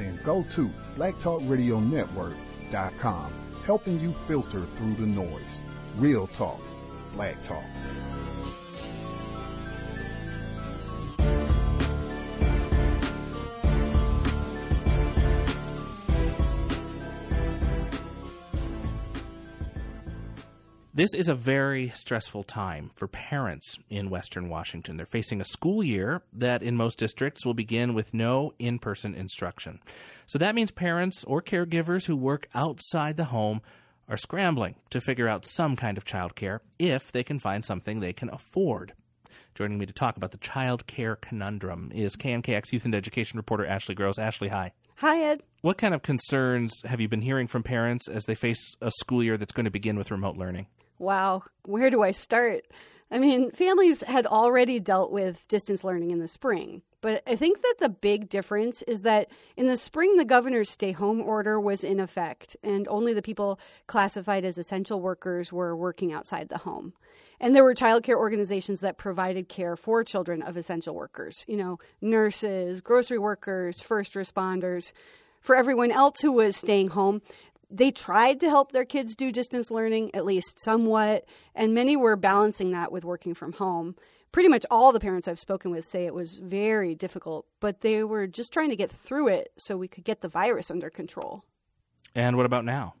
Then go to blacktalkradionetwork.com, helping you filter through the noise. Real talk, black talk. This is a very stressful time for parents in Western Washington. They're facing a school year that in most districts will begin with no in person instruction. So that means parents or caregivers who work outside the home are scrambling to figure out some kind of childcare if they can find something they can afford. Joining me to talk about the child care conundrum is KNKX Youth and Education reporter Ashley Gross. Ashley, hi. Hi, Ed. What kind of concerns have you been hearing from parents as they face a school year that's going to begin with remote learning? Wow, where do I start? I mean, families had already dealt with distance learning in the spring, but I think that the big difference is that in the spring, the governor's stay home order was in effect, and only the people classified as essential workers were working outside the home. And there were childcare organizations that provided care for children of essential workers, you know, nurses, grocery workers, first responders. For everyone else who was staying home, they tried to help their kids do distance learning, at least somewhat, and many were balancing that with working from home. Pretty much all the parents I've spoken with say it was very difficult, but they were just trying to get through it so we could get the virus under control. And what about now?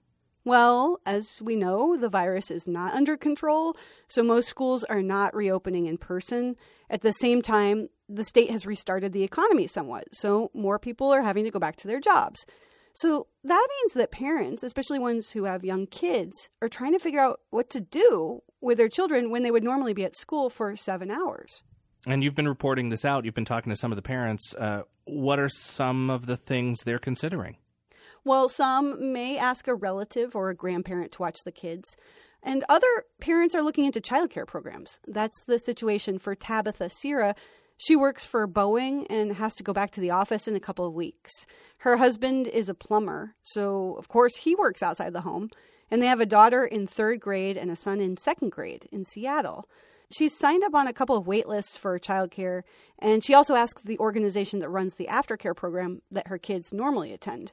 Well, as we know, the virus is not under control, so most schools are not reopening in person. At the same time, the state has restarted the economy somewhat, so more people are having to go back to their jobs. So that means that parents, especially ones who have young kids, are trying to figure out what to do with their children when they would normally be at school for seven hours. And you've been reporting this out. You've been talking to some of the parents. Uh, what are some of the things they're considering? Well, some may ask a relative or a grandparent to watch the kids. And other parents are looking into childcare programs. That's the situation for Tabitha Sira. She works for Boeing and has to go back to the office in a couple of weeks. Her husband is a plumber, so of course he works outside the home. And they have a daughter in third grade and a son in second grade in Seattle. She's signed up on a couple of wait lists for childcare, and she also asked the organization that runs the aftercare program that her kids normally attend.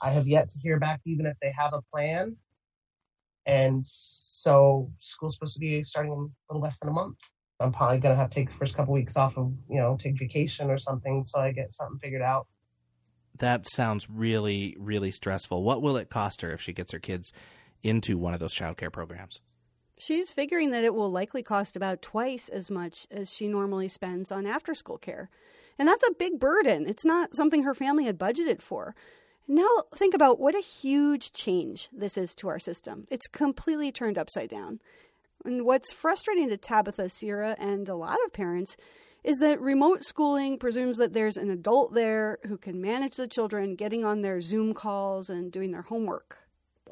I have yet to hear back, even if they have a plan. And so school's supposed to be starting in a little less than a month. I'm probably gonna have to take the first couple weeks off of, you know, take vacation or something until I get something figured out. That sounds really, really stressful. What will it cost her if she gets her kids into one of those childcare programs? She's figuring that it will likely cost about twice as much as she normally spends on after school care. And that's a big burden. It's not something her family had budgeted for. Now, think about what a huge change this is to our system. It's completely turned upside down. And what's frustrating to Tabitha Sierra, and a lot of parents is that remote schooling presumes that there's an adult there who can manage the children getting on their Zoom calls and doing their homework.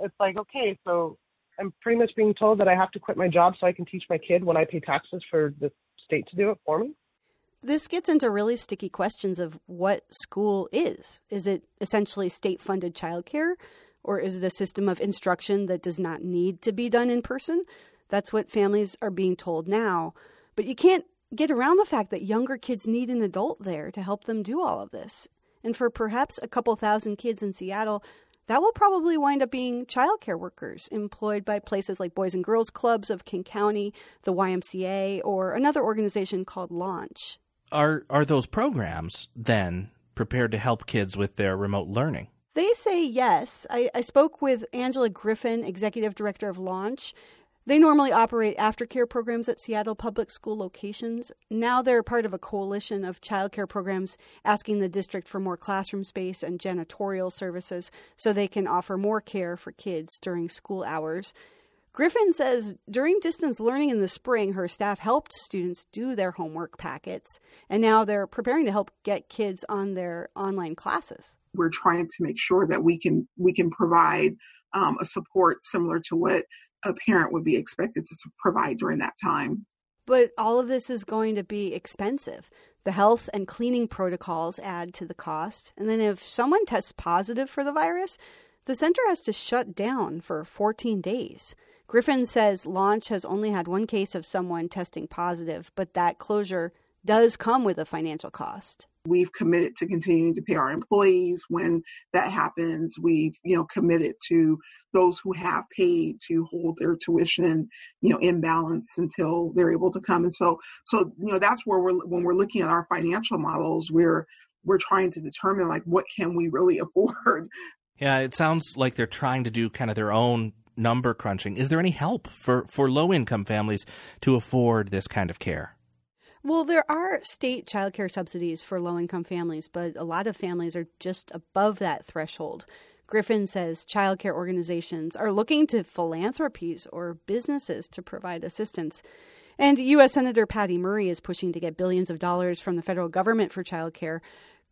It's like, okay, so I'm pretty much being told that I have to quit my job so I can teach my kid when I pay taxes for the state to do it for me. This gets into really sticky questions of what school is. Is it essentially state funded childcare? Or is it a system of instruction that does not need to be done in person? That's what families are being told now. But you can't get around the fact that younger kids need an adult there to help them do all of this. And for perhaps a couple thousand kids in Seattle, that will probably wind up being childcare workers employed by places like Boys and Girls Clubs of King County, the YMCA, or another organization called Launch. Are are those programs then prepared to help kids with their remote learning? They say yes. I, I spoke with Angela Griffin, executive director of Launch. They normally operate aftercare programs at Seattle public school locations. Now they're part of a coalition of childcare programs asking the district for more classroom space and janitorial services so they can offer more care for kids during school hours. Griffin says during distance learning in the spring, her staff helped students do their homework packets, and now they're preparing to help get kids on their online classes. We're trying to make sure that we can we can provide um, a support similar to what a parent would be expected to provide during that time. But all of this is going to be expensive. The health and cleaning protocols add to the cost. And then if someone tests positive for the virus, the center has to shut down for 14 days. Griffin says Launch has only had one case of someone testing positive, but that closure does come with a financial cost. We've committed to continuing to pay our employees when that happens. We've, you know, committed to those who have paid to hold their tuition, you know, in balance until they're able to come. And so, so you know, that's where we're when we're looking at our financial models, we're we're trying to determine like what can we really afford. Yeah, it sounds like they're trying to do kind of their own number crunching. Is there any help for, for low income families to afford this kind of care? Well, there are state child care subsidies for low income families, but a lot of families are just above that threshold. Griffin says child care organizations are looking to philanthropies or businesses to provide assistance. And U.S. Senator Patty Murray is pushing to get billions of dollars from the federal government for child care.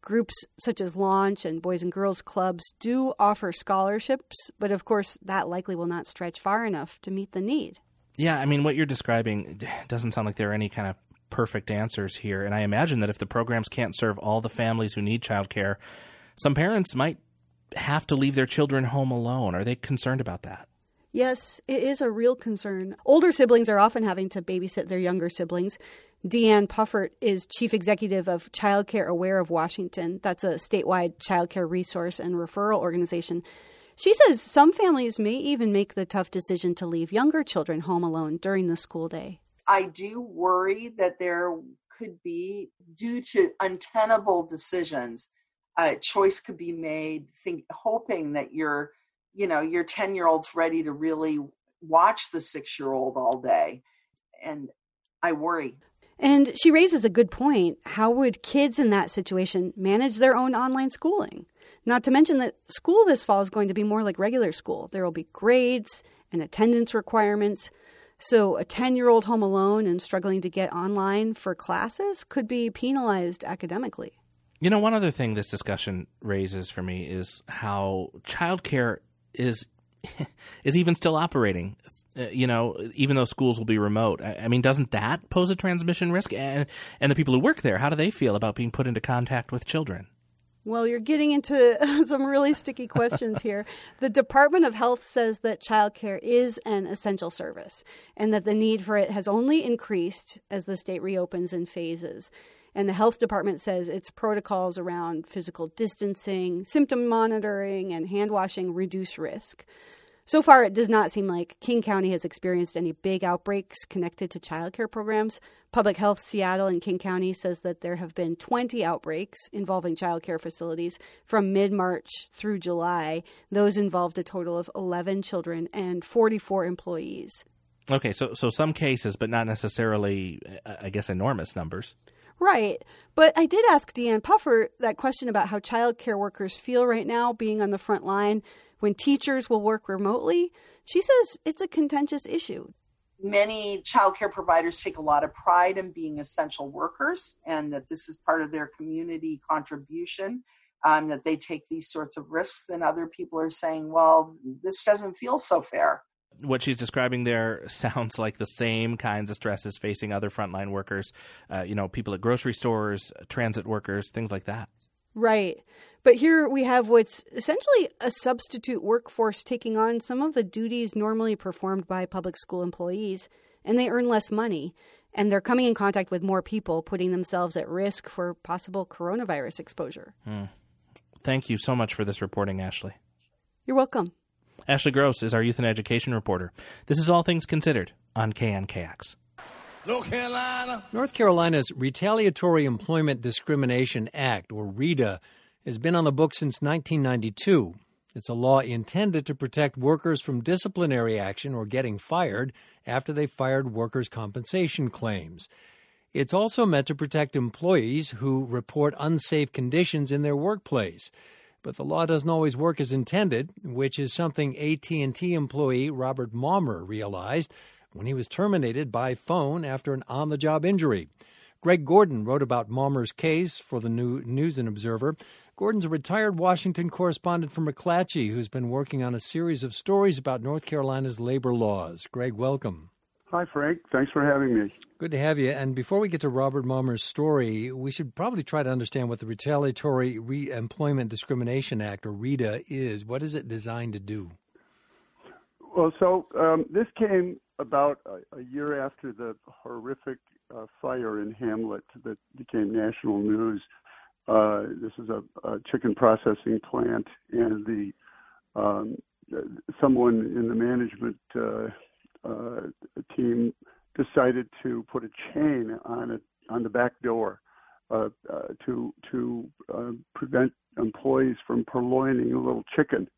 Groups such as Launch and Boys and Girls Clubs do offer scholarships, but of course, that likely will not stretch far enough to meet the need. Yeah, I mean, what you're describing doesn't sound like there are any kind of perfect answers here. And I imagine that if the programs can't serve all the families who need childcare, some parents might have to leave their children home alone. Are they concerned about that? Yes, it is a real concern. Older siblings are often having to babysit their younger siblings. Deanne Puffert is chief executive of Childcare Aware of Washington. That's a statewide childcare resource and referral organization. She says some families may even make the tough decision to leave younger children home alone during the school day. I do worry that there could be, due to untenable decisions, a choice could be made, think, hoping that your, you know, your ten year old's ready to really watch the six year old all day, and I worry. And she raises a good point. How would kids in that situation manage their own online schooling? Not to mention that school this fall is going to be more like regular school. There will be grades and attendance requirements. So, a 10 year old home alone and struggling to get online for classes could be penalized academically. You know, one other thing this discussion raises for me is how childcare is is even still operating uh, you know, even though schools will be remote. I, I, mean, doesn't that pose a transmission risk? And and the people who work there, how do they feel about being put into contact with children? Well, you're getting into some really sticky questions here. The Department of Health says that childcare is an essential service and that the need for it has only increased as the state reopens in phases. And the health department says its protocols around physical distancing, symptom monitoring, and hand washing reduce risk. So far, it does not seem like King County has experienced any big outbreaks connected to childcare programs. Public Health Seattle and King County says that there have been 20 outbreaks involving childcare facilities from mid March through July. Those involved a total of 11 children and 44 employees. Okay, so so some cases, but not necessarily, uh, I guess, enormous numbers. Right. But I did ask Deanne Puffert that question about how child care workers feel right now being on the front line when teachers will work remotely, she says it's a contentious issue. Many childcare providers take a lot of pride in being essential workers and that this is part of their community contribution. Um, that they take these sorts of risks, and other people are saying, well, this doesn't feel so fair. What she's describing there sounds like the same kinds of stresses facing other frontline workers, uh, you know, people at grocery stores, transit workers, things like that. Right. But here we have what's essentially a substitute workforce taking on some of the duties normally performed by public school employees, and they earn less money. And they're coming in contact with more people, putting themselves at risk for possible coronavirus exposure. Hmm. Thank you so much for this reporting, Ashley. You're welcome. Ashley Gross is our youth and education reporter. This is All Things Considered on KNKX. North Carolina. North Carolina's Retaliatory Employment Discrimination Act, or REDA, has been on the books since 1992. It's a law intended to protect workers from disciplinary action or getting fired after they fired workers' compensation claims. It's also meant to protect employees who report unsafe conditions in their workplace. But the law doesn't always work as intended, which is something AT&T employee Robert Maumer realized when he was terminated by phone after an on-the-job injury. Greg Gordon wrote about Maumer's case for the New News and Observer. Gordon's a retired Washington correspondent from McClatchy who's been working on a series of stories about North Carolina's labor laws. Greg, welcome. Hi, Frank. Thanks for having me. Good to have you. And before we get to Robert Maumer's story, we should probably try to understand what the Retaliatory Re- Employment Discrimination Act, or REDA, is. What is it designed to do? Well, so um, this came about a, a, year after the horrific uh, fire in Hamlet that became national news. Uh, this is a, a, chicken processing plant, and the um, someone in the management uh, uh, team decided to put a chain on it on the back door uh, uh, to to prevent employees from purloining a little chicken.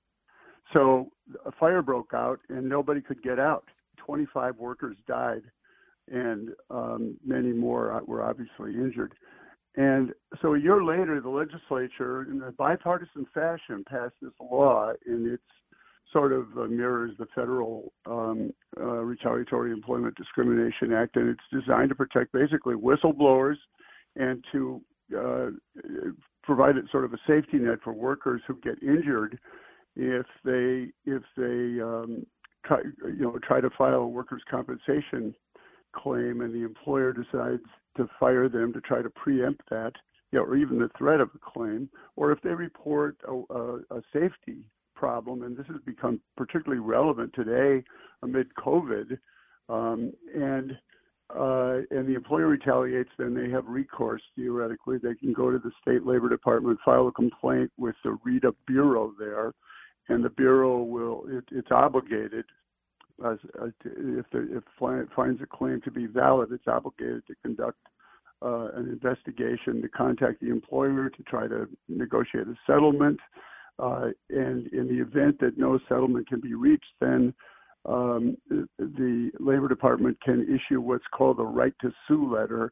So a fire broke out, and nobody could get out. 25 workers died and um, many more were obviously injured. And so a year later, the legislature, in a bipartisan fashion, passed this law, and it sort of uh, mirrors the federal um, uh, Retaliatory Employment Discrimination Act, and it's designed to protect basically whistleblowers and to uh, provide sort of a safety net for workers who get injured if they if they um, try, you know try to file a workers' compensation claim and the employer decides to fire them to try to preempt that, you know, or even the threat of a claim, or if they report a, a, a safety problem, and this has become particularly relevant today amid COVID, um, and uh, and the employer retaliates, then they have recourse. Theoretically, they can go to the state labor department, file a complaint with the REDA bureau there, and the bureau will it, it's obligated as, uh, if the, if finds a claim to be valid, it's obligated to conduct uh, an investigation to contact the employer to try to negotiate a settlement. Uh, and in the event that no settlement can be reached, then um, the Labor Department can issue what's called a right to sue letter.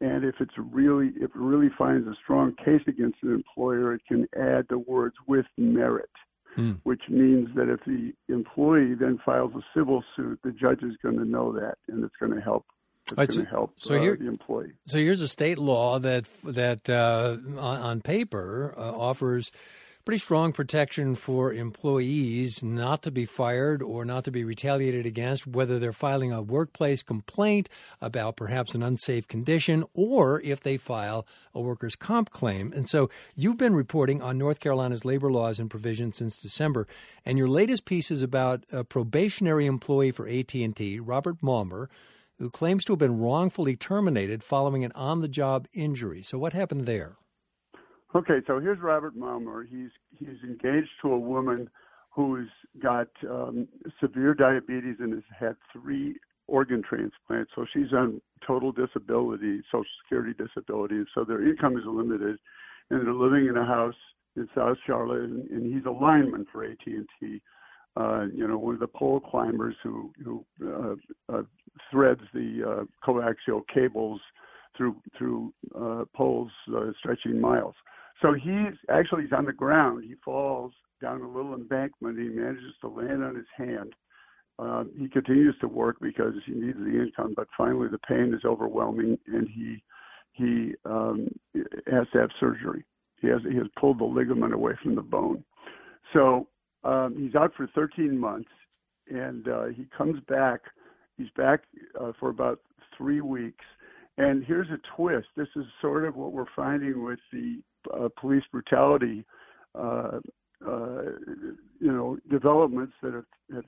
And if it's really, if it really finds a strong case against an employer, it can add the words with merit mm. which means that if the employee then files a civil suit, the judge is going to know that, and it's going to help. It's right, going to help so uh, here, the employee. So here's a state law that that uh, on, on, paper uh, offers pretty strong protection for employees not to be fired or not to be retaliated against, whether they're filing a workplace complaint about perhaps an unsafe condition or if they file a workers' comp claim. And so you've been reporting on North Carolina's labor laws and provisions since December, and your latest piece is about a probationary employee for AT&T, Robert Maumer, who claims to have been wrongfully terminated following an on-the-job injury. So what happened there? Okay, so here's Robert Maumer. He's he's engaged to a woman who's got um, severe diabetes and has had three organ transplants. So she's on total disability, Social Security disability, so their income is limited, and they're living in a house in South Charlotte, and, and he's a lineman for AT and T. Uh, you know, one of the pole climbers who who uh, uh, threads the uh, coaxial cables through through uh, poles uh, stretching miles. So he's actually he's on the ground. He falls down a little embankment. He manages to land on his hand. Uh, he continues to work because he needs the income, but finally the pain is overwhelming, and he he um, has to have surgery. He has he has pulled the ligament away from the bone. So um, he's out for 13 months, and uh, he comes back. He's back uh, for about three weeks. And here's a twist. This is sort of what we're finding with the uh, police brutality, uh, uh, you know, developments that have, have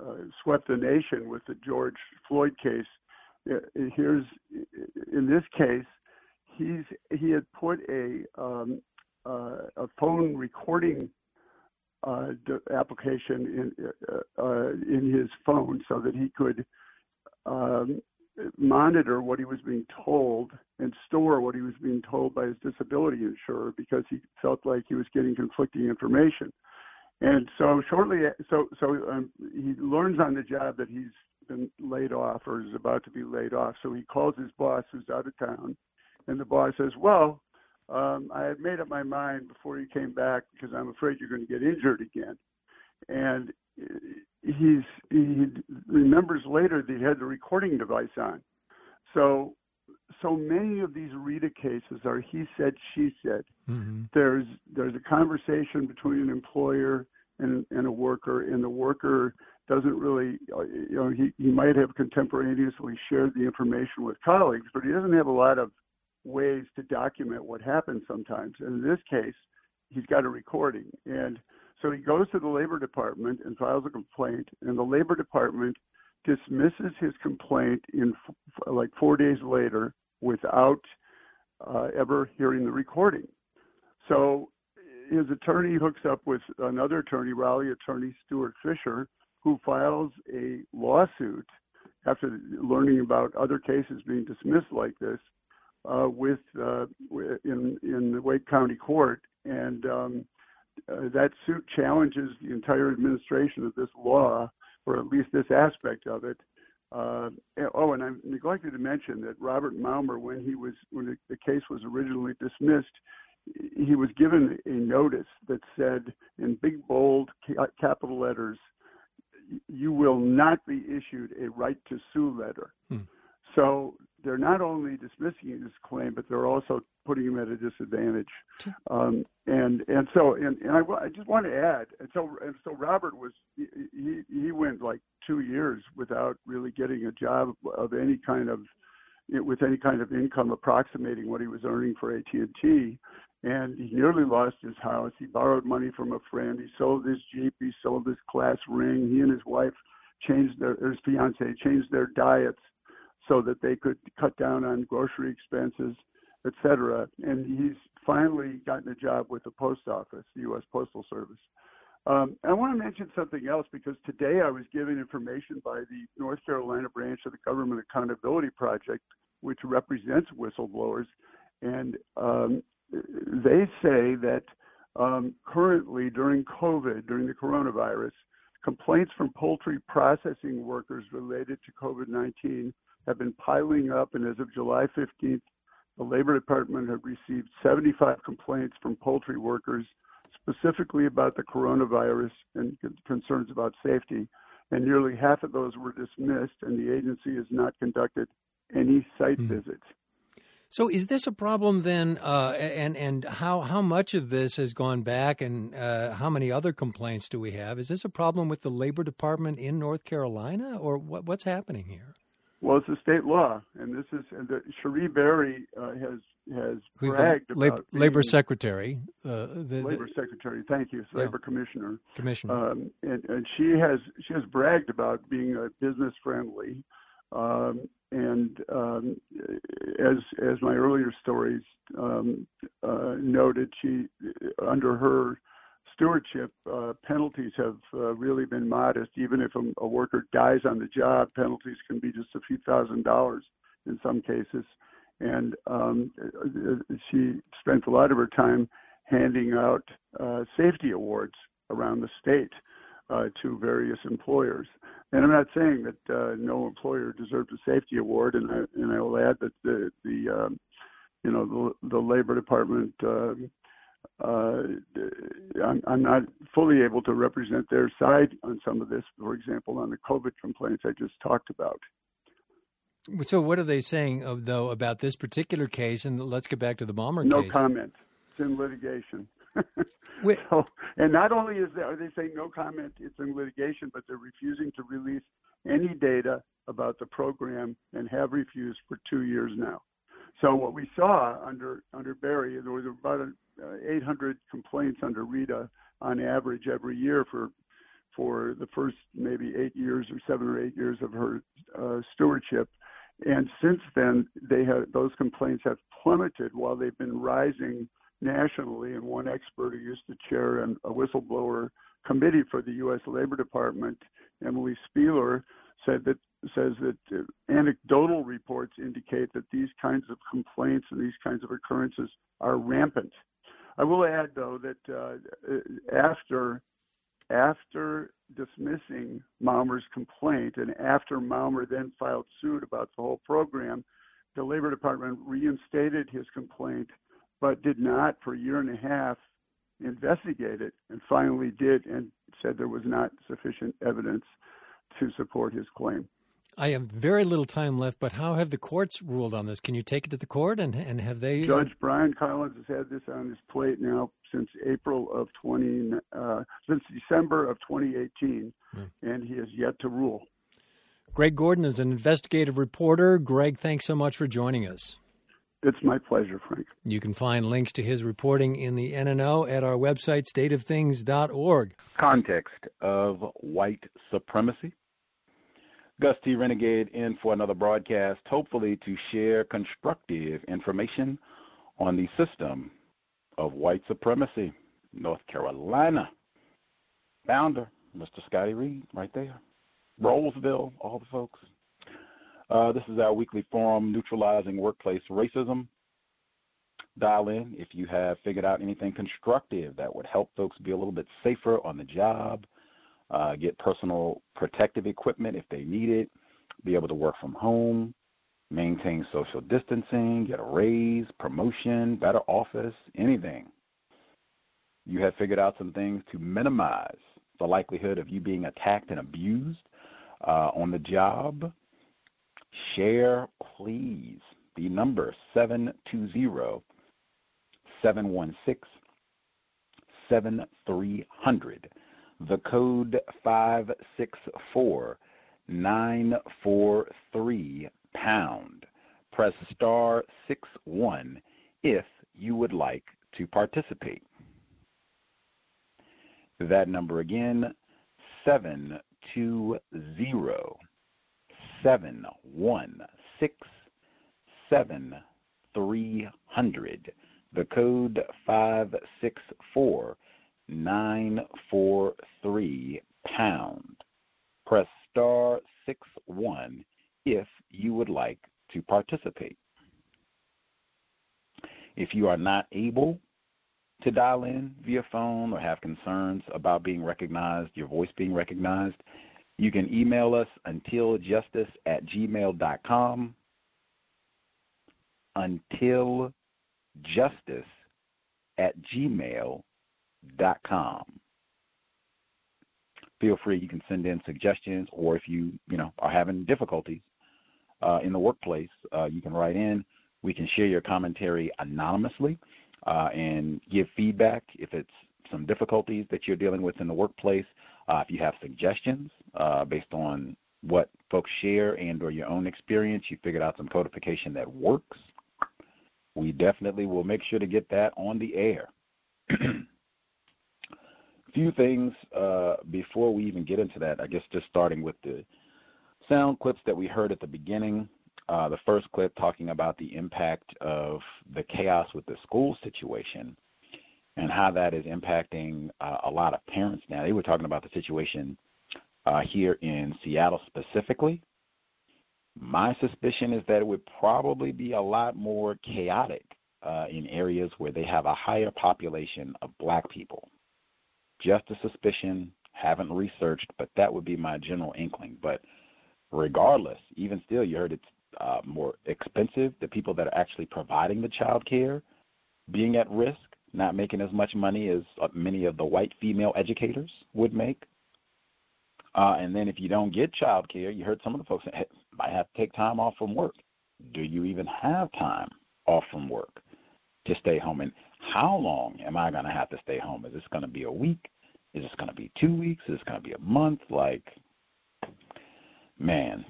uh, swept the nation with the George Floyd case. Uh, here's in this case, he's he had put a um, uh, a phone recording application in in his phone so that he could um, monitor what he was being told and store what he was being told by his disability insurer because he felt like he was getting conflicting information. And so shortly, so so um, he learns on the job that he's been laid off or is about to be laid off. So he calls his boss, who's out of town, and the boss says, "Well, um, I had made up my mind before you came back because I'm afraid you're going to get injured again. And he's he remembers later that he had the recording device on. So so many of these Rita cases are he said she said. Mm-hmm. There's there's a conversation between an employer and, and a worker, and the worker doesn't really you know he, he might have contemporaneously shared the information with colleagues, but he doesn't have a lot of ways to document what happens sometimes. And in this case, he's got a recording and so he goes to the labor department and files a complaint, and the labor department dismisses his complaint in f- like four days later without uh, ever hearing the recording. So his attorney hooks up with another attorney, Raleigh attorney Stuart Fisher, who files a lawsuit after learning about other cases being dismissed like this uh, with uh, in in the Wake County Court, and um, uh, that suit challenges the entire administration of this law, or at least this aspect of it. Uh, oh, and I neglected to mention that Robert Maumer, when he was when the, case was originally dismissed, he was given a notice that said in big bold capital letters, "You will not be issued a right to sue letter." Hmm. So they're not only dismissing his claim, but they're also putting him at a disadvantage. Um, and and so and, and I, I just want to add, and so and so Robert was he he went like two years without really getting a job of any kind of with any kind of income approximating what he was earning for AT and T. And he nearly lost his house. He borrowed money from a friend. He sold his Jeep. He sold his class ring. He and his wife changed their his fiance changed their diets so that they could cut down on grocery expenses, et cetera. And he's finally gotten a job with the post office, the U.S. Postal Service. Um, I want to mention something else because today I was given information by the North Carolina branch of the Government Accountability Project, which represents whistleblowers, and um, they say that um, currently during COVID, during the coronavirus, complaints from poultry processing workers related to COVID 19 have been piling up, and as of July 15th, the Labor Department had received 75 complaints from poultry workers specifically about the coronavirus and concerns about safety. And nearly half of those were dismissed, and the agency has not conducted any site mm. visits. So, is this a problem then? Uh, and and how how much of this has gone back, and uh, how many other complaints do we have? Is this a problem with the Labor Department in North Carolina, or what, what's happening here? Well, it's a state law, and this is and the, Cherie Berry uh, has has Who's bragged the labor, about labor secretary. Uh, the, labor the, secretary, thank you, yeah. labor commissioner. Commissioner, um, and, and she has she has bragged about being a business friendly, um, and um, as as my earlier stories um, uh, noted, she under her stewardship, uh, penalties have uh, really been modest. Even if a, a, worker dies on the job, penalties can be just a few thousand dollars in some cases. And um, she spent a lot of her time handing out uh, safety awards around the state uh, to various employers. And I'm not saying that uh, no employer deserves a safety award, and I, and I will add that the, the um, you know the, the labor department um, uh, I'm, I'm, not fully able to represent their side on some of this. For example, on the COVID complaints I just talked about. So, what are they saying, of, though, about this particular case? And let's get back to the bomber. no case. No comment. It's in litigation. so, and not only is there, are they saying no comment, it's in litigation, but they're refusing to release any data about the program and have refused for two years now. So what we saw under under Berry, there was about uh, 800 complaints under Rita on average every year for for the first maybe eight years or seven or eight years of her uh, stewardship. And since then, they have those complaints have plummeted while they've been rising nationally. And one expert who used to chair an, a whistleblower committee for the U.S. Labor Department, Emily Spieler, said that says that uh, anecdotal reports indicate that these kinds of complaints and these kinds of occurrences are rampant. I will add, though, that uh, after after dismissing Maumer's complaint and after Maumer then filed suit about the whole program, the Labor Department reinstated his complaint but did not for a year and a half investigate it, and finally did, and said there was not sufficient evidence to support his claim. I have very little time left, but how have the courts ruled on this? Can you take it to the court and and have they? Judge Brian Collins has had this on his plate now since April of 20, uh, since December of 2018, Hmm. and he has yet to rule. Greg Gordon is an investigative reporter. Greg, thanks so much for joining us. It's my pleasure, Frank. You can find links to his reporting in the N&O at our website, stateofthings.org. Context of white supremacy. Gus T. Renegade in for another broadcast, hopefully to share constructive information on the system of white supremacy. North Carolina. Founder, Mr. Scotty Reed, right there. Rolesville, all the folks. Uh, this is our weekly forum, Neutralizing Workplace Racism. Dial in if you have figured out anything constructive that would help folks be a little bit safer on the job, uh, get personal protective equipment if they need it, be able to work from home, maintain social distancing, get a raise, promotion, better office, anything. You have figured out some things to minimize the likelihood of you being attacked and abused uh, on the job. Share, please. The number 720 716 7300. The code 564 943 pound. Press star 6 1 if you would like to participate. That number again 720 716 7300. The code 564 943 pound. Press star 6 1 if you would like to participate. If you are not able to dial in via phone or have concerns about being recognized, your voice being recognized, you can email us untiljustice at gmail.com. Until justice at gmail.com. Feel free, you can send in suggestions, or if you, you know, are having difficulties uh, in the workplace, uh, you can write in. We can share your commentary anonymously uh, and give feedback if it's some difficulties that you're dealing with in the workplace. Uh, if you have suggestions uh, based on what folks share and or your own experience, you figured out some codification that works, we definitely will make sure to get that on the air. few things uh, before we even get into that. I guess just starting with the sound clips that we heard at the beginning. Uh, the first clip talking about the impact of the chaos with the school situation and how that is impacting uh, a lot of parents now. They were talking about the situation uh, here in Seattle specifically. My suspicion is that it would probably be a lot more chaotic uh, in areas where they have a higher population of black people. Just a suspicion, haven't researched, but that would be my general inkling. But regardless, even still, you heard it's uh, more expensive. The people that are actually providing the child care being at risk, not making as much money as uh, many of the white female educators would make. Uh, and then if you don't get child care, you heard some of the folks might have to take time off from work. Do you even have time off from work to stay home? And how long am I going to have to stay home? Is this going to be a week? Is this going to be two weeks? Is this going to be a month? Like, man,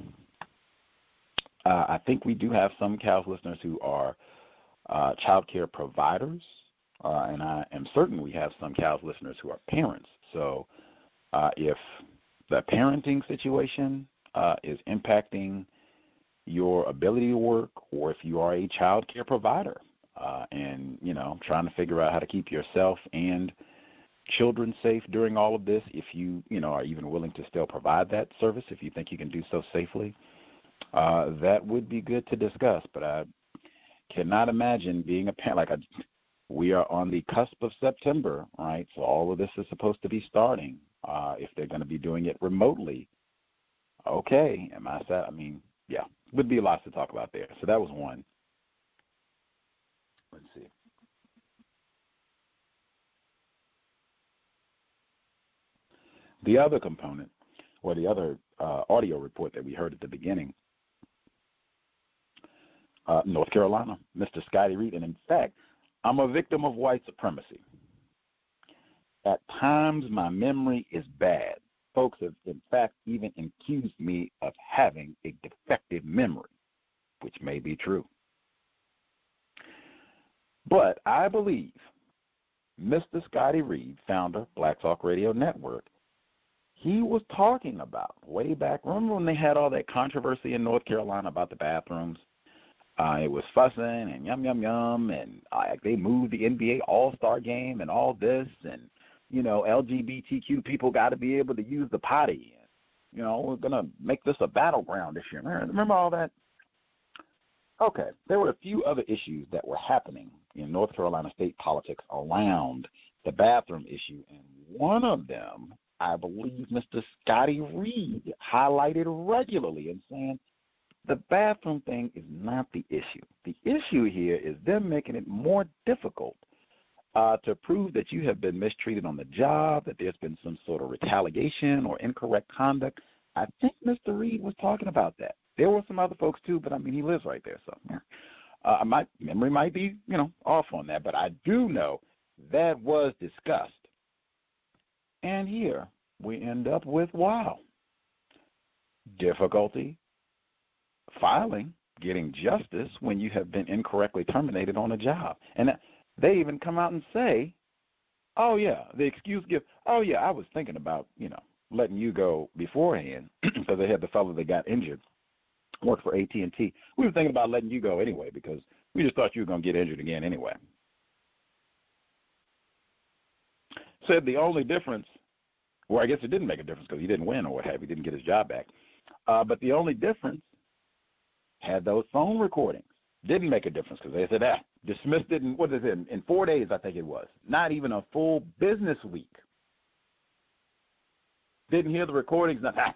uh, I think we do have some COWS listeners who are uh, child care providers, uh, and I am certain we have some COWS listeners who are parents. So uh, if the parenting situation uh, is impacting your ability to work, or if you are a child care provider uh, and you know trying to figure out how to keep yourself and children safe during all of this, if you you know are even willing to still provide that service, if you think you can do so safely, uh, that would be good to discuss. But I cannot imagine being a parent like a we are on the cusp of September, right? So all of this is supposed to be starting. Uh, if they're going to be doing it remotely, okay. Am I sad? I mean, yeah, would be lots to talk about there. So that was one. Let's see. The other component, or the other uh, audio report that we heard at the beginning, uh, North Carolina, Mr. Scotty Reed, and in fact, I'm a victim of white supremacy. At times, my memory is bad. Folks have, in fact, even accused me of having a defective memory, which may be true. But I believe Mr. Scotty Reed, founder, Black Talk Radio Network, he was talking about way back. Remember when they had all that controversy in North Carolina about the bathrooms? Uh, it was fussing and yum yum yum, and uh, they moved the NBA All Star game and all this, and you know LGBTQ people got to be able to use the potty. You know we're gonna make this a battleground this year. Remember, remember all that? Okay, there were a few other issues that were happening in North Carolina state politics around the bathroom issue, and one of them, I believe, Mr. Scotty Reed highlighted regularly and saying the bathroom thing is not the issue. The issue here is them making it more difficult uh, to prove that you have been mistreated on the job, that there's been some sort of retaliation or incorrect conduct. I think Mr. Reed was talking about that. There were some other folks too, but I mean, he lives right there, so uh, my memory might be, you know, off on that. But I do know that was discussed. And here we end up with wow, difficulty filing, getting justice when you have been incorrectly terminated on a job. And they even come out and say, "Oh yeah, the excuse give. Oh yeah, I was thinking about you know letting you go beforehand because they had the fellow that got injured, worked for AT and T. We were thinking about letting you go anyway because we just thought you were going to get injured again anyway." Said the only difference, well, I guess it didn't make a difference because he didn't win or what have you, didn't get his job back. Uh, but the only difference had those phone recordings. Didn't make a difference because they said, ah, dismissed it in, what is it, in, in four days, I think it was. Not even a full business week. Didn't hear the recordings, not, ah,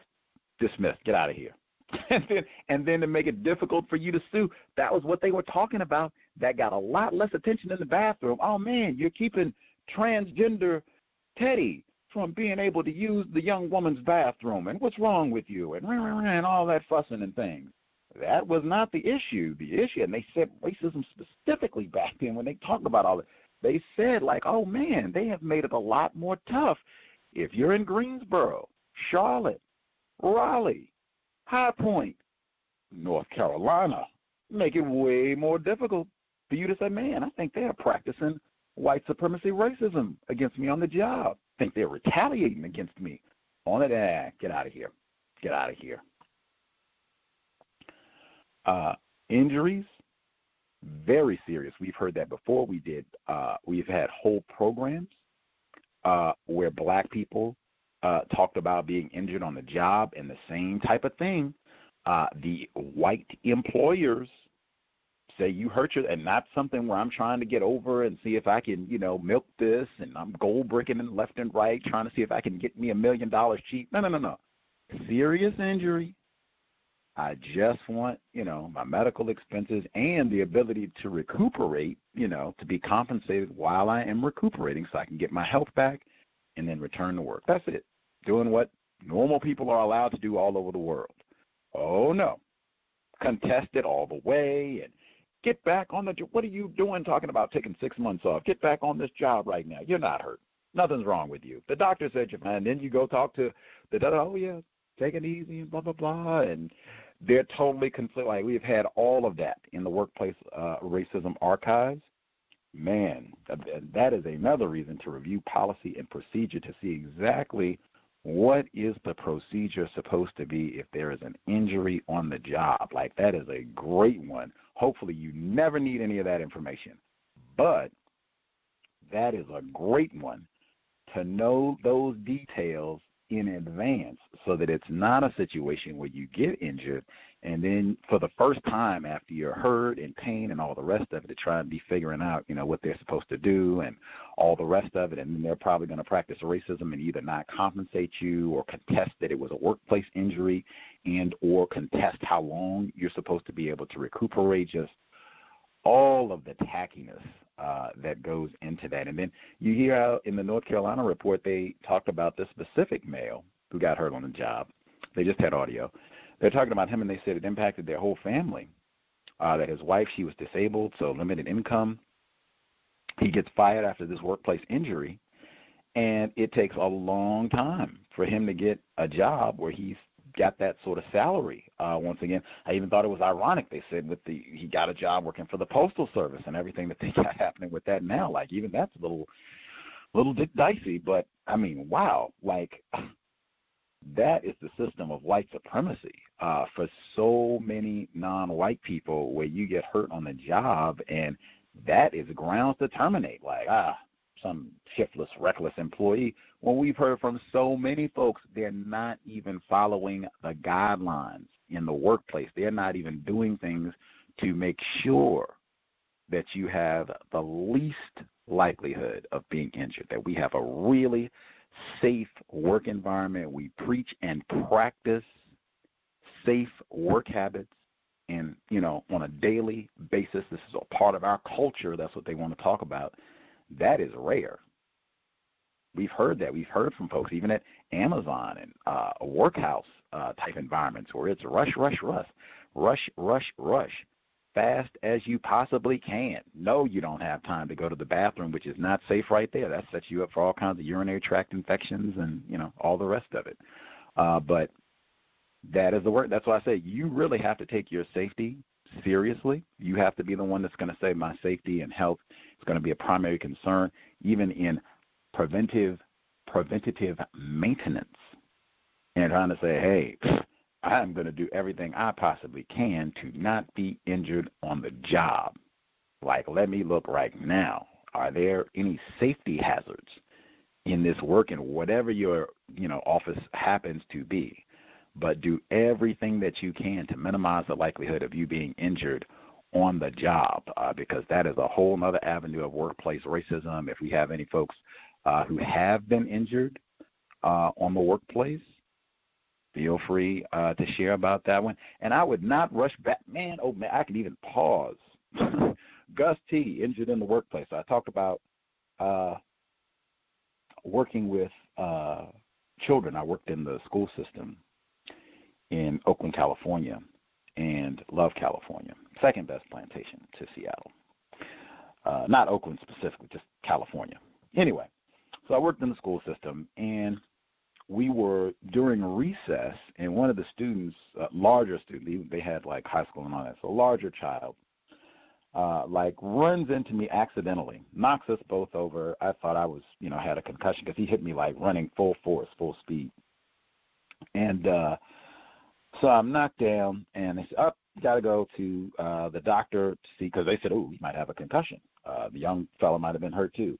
dismissed, get out of here. and then, and then to make it difficult for you to sue, that was what they were talking about. That got a lot less attention in the bathroom. Oh man, you're keeping transgender Teddy from being able to use the young woman's bathroom, and what's wrong with you, and and all that fussing and things. That was not the issue. The issue, and they said racism specifically back then when they talked about all that, They said like, oh man, they have made it a lot more tough. If you're in Greensboro, Charlotte, Raleigh, High Point, North Carolina, make it way more difficult for you to say, man, I think they are practicing white supremacy racism against me on the job. Think they're retaliating against me on it. Ah, get out of here. Get out of here. Uh, injuries, very serious. We've heard that before. We did. Uh, we've had whole programs uh, where black people uh, talked about being injured on the job, and the same type of thing. Uh, the white employers say you hurt your, and not something where I'm trying to get over and see if I can, you know, milk this, and I'm gold bricking and left and right, trying to see if I can get me a million dollars cheap. No, no, no, no. Serious injury, I just want, you know, my medical expenses and the ability to recuperate, you know, to be compensated while I am recuperating so I can get my health back and then return to work. That's it. Doing what normal people are allowed to do all over the world. Oh no. Contest it all the way and get back on the job. what are you doing talking about taking 6 months off? Get back on this job right now. You're not hurt. Nothing's wrong with you. The doctor said you're fine. Then you go talk to the oh yeah, take it easy and blah blah blah and they're totally conflict. Like we've had all of that in the workplace uh, racism archives. Man, that is another reason to review policy and procedure to see exactly what is the procedure supposed to be if there is an injury on the job. Like that is a great one. Hopefully, you never need any of that information, but that is a great one to know those details in advance so that it's not a situation where you get injured and then for the first time after you're hurt and pain and all the rest of it to try and be figuring out you know what they're supposed to do and all the rest of it. And then they're probably going to practice racism and either not compensate you or contest that it was a workplace injury and or contest how long you're supposed to be able to recuperate just all of the tackiness uh, that goes into that. And then you hear out in the North Carolina report they talked about this specific male who got hurt on the job. They just had audio. They're talking about him, and they said it impacted their whole family. Uh, that his wife, she was disabled, so limited income. He gets fired after this workplace injury, and it takes a long time for him to get a job where he's got that sort of salary. Uh, once again, I even thought it was ironic. They said with the he got a job working for the postal service and everything that they got happening with that now. Like even that's a little, little bit dicey. But I mean, wow, like that is the system of white supremacy uh, for so many non-white people, where you get hurt on the job and that is grounds to terminate. Like ah, some shiftless, reckless employee. When we've heard from so many folks, they're not even following the guidelines in the workplace. They're not even doing things to make sure that you have the least likelihood of being injured, that we have a really safe work environment. We preach and practice safe work habits and you know on a daily basis this is a part of our culture that's what they want to talk about that is rare. We've heard that. We've heard from folks, even at Amazon and uh, workhouse uh, type environments, where it's rush, rush, rush, rush, rush, rush, fast as you possibly can. No, you don't have time to go to the bathroom, which is not safe right there. That sets you up for all kinds of urinary tract infections and you know all the rest of it. Uh, but that is the work. That's why I say you really have to take your safety seriously. You have to be the one that's going to say my safety and health is going to be a primary concern, even in preventive preventative maintenance. And trying to say, hey, I'm going to do everything I possibly can to not be injured on the job. Like, let me look right now. Are there any safety hazards in this work and whatever your you know office happens to be? But do everything that you can to minimize the likelihood of you being injured on the job uh, because that is a whole other avenue of workplace racism. If we have any folks uh, who have been injured uh, on the workplace, feel free uh, to share about that one. And I would not rush back. Man, oh man, I can even pause. Gus T, injured in the workplace. I talked about uh, working with uh, children. I worked in the school system in Oakland, California, and love California. Second best plantation to Seattle. Uh, not Oakland specifically, just California. Anyway, so I worked in the school system, and we were during recess, and one of the students, uh, larger student, they had like high school and all that, so larger child, uh, like runs into me accidentally, knocks us both over. I thought I was, you know, had a concussion because he hit me like running full force, full speed, and uh, so I'm knocked down, and they said, "Up, oh, got to go to uh, the doctor to see," because they said, "Oh, he might have a concussion. Uh, the young fellow might have been hurt too."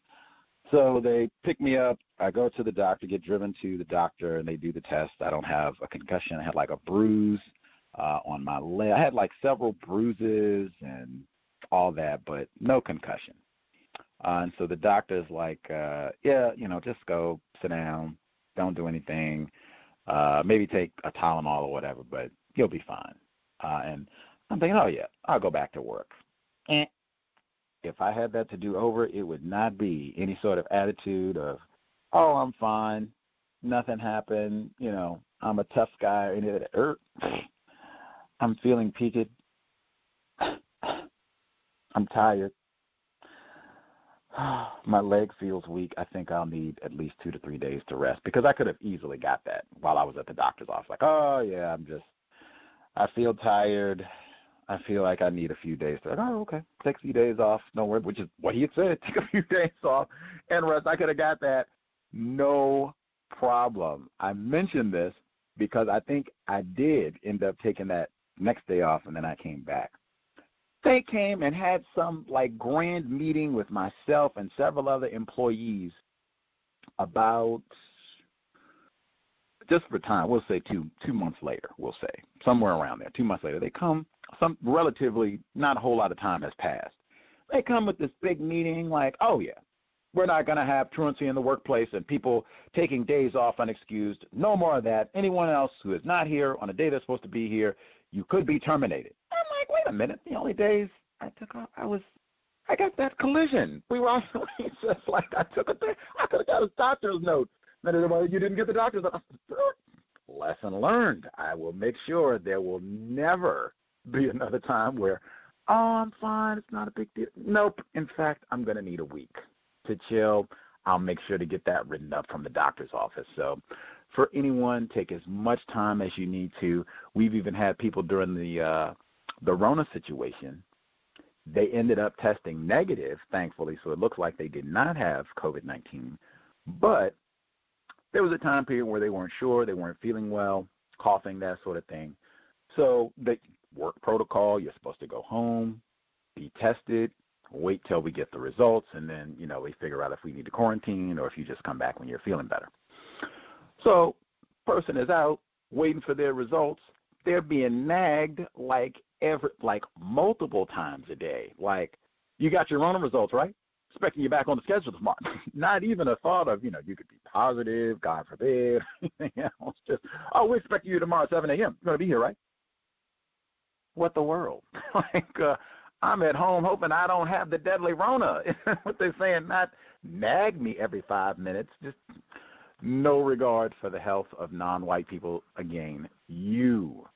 So they pick me up. I go to the doctor, get driven to the doctor, and they do the test. I don't have a concussion. I had like a bruise uh, on my leg. I had like several bruises and all that, but no concussion. Uh, and so the doctor's like, uh, "Yeah, you know, just go sit down. Don't do anything." Uh, maybe take a Tylenol or whatever, but you'll be fine. Uh, and I'm thinking, oh yeah, I'll go back to work. And if I had that to do over, it would not be any sort of attitude of, oh, I'm fine, nothing happened, you know, I'm a tough guy, any of that. Er, I'm feeling peaked. I'm tired. my leg feels weak. I think I'll need at least two to three days to rest because I could have easily got that while I was at the doctor's office. Like, oh yeah, I'm just, I feel tired. I feel like I need a few days to. Oh, okay, take a few days off. No worry, which is what he had said. Take a few days off and rest. I could have got that, no problem. I mentioned this because I think I did end up taking that next day off, and then I came back they came and had some like grand meeting with myself and several other employees about just for time, we'll say two two months later, we'll say somewhere around there. Two months later, they come. Some relatively not a whole lot of time has passed. They come with this big meeting, like, oh yeah, we're not going to have truancy in the workplace and people taking days off unexcused. No more of that. Anyone else who is not here on a day they're supposed to be here, you could be terminated. Like, wait a minute. The only days I took off, I was I got that collision. We were on, he says, like, I took a thing. I could have got a doctor's note. And Then everybody, you didn't get the doctor's note. Lesson learned. I will make sure there will never be another time where, oh, I'm fine. It's not a big deal. Nope. In fact, I'm going to need a week to chill. I'll make sure to get that written up from the doctor's office. So, for anyone, take as much time as you need to. We've even had people during the uh, the Rona situation they ended up testing negative, thankfully, so it looks like they did not have COVID 19. But there was a time period where they weren't sure, they weren't feeling well, coughing, that sort of thing. So the work protocol, you're supposed to go home, be tested, wait till we get the results, and then, you know, we figure out if we need to quarantine or if you just come back when you're feeling better. So person is out waiting for their results. They're being nagged like every like multiple times a day. Like you got your Rona results, right? Expecting you back on the schedule tomorrow. Not even a thought of, you know, you could be positive, God forbid, anything else. Just, oh, we expect you tomorrow at 7 a.m. You're to be here, right? What the world? like, uh, I'm at home hoping I don't have the deadly Rona. what they're saying, not nag me every five minutes. Just no regard for the health of non-white people. Again, you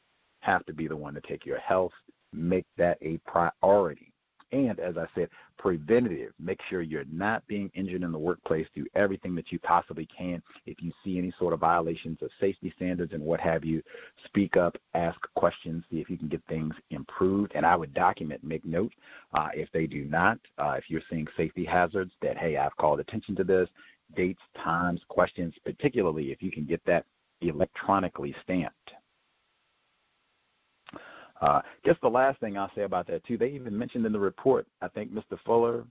have to be the one to take your health, make that a priority. And as I said, preventative. Make sure you're not being injured in the workplace. Do everything that you possibly can. If you see any sort of violations of safety standards and what have you, speak up, ask questions, see if you can get things improved. And I would document, make note uh, if they do not, uh, if you're seeing safety hazards, that, hey, I've called attention to this, dates, times, questions, particularly if you can get that electronically stamped. Uh, guess the last thing I'll say about that too, they even mentioned in the report. I think Mr. Fuller,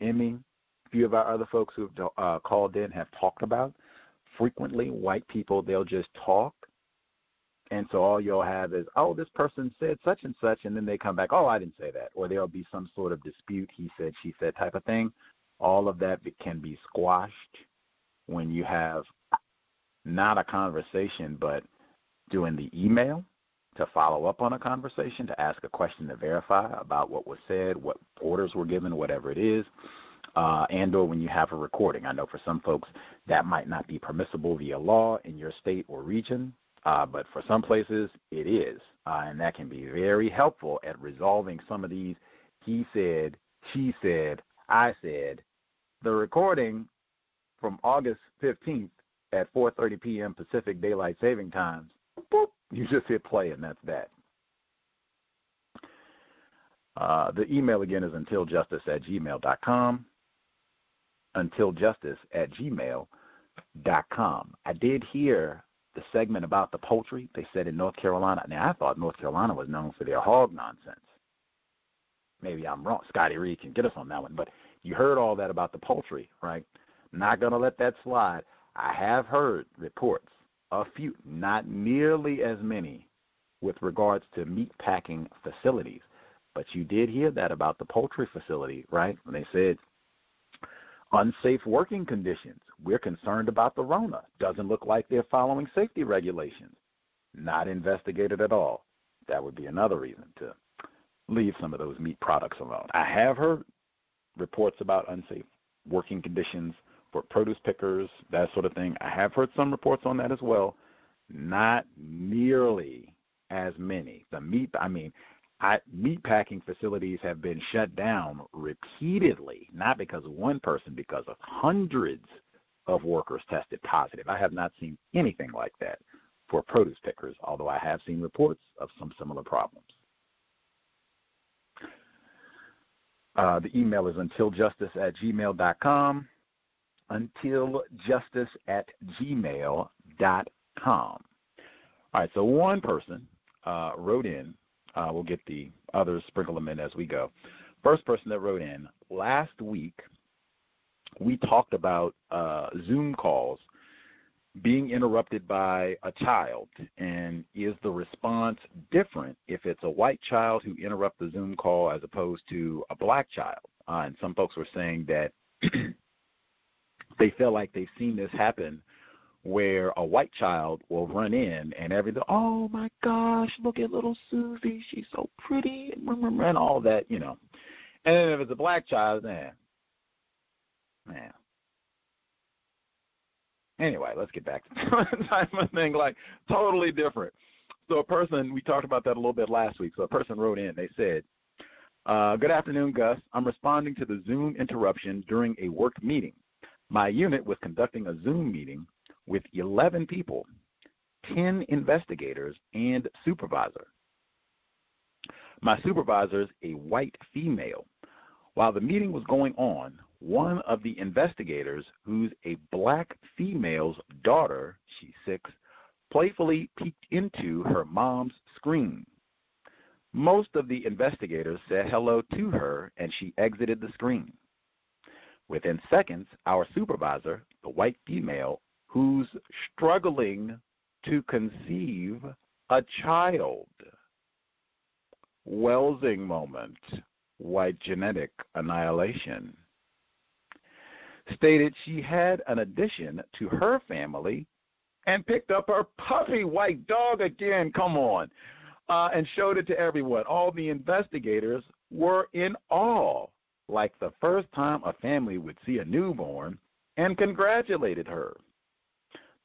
Emmy, a few of our other folks who've uh, called in have talked about frequently white people they'll just talk, and so all you'll have is oh this person said such and such, and then they come back oh I didn't say that, or there'll be some sort of dispute he said she said type of thing. All of that can be squashed when you have not a conversation but doing the email to follow up on a conversation, to ask a question to verify about what was said, what orders were given, whatever it is, uh, and or when you have a recording. I know for some folks that might not be permissible via law in your state or region, uh, but for some places it is, uh, and that can be very helpful at resolving some of these he said, she said, I said. The recording from August 15th at 4:30 p.m. Pacific Daylight Saving Times you just hit play, and that's that. Uh, the email again is untiljustice at gmail.com. Untiljustice at gmail.com. I did hear the segment about the poultry. They said in North Carolina. Now, I thought North Carolina was known for their hog nonsense. Maybe I'm wrong. Scotty Reed can get us on that one. But you heard all that about the poultry, right? Not going to let that slide. I have heard reports a few, not nearly as many with regards to meat packing facilities. But you did hear that about the poultry facility, right? When they said unsafe working conditions. We're concerned about the Rona. Doesn't look like they're following safety regulations. Not investigated at all. That would be another reason to leave some of those meat products alone. I have heard reports about unsafe working conditions for produce pickers, that sort of thing. I have heard some reports on that as well. Not nearly as many. The meat, I mean, I, meat packing facilities have been shut down repeatedly, not because of one person, because of hundreds of workers tested positive. I have not seen anything like that for produce pickers, although I have seen reports of some similar problems. Uh, the email is untiljustice at gmail.com until justice at gmail.com. All right, so one person uh, wrote in. Uh, we'll get the others, sprinkle them in as we go. First person that wrote in last week, we talked about uh, Zoom calls being interrupted by a child, and is the response different if it's a white child who interrupts the Zoom call as opposed to a black child? Uh, and some folks were saying that they feel like they've seen this happen where a white child will run in and everything, oh my gosh, look at little Susie, she's so pretty, and all that, you know. And then if it's a black child, man, man. Anyway, let's get back to the type of thing. Like totally different. So a person, we talked about that a little bit last week. So a person wrote in. They said, uh, "Good afternoon, Gus. I'm responding to the Zoom interruption during a work meeting. My unit was conducting a Zoom meeting with 11 people, 10 investigators, and supervisor. My supervisor is a white female. While the meeting was going on, one of the investigators, who's a black female's daughter, she's six, playfully peeked into her mom's screen. Most of the investigators said hello to her and she exited the screen. Within seconds, our supervisor, the white female, who's struggling to conceive a child, Welsing moment, white genetic annihilation, stated she had an addition to her family and picked up her puppy white dog again. Come on. Uh, and showed it to everyone. All the investigators were in awe, like the first time a family would see a newborn, and congratulated her.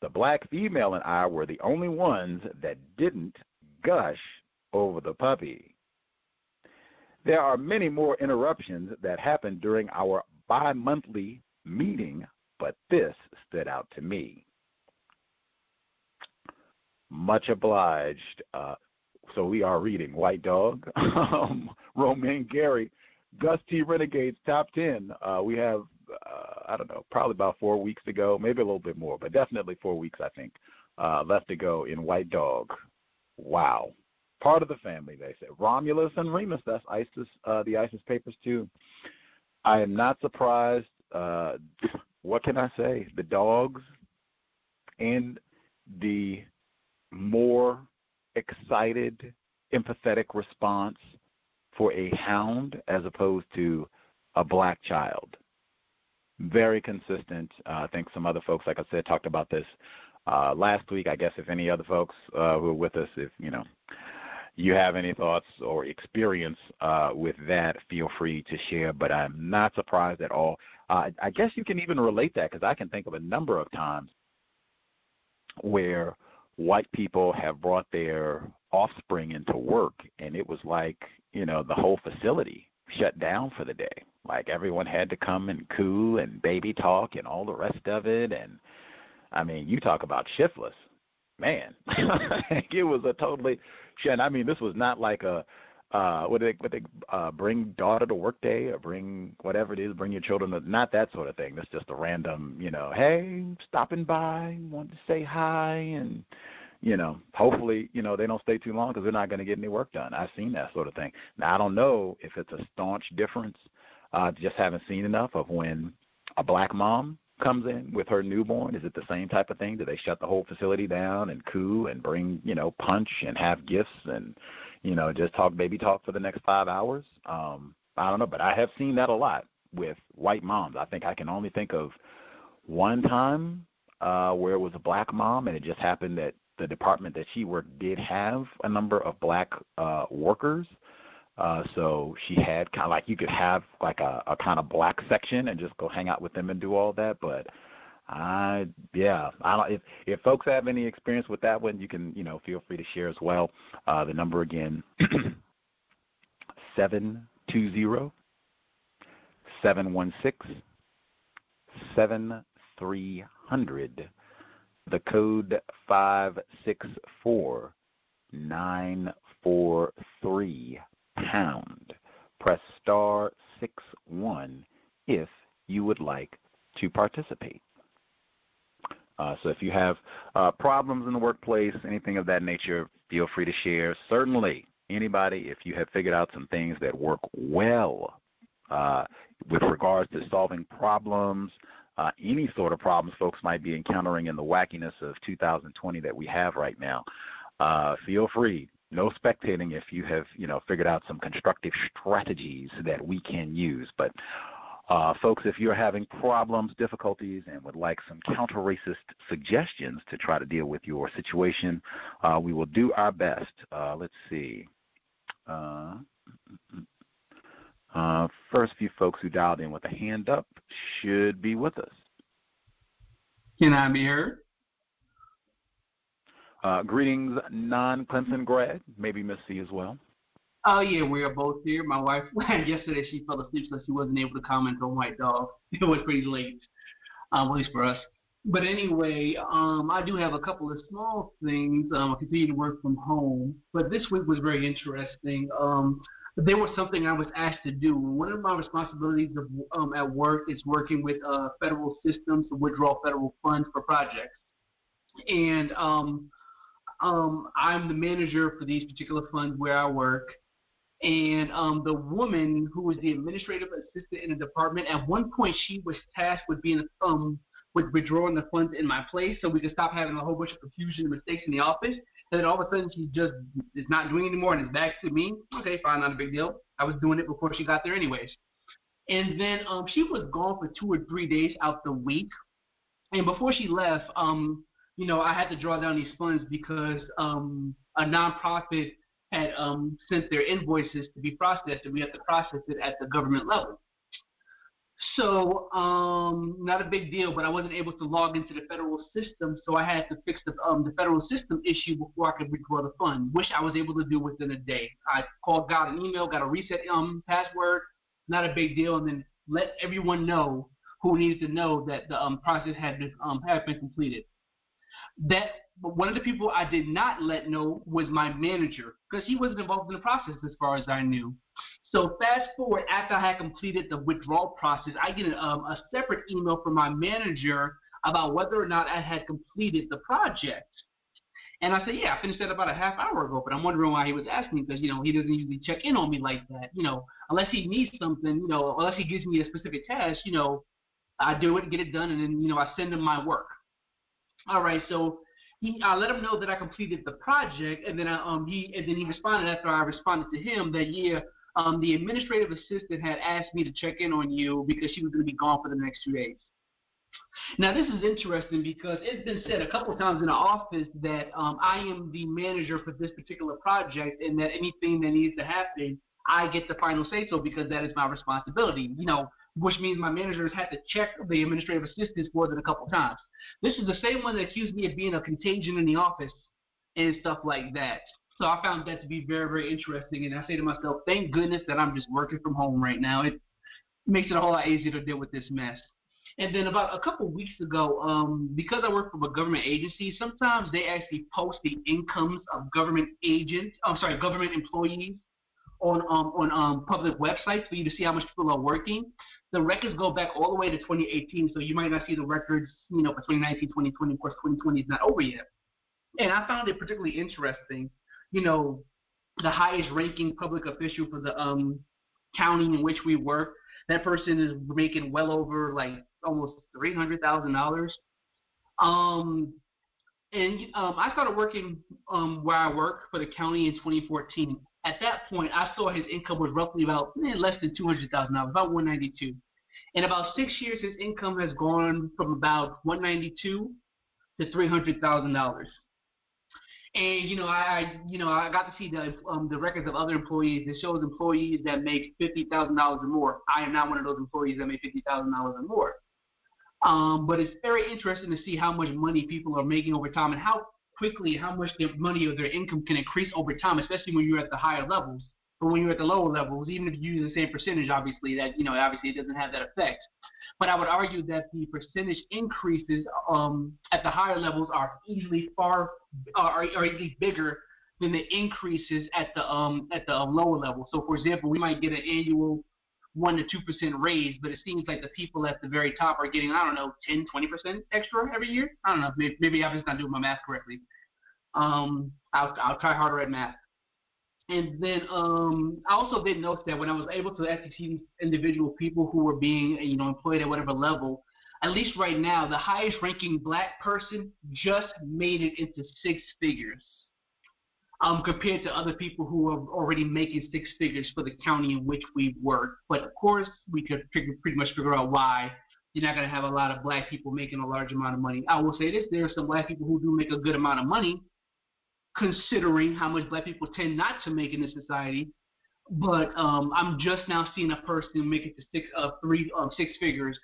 The black female and I were the only ones that didn't gush over the puppy. There are many more interruptions that happen during our bi monthly meeting, but this stood out to me. Much obliged. Uh, so we are reading White Dog, um, Romain Gary, Gus T. Renegades Top 10. Uh, we have, uh, I don't know, probably about four weeks to go, maybe a little bit more, but definitely four weeks, I think, uh, left to go in White Dog. Wow. Part of the family, they said. Romulus and Remus, that's ISIS, uh, the ISIS papers, too. I am not surprised. Uh, what can I say? The dogs and the more excited, empathetic response for a hound as opposed to a black child. Very consistent. Uh, I think some other folks, like I said, talked about this uh, last week. I guess if any other folks uh, who are with us, if you know you have any thoughts or experience uh, with that, feel free to share. But I'm not surprised at all. Uh, I guess you can even relate that because I can think of a number of times where white people have brought their offspring into work and it was like you know the whole facility shut down for the day. Like everyone had to come and coo and baby talk and all the rest of it. And i mean you talk about shiftless. Man it was a totally shit i mean this was not like a uh what they what they uh bring daughter to work day or bring whatever it is bring your children to not that sort of thing. That's just a random you know hey stopping by want to say hi and you know hopefully you know they don't stay too long because they're not going to get any work done. I've seen that sort of thing. Now i don't know if it's a staunch difference. Uh just haven't seen enough of when a black mom comes in with her newborn. Is it the same type of thing? Do they shut the whole facility down and coo and bring you know punch and have gifts and you know, just talk baby talk for the next five hours. Um, I don't know, but I have seen that a lot with white moms. I think I can only think of one time uh, where it was a black mom, and it just happened that the department that she worked did have a number of black uh, workers. Uh, so she had kind of like you could have like a, a kind of black section and just go hang out with them and do all that. But I yeah, I don't, if if folks have any experience with that one, you can you know feel free to share as well. Uh, the number again seven two zero seven one six seven three hundred. The code five six four nine four three pound. Press star six one if you would like to participate. Uh, so if you have uh, problems in the workplace, anything of that nature, feel free to share. Certainly, anybody, if you have figured out some things that work well uh, with regards to solving problems, uh, any sort of problems folks might be encountering in the wackiness of 2020 that we have right now, uh, feel free. No spectating if you have, you know, figured out some constructive strategies that we can use. But uh, folks, if you're having problems, difficulties, and would like some counter racist suggestions to try to deal with your situation, uh, we will do our best. Uh, let's see. Uh, uh, first few folks who dialed in with a hand up should be with us. Can I be heard? Uh, greetings, non-Clemson grad, maybe Miss C as well. Oh yeah, we are both here. My wife yesterday she fell asleep, so she wasn't able to comment on White Dog. It was pretty late, um, at least for us. But anyway, um, I do have a couple of small things. Um, I continue to work from home, but this week was very interesting. Um, there was something I was asked to do. One of my responsibilities of, um, at work is working with uh, federal systems to withdraw federal funds for projects, and um, um, I'm the manager for these particular funds where I work. And um, the woman who was the administrative assistant in the department, at one point she was tasked with being um, with withdrawing the funds in my place so we could stop having a whole bunch of confusion and mistakes in the office. And then all of a sudden she just is not doing anymore and it's back to me. Okay, fine, not a big deal. I was doing it before she got there anyways. And then um, she was gone for two or three days out the week. And before she left, um, you know, I had to draw down these funds because um, a nonprofit had um, sent their invoices to be processed, and we have to process it at the government level. So, um, not a big deal, but I wasn't able to log into the federal system, so I had to fix the, um, the federal system issue before I could withdraw the fund, which I was able to do within a day. I called, got an email, got a reset um, password, not a big deal, and then let everyone know who needs to know that the um, process had been, um, had been completed. That one of the people I did not let know was my manager because he wasn't involved in the process as far as I knew. So fast forward after I had completed the withdrawal process, I get a, um, a separate email from my manager about whether or not I had completed the project. And I said, yeah, I finished that about a half hour ago, but I'm wondering why he was asking because, you know, he doesn't usually check in on me like that. You know, unless he needs something, you know, unless he gives me a specific task, you know, I do it, and get it done, and then, you know, I send him my work. All right, so he, I let him know that I completed the project, and then I, um, he, and then he responded after I responded to him that, yeah, um, the administrative assistant had asked me to check in on you because she was going to be gone for the next two days. Now, this is interesting because it's been said a couple of times in the office that um, I am the manager for this particular project and that anything that needs to happen, I get the final say so because that is my responsibility. You know, which means my managers had to check the administrative assistants more than a couple of times. This is the same one that accused me of being a contagion in the office and stuff like that. So I found that to be very, very interesting. And I say to myself, thank goodness that I'm just working from home right now. It makes it a whole lot easier to deal with this mess. And then about a couple of weeks ago, um, because I work for a government agency, sometimes they actually post the incomes of government agents, I'm sorry, government employees on um, on um, public websites for you to see how much people are working. The records go back all the way to 2018, so you might not see the records, you know, for 2019, 2020. Of course, 2020 is not over yet. And I found it particularly interesting you know, the highest ranking public official for the um, county in which we work. That person is making well over like almost three hundred thousand dollars. Um, and um, I started working um, where I work for the county in 2014. At that point, I saw his income was roughly about eh, less than two hundred thousand dollars, about 192. In about six years, his income has gone from about 192 to 300 thousand dollars. And you know, I you know I got to see the um, the records of other employees. It shows employees that make fifty thousand dollars or more. I am not one of those employees that make fifty thousand dollars or more. Um, but it's very interesting to see how much money people are making over time and how quickly how much their money or their income can increase over time, especially when you're at the higher levels. But when you're at the lower levels, even if you use the same percentage, obviously that you know obviously it doesn't have that effect. But I would argue that the percentage increases um, at the higher levels are easily far are, are easily bigger than the increases at the um, at the lower level. So, for example, we might get an annual one to two percent raise, but it seems like the people at the very top are getting I don't know 10, 20 percent extra every year. I don't know. Maybe, maybe I'm just not doing my math correctly. Um, I'll I'll try harder at math. And then um, I also did note that when I was able to actually see individual people who were being, you know, employed at whatever level, at least right now, the highest ranking black person just made it into six figures. Um, compared to other people who are already making six figures for the county in which we work. But of course, we could pretty much figure out why you're not going to have a lot of black people making a large amount of money. I will say this: there are some black people who do make a good amount of money, considering how much black people tend not to make in this society. but um, I'm just now seeing a person make it to six, uh, three, um, six figures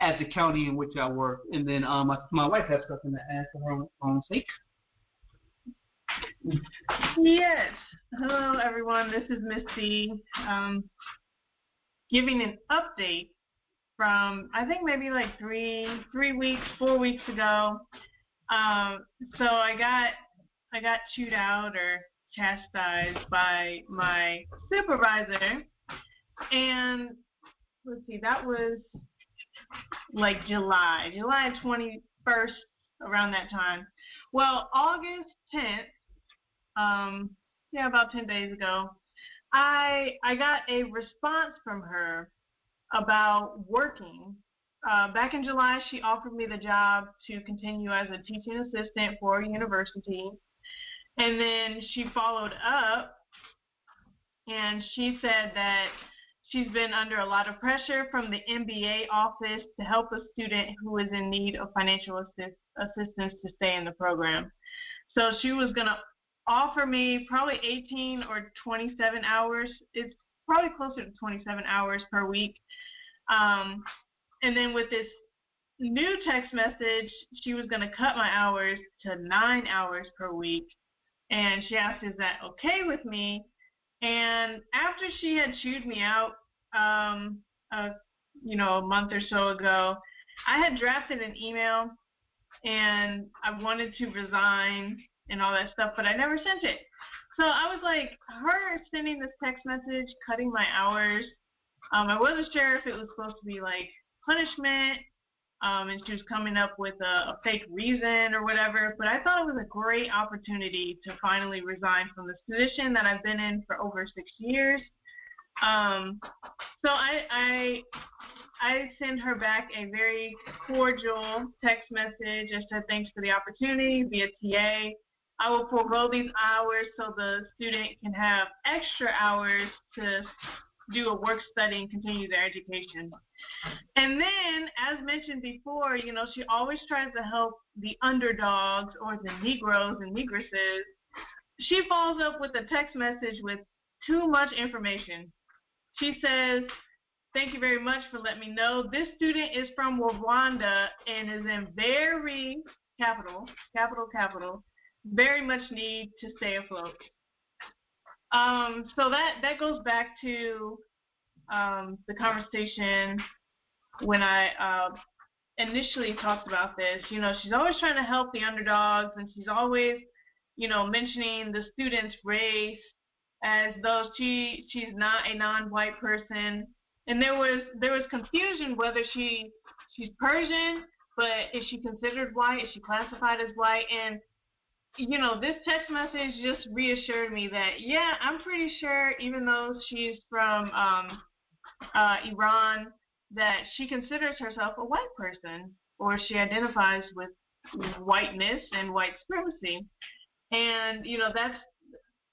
at the county in which I work, and then um, my, my wife has something to add for her own sake. Yes. Hello, everyone. This is Misty. Um, giving an update from I think maybe like three three weeks, four weeks ago. Um, so I got I got chewed out or chastised by my supervisor, and let's see, that was like July, July 21st, around that time. Well, August 10th, um, yeah, about 10 days ago, I I got a response from her about working. Uh, back in July, she offered me the job to continue as a teaching assistant for a university. And then she followed up and she said that she's been under a lot of pressure from the MBA office to help a student who is in need of financial assist- assistance to stay in the program. So she was going to offer me probably 18 or 27 hours. It's probably closer to 27 hours per week. Um, and then with this new text message, she was going to cut my hours to nine hours per week. And she asked, Is that okay with me? And after she had chewed me out, um, a, you know, a month or so ago, I had drafted an email and I wanted to resign and all that stuff, but I never sent it. So I was like, her sending this text message, cutting my hours. Um, I wasn't sure if it was supposed to be like punishment, um, and she was coming up with a, a fake reason or whatever. But I thought it was a great opportunity to finally resign from this position that I've been in for over six years. Um, so I, I I send her back a very cordial text message and said thanks for the opportunity via TA. I will forego these hours so the student can have extra hours to do a work study and continue their education. And then, as mentioned before, you know, she always tries to help the underdogs or the Negroes and Negresses. She follows up with a text message with too much information. She says, Thank you very much for letting me know. This student is from Rwanda and is in very capital, capital, capital, very much need to stay afloat. Um, so that that goes back to um, the conversation when I uh, initially talked about this. You know, she's always trying to help the underdogs, and she's always, you know, mentioning the student's race as though she she's not a non-white person. And there was there was confusion whether she she's Persian, but is she considered white? Is she classified as white? And you know, this text message just reassured me that yeah, I'm pretty sure even though she's from um, uh, Iran, that she considers herself a white person or she identifies with whiteness and white supremacy. And you know, that's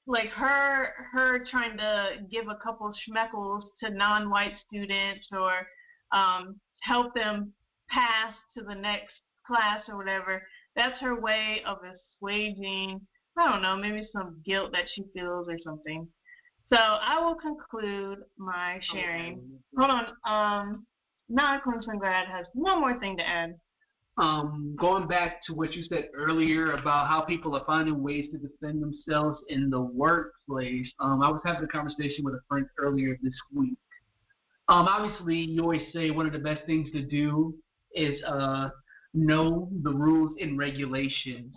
like her her trying to give a couple schmeckles to non-white students or um, help them pass to the next class or whatever. That's her way of assuaging, I don't know, maybe some guilt that she feels or something. So I will conclude my sharing. Hold on. Um, non-Clemson grad has one more thing to add. Um, going back to what you said earlier about how people are finding ways to defend themselves in the workplace, um, I was having a conversation with a friend earlier this week. Um, obviously, you always say one of the best things to do is uh, know the rules and regulations.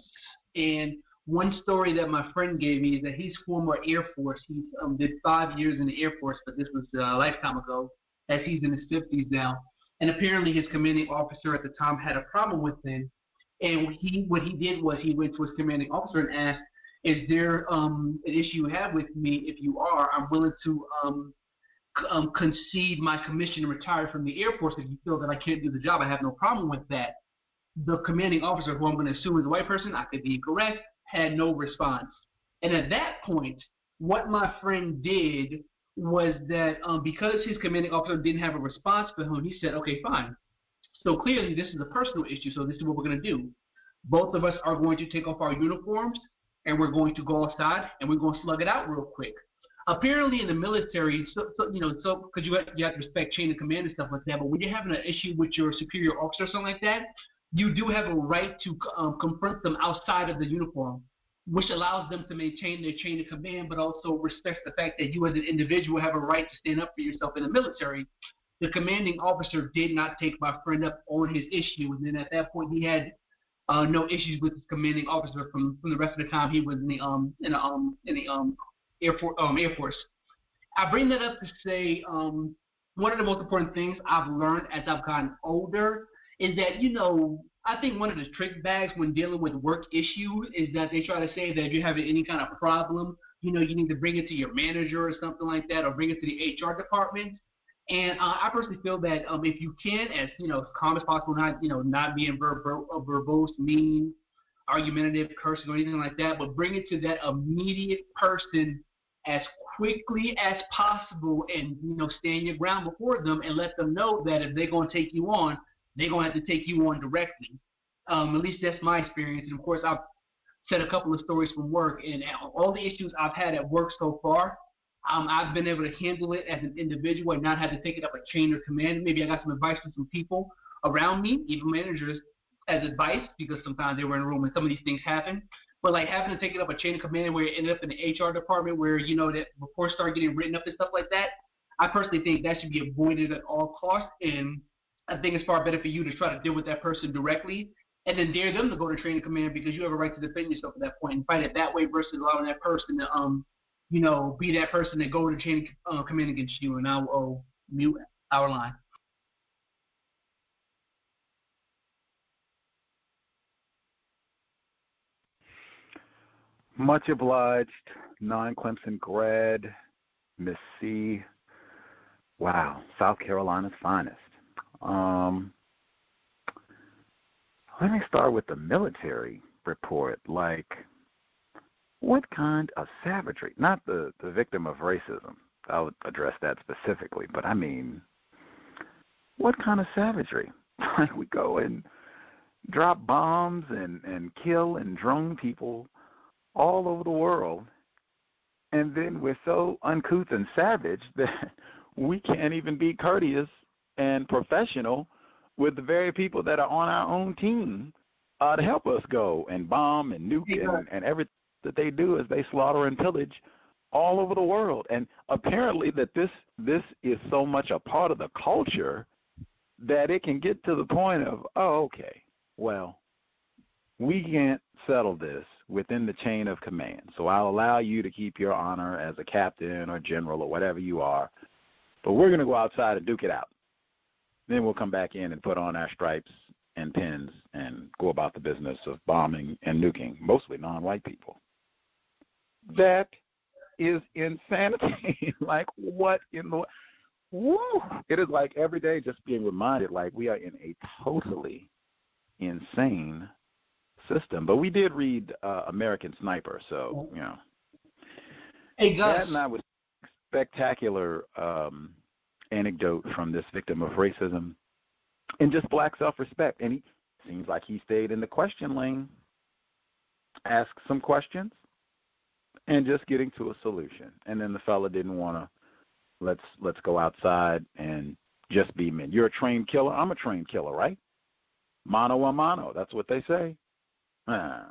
And one story that my friend gave me is that he's former Air Force. He um, did five years in the Air Force, but this was a lifetime ago, as he's in his 50s now. And apparently, his commanding officer at the time had a problem with him. And he, what he did was he went to his commanding officer and asked, "Is there um, an issue you have with me? If you are, I'm willing to um, um, concede my commission and retire from the Air Force if you feel that I can't do the job. I have no problem with that." The commanding officer, who I'm going to assume is a white person, I could be incorrect, had no response. And at that point, what my friend did was that um, because his commanding officer didn't have a response for him, he said, okay, fine. So clearly, this is a personal issue, so this is what we're going to do. Both of us are going to take off our uniforms and we're going to go outside and we're going to slug it out real quick. apparently in the military, so, so you know, so because you you have to respect chain of command and stuff like that. But when you're having an issue with your superior officer or something like that, you do have a right to um, confront them outside of the uniform, which allows them to maintain their chain of command, but also respects the fact that you as an individual have a right to stand up for yourself in the military. The commanding officer did not take my friend up on his issue, and then at that point he had uh, no issues with his commanding officer from, from the rest of the time he was in the um in the um in the um Air Force. Um, Air Force. I bring that up to say um, one of the most important things I've learned as I've gotten older is that you know I think one of the trick bags when dealing with work issues is that they try to say that if you're having any kind of problem, you know, you need to bring it to your manager or something like that, or bring it to the HR department. And uh, I personally feel that um, if you can, as you know, as calm as possible, not you know, not being verbo- verbose, mean, argumentative, cursing, or anything like that, but bring it to that immediate person as quickly as possible and you know stand your ground before them and let them know that if they're going to take you on, they're going to have to take you on directly. Um, at least that's my experience. And of course, I've said a couple of stories from work, and all the issues I've had at work so far, um, I've been able to handle it as an individual and not have to take it up a chain of command. Maybe I got some advice from some people around me, even managers, as advice because sometimes they were in a room and some of these things happen. But like having to take it up a chain of command where it ended up in the HR department where you know that reports start getting written up and stuff like that, I personally think that should be avoided at all costs. And I think it's far better for you to try to deal with that person directly and then dare them to go to training command because you have a right to defend yourself at that point and fight it that way versus allowing that person to um you know be that person that go to training uh, command against you. And I'll, I'll mute our line. Much obliged, non Clemson grad, Miss C. Wow, South Carolina's finest. Um, let me start with the military report. Like, what kind of savagery? Not the, the victim of racism. I'll address that specifically, but I mean, what kind of savagery? Like, we go and drop bombs and, and kill and drone people all over the world, and then we're so uncouth and savage that we can't even be courteous and professional with the very people that are on our own team uh, to help us go and bomb and nuke and, and everything that they do is they slaughter and pillage all over the world. And apparently that this this is so much a part of the culture that it can get to the point of, oh, okay, well, we can't settle this within the chain of command. So I'll allow you to keep your honor as a captain or general or whatever you are, but we're going to go outside and duke it out. Then we'll come back in and put on our stripes and pins and go about the business of bombing and nuking mostly non-white people. That is insanity. like what in the woo? It is like every day just being reminded like we are in a totally insane system. But we did read uh, American Sniper, so you know. Hey Gus. That and I was spectacular um, anecdote from this victim of racism and just black self-respect. And he seems like he stayed in the question lane, asked some questions, and just getting to a solution. And then the fella didn't want to let's let's go outside and just be men. You're a trained killer. I'm a trained killer, right? Mano a mano. That's what they say. Ah,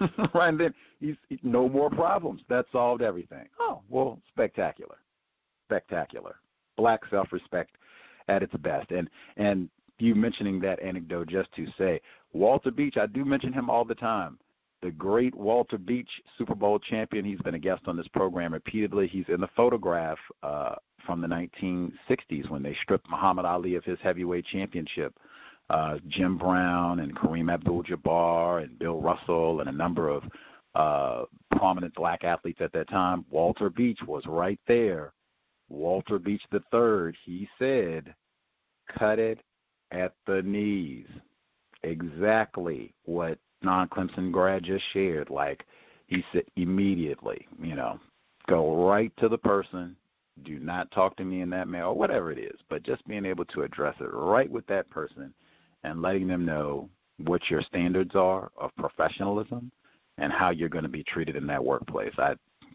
right, and then he's no more problems. That solved everything. Oh, well, spectacular, spectacular. Black self-respect at its best. And and you mentioning that anecdote just to say Walter Beach. I do mention him all the time. The great Walter Beach, Super Bowl champion. He's been a guest on this program repeatedly. He's in the photograph uh, from the 1960s when they stripped Muhammad Ali of his heavyweight championship uh, Jim Brown and Kareem Abdul-Jabbar and Bill Russell and a number of uh, prominent black athletes at that time. Walter Beach was right there. Walter Beach the third. He said, "Cut it at the knees." Exactly what non-Clemson grad just shared. Like he said immediately, you know, go right to the person. Do not talk to me in that mail, or whatever it is. But just being able to address it right with that person and letting them know what your standards are of professionalism and how you're going to be treated in that workplace. I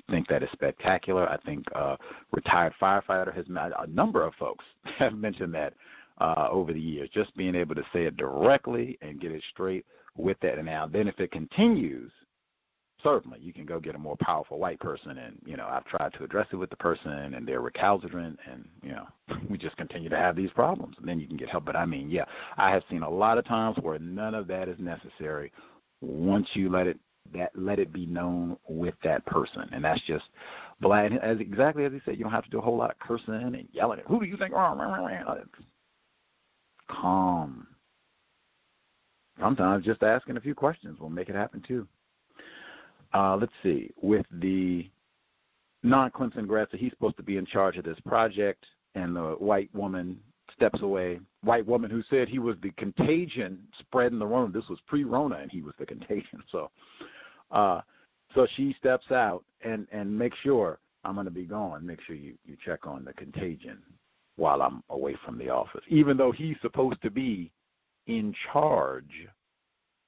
think that is spectacular. I think uh, retired firefighter has a number of folks have mentioned that uh, over the years. Just being able to say it directly and get it straight with that. And now, then if it continues, certainly you can go get a more powerful white person and you know i've tried to address it with the person and they're recalcitrant and you know we just continue to have these problems and then you can get help but i mean yeah i have seen a lot of times where none of that is necessary once you let it that let it be known with that person and that's just black as exactly as he said you don't have to do a whole lot of cursing and yelling who do you think calm sometimes just asking a few questions will make it happen too uh, let's see, with the non-Clemson grad, so he's supposed to be in charge of this project, and the white woman steps away. White woman who said he was the contagion spreading the Rona. This was pre-Rona, and he was the contagion. So, uh, so she steps out and and make sure I'm going to be gone. Make sure you you check on the contagion while I'm away from the office, even though he's supposed to be in charge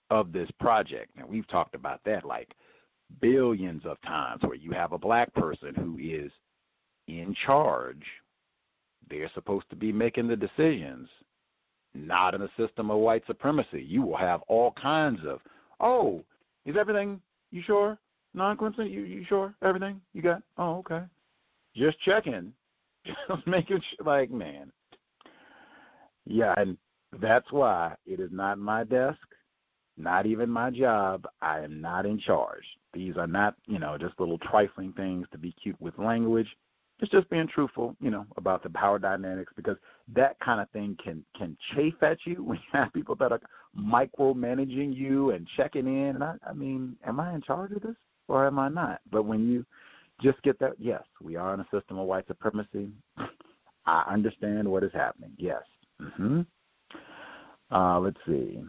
of this project. Now we've talked about that, like billions of times where you have a black person who is in charge. They're supposed to be making the decisions, not in a system of white supremacy. You will have all kinds of, oh, is everything, you sure? Non Clemson, you, you sure? Everything you got? Oh, okay. Just checking. Just making sure, like, man. Yeah, and that's why it is not my desk not even my job. I am not in charge. These are not, you know, just little trifling things to be cute with language. It's just being truthful, you know, about the power dynamics because that kind of thing can can chafe at you when you have people that are micromanaging you and checking in. And I, I mean, am I in charge of this or am I not? But when you just get that, yes, we are in a system of white supremacy. I understand what is happening. Yes. Mm-hmm. Uh, let's see.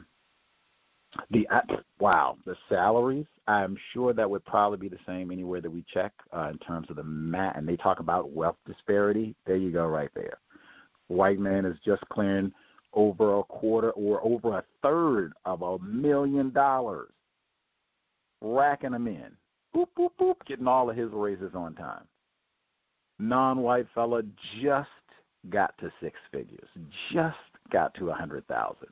The wow, the salaries. I'm sure that would probably be the same anywhere that we check uh, in terms of the mat. And they talk about wealth disparity. There you go, right there. White man is just clearing over a quarter or over a third of a million dollars, racking them in. Boop boop boop, getting all of his raises on time. Non-white fella just got to six figures, just got to a hundred thousand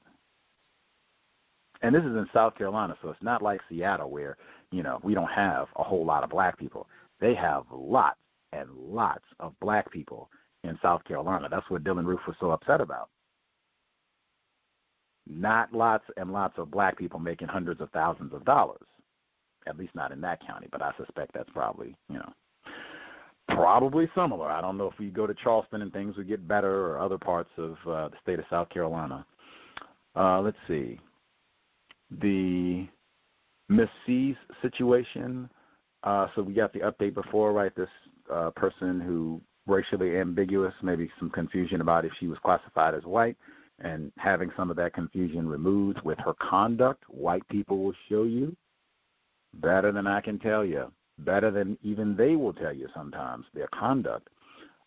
and this is in South Carolina, so it's not like Seattle where you know we don't have a whole lot of black people. They have lots and lots of black people in South Carolina. That's what Dylann Roof was so upset about. Not lots and lots of black people making hundreds of thousands of dollars. At least not in that county, but I suspect that's probably, you know, probably similar. I don't know if we go to Charleston and things would get better or other parts of uh, the state of South Carolina. Uh, let's see the Miss C's situation. Uh, so we got the update before, right? This uh, person who racially ambiguous, maybe some confusion about if she was classified as white, and having some of that confusion removed with her conduct. White people will show you better than I can tell you, better than even they will tell you sometimes their conduct.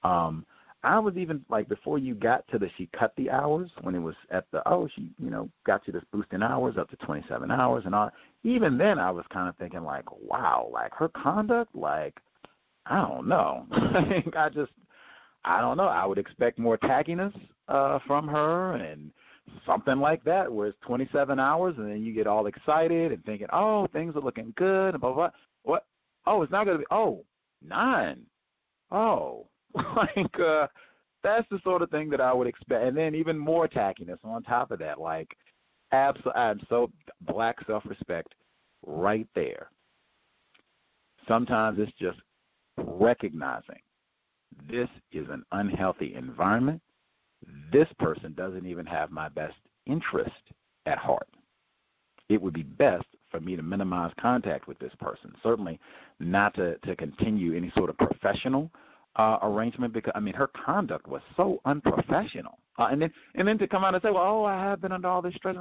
Um, I was even like before you got to the she cut the hours when it was at the oh she you know got you this boost in hours up to 27 hours and all. Even then I was kind of thinking like wow like her conduct like I don't know I just I don't know I would expect more tackiness uh from her and something like that where it's 27 hours and then you get all excited and thinking oh things are looking good and blah blah, blah. what oh it's not to be oh nine oh like uh that's the sort of thing that I would expect. And then even more tackiness on top of that, like absolutely, I'm so black self-respect right there. Sometimes it's just recognizing this is an unhealthy environment. This person doesn't even have my best interest at heart. It would be best for me to minimize contact with this person. Certainly not to, to continue any sort of professional uh, arrangement because I mean her conduct was so unprofessional. Uh, and then and then to come out and say, well, oh, I have been under all this stress,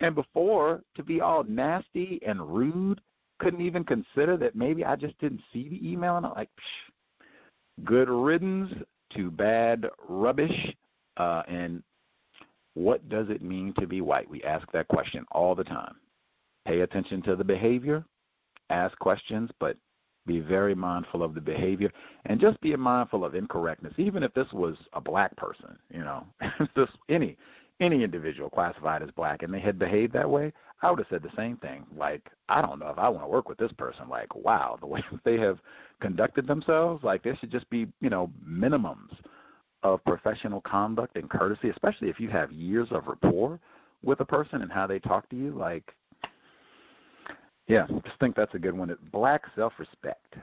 and before to be all nasty and rude, couldn't even consider that maybe I just didn't see the email and I'm like, Psh, good riddance to bad rubbish. Uh, and what does it mean to be white? We ask that question all the time. Pay attention to the behavior, ask questions, but Be very mindful of the behavior and just be mindful of incorrectness. Even if this was a black person, you know, this any any individual classified as black and they had behaved that way, I would have said the same thing. Like, I don't know if I want to work with this person. Like, wow, the way they have conducted themselves, like there should just be, you know, minimums of professional conduct and courtesy, especially if you have years of rapport with a person and how they talk to you. Like, yeah, just think that's a good one. Black self-respect.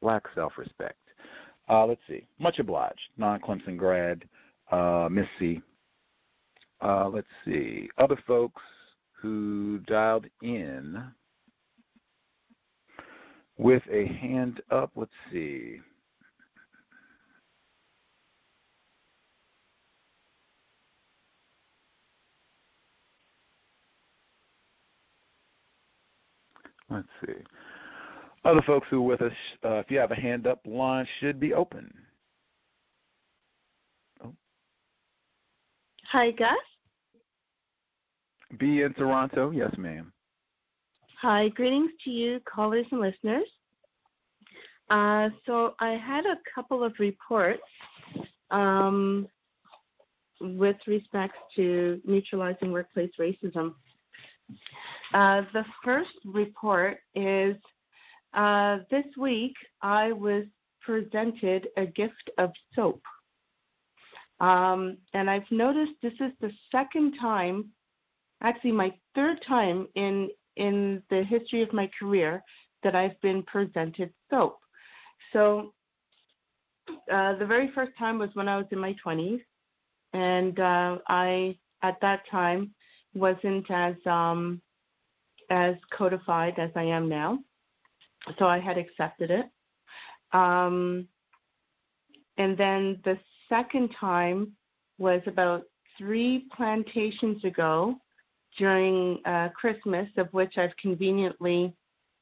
Black self-respect. Uh, let's see. Much obliged. Non-Clemson grad, uh, Miss C. Uh, let's see. Other folks who dialed in with a hand up. Let's see. Let's see. Other folks who are with us, uh, if you have a hand up, line should be open. Oh. Hi, Gus. B in Toronto. Yes, ma'am. Hi, greetings to you, callers and listeners. Uh, so I had a couple of reports um, with respect to neutralizing workplace racism. Uh, the first report is uh, this week I was presented a gift of soap. Um, and I've noticed this is the second time, actually my third time in in the history of my career that I've been presented soap. So uh, the very first time was when I was in my 20s, and uh, I at that time wasn't as um, as codified as I am now. So I had accepted it. Um, and then the second time was about three plantations ago during uh, Christmas, of which I've conveniently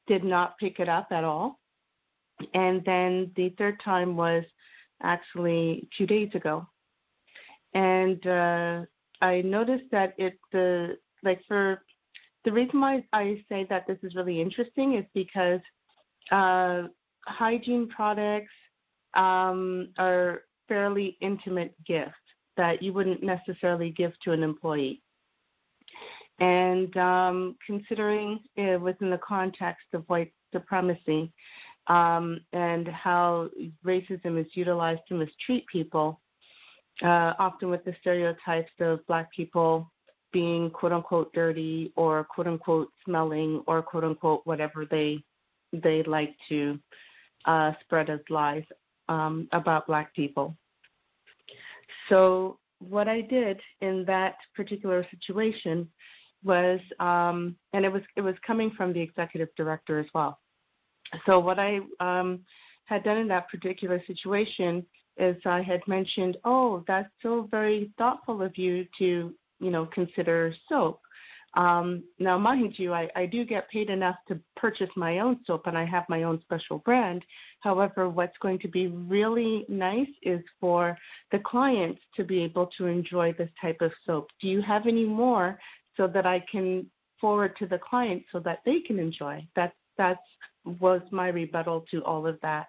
did not pick it up at all. And then the third time was actually two days ago. And uh, I noticed that it the like for the reason why I say that this is really interesting is because uh, hygiene products um, are fairly intimate gifts that you wouldn't necessarily give to an employee. And um, considering it within the context of white supremacy um, and how racism is utilized to mistreat people, uh, often with the stereotypes of black people being quote unquote dirty or quote unquote smelling or quote unquote whatever they they like to uh, spread as lies um, about black people. So what I did in that particular situation was, um, and it was it was coming from the executive director as well. So what I um, had done in that particular situation is I had mentioned, oh, that's so very thoughtful of you to you know, consider soap. Um, now, mind you, I, I do get paid enough to purchase my own soap and I have my own special brand. However, what's going to be really nice is for the clients to be able to enjoy this type of soap. Do you have any more so that I can forward to the client so that they can enjoy? That that's was my rebuttal to all of that.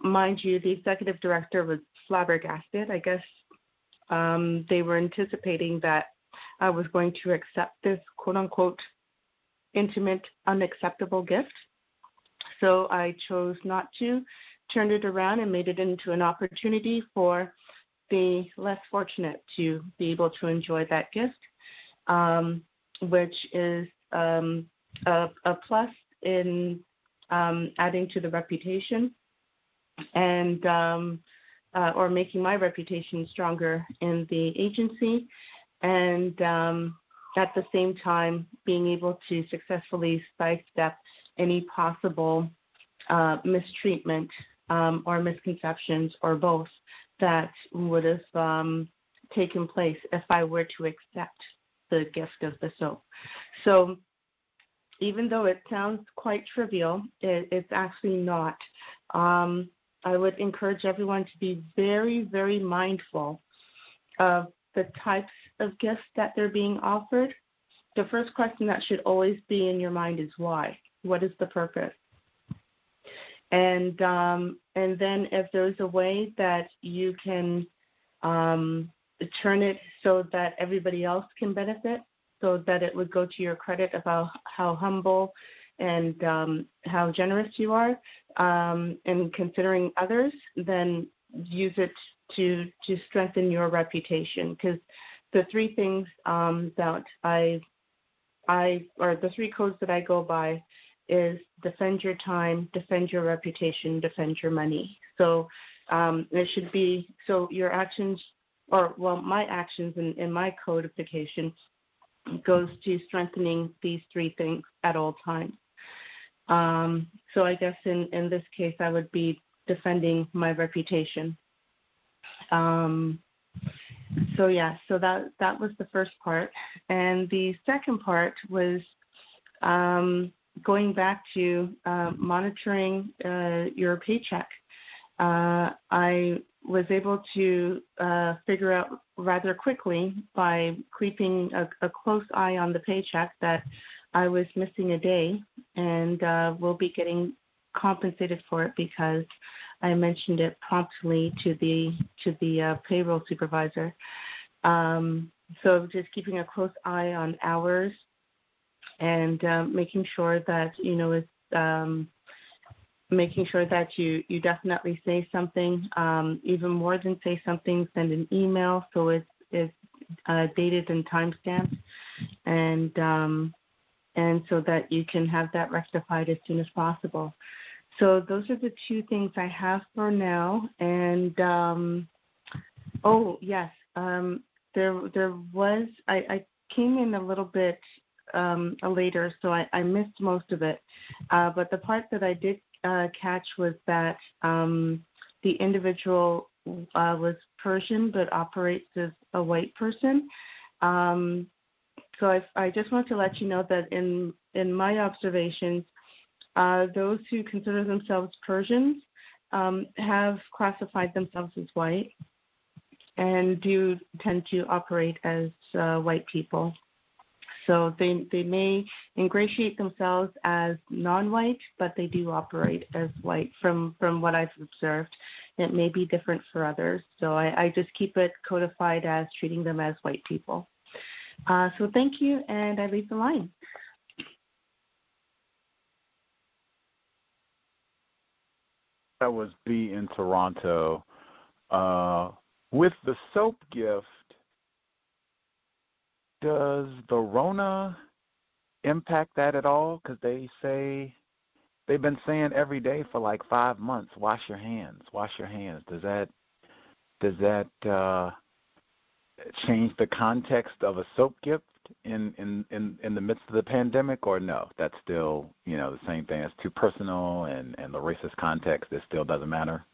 Mind you, the executive director was flabbergasted. I guess um, they were anticipating that I was going to accept this quote unquote intimate, unacceptable gift. So I chose not to, turned it around and made it into an opportunity for the less fortunate to be able to enjoy that gift, um, which is um, a, a, plus in um, adding to the reputation and um, uh, or making my reputation stronger in the agency, and um, at the same time being able to successfully sidestep any possible uh, mistreatment um, or misconceptions or both that would have um, taken place if I were to accept the gift of the soap. So even though it sounds quite trivial, it, it's actually not. Um, I would encourage everyone to be very, very mindful of the types of gifts that they're being offered. The first question that should always be in your mind is why? What is the purpose? and um, and then if there's a way that you can um, turn it so that everybody else can benefit, so that it would go to your credit about how humble and um, how generous you are, um, and considering others, then use it to to strengthen your reputation. Because the three things um, that I I or the three codes that I go by is defend your time, defend your reputation, defend your money. So um, it should be so your actions, or well, my actions in, in my codification goes to strengthening these three things at all times. Um, so I guess in, in this case, I would be defending my reputation. Um, so yeah, so that that was the first part, and the second part was um, going back to uh, monitoring uh, your paycheck. Uh, I was able to uh, figure out rather quickly by keeping a, a, close eye on the paycheck that I was missing a day, and uh, will be getting compensated for it because I mentioned it promptly to the to the uh, payroll supervisor. Um, so just keeping a close eye on hours and um, making sure that you know it's um, making sure that you you definitely say something, um, even more than say something, send an email so it's it's uh, dated and timestamped, and um, and so that you can have that rectified as soon as possible. So those are the two things I have for now. And um, oh yes, um, there there was I, I came in a little bit um, later, so I, I missed most of it. Uh, but the part that I did uh, catch was that um, the individual uh, was Persian but operates as a white person. Um, so I, I just want to let you know that in in my observations, uh, those who consider themselves Persians um, have classified themselves as white and do tend to operate as uh, white people. So they they may ingratiate themselves as non-white, but they do operate as white. From from what I've observed, it may be different for others. So I, I just keep it codified as treating them as white people. Uh, so thank you, and I leave the line. That was B in Toronto. Uh, with the soap gift, does the Rona impact that at all? Because they say they've been saying every day for like five months, wash your hands, wash your hands. Does that does that uh, change the context of a soap gift in, in in in the midst of the pandemic, or no? That's still you know the same thing. It's too personal, and and the racist context it still doesn't matter.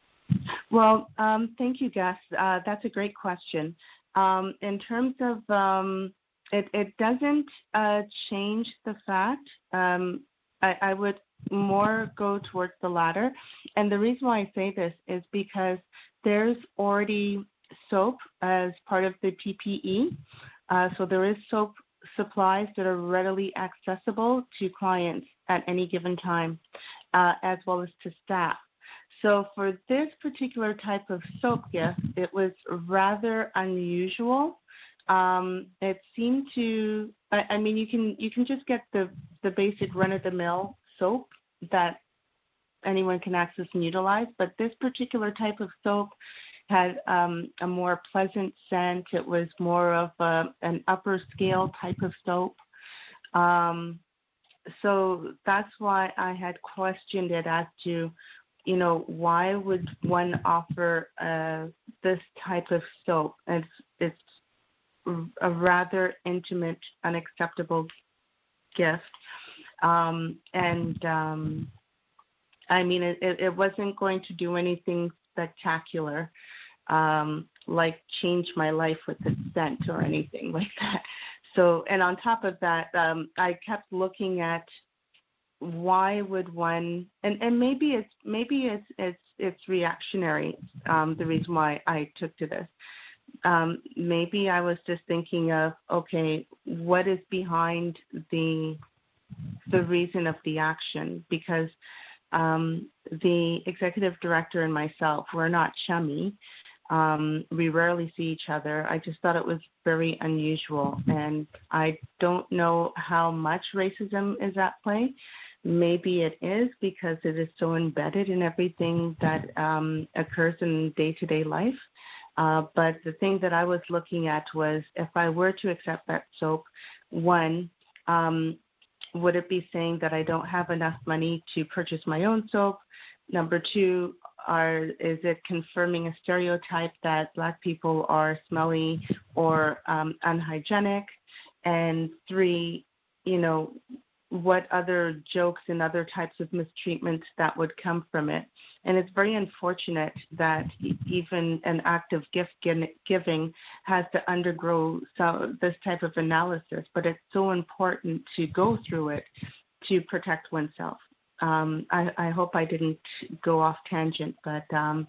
Well, um, thank you, Gus. Uh, that's a great question. Um, in terms of um, it, it doesn't uh, change the fact. Um, I, I would more go towards the latter. And the reason why I say this is because there's already soap as part of the PPE. Uh, so there is soap supplies that are readily accessible to clients at any given time, uh, as well as to staff. So for this particular type of soap gift, it was rather unusual um, it seemed to. I, I mean, you can you can just get the the basic run of the mill soap that anyone can access and utilize, but this particular type of soap had um, a more pleasant scent. It was more of a, an upper scale type of soap. Um, so that's why I had questioned it as to, you know, why would one offer uh, this type of soap? It's it's a rather intimate, unacceptable gift. Um, and um, I mean, it, it wasn't going to do anything spectacular, um, like change my life with the scent or anything like that. So, and on top of that, um, I kept looking at why would one, and, and maybe it's maybe it's it's it's reactionary. Um, the reason why I took to this um, maybe I was just thinking of okay, what is behind the the reason of the action? Because um, the executive director and myself were not chummy. Um, we rarely see each other. I just thought it was very unusual, and I don't know how much racism is at play. Maybe it is because it is so embedded in everything that um, occurs in day to day life. Uh, but the thing that I was looking at was if I were to accept that soap, one, um, would it be saying that I don't have enough money to purchase my own soap? Number two, are is it confirming a stereotype that black people are smelly or um, unhygienic? And three, you know, what other jokes and other types of mistreatment that would come from it. And it's very unfortunate that even an act of gift giving has to undergo this type of analysis, but it's so important to go through it to protect oneself. Um, I, I, hope I didn't go off tangent, but um,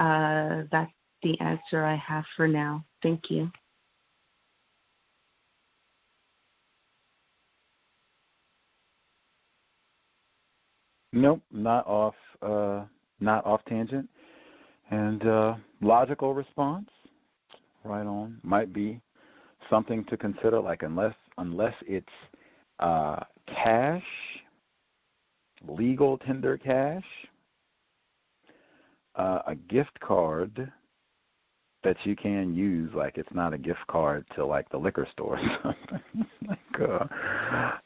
uh, that's the answer I have for now. Thank you. Nope, not off uh, not off tangent. And uh, logical response, right on, might be something to consider. Like unless unless it's uh, cash, legal tender cash, uh, a gift card that you can use. Like it's not a gift card to like the liquor store or something. like, uh,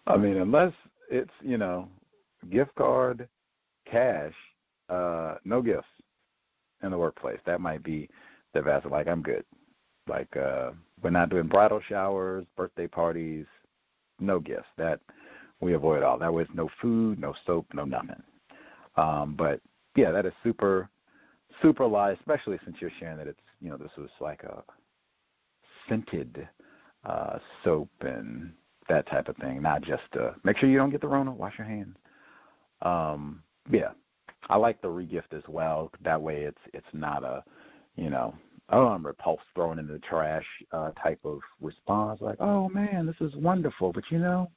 I mean, unless it's you know gift card, cash, uh, no gifts in the workplace. That might be the best. Like I'm good. Like uh, we're not doing bridal showers, birthday parties, no gifts. That we avoid all. That was no food, no soap, no nothing. Um, but yeah, that is super, super light, especially since you're sharing that it's you know this was like a scented uh, soap and that type of thing, not just uh, make sure you don't get the Rona. Wash your hands. Um, yeah, I like the regift as well. That way, it's it's not a, you know, oh I'm repulsed, thrown in the trash uh, type of response. Like, oh man, this is wonderful, but you know,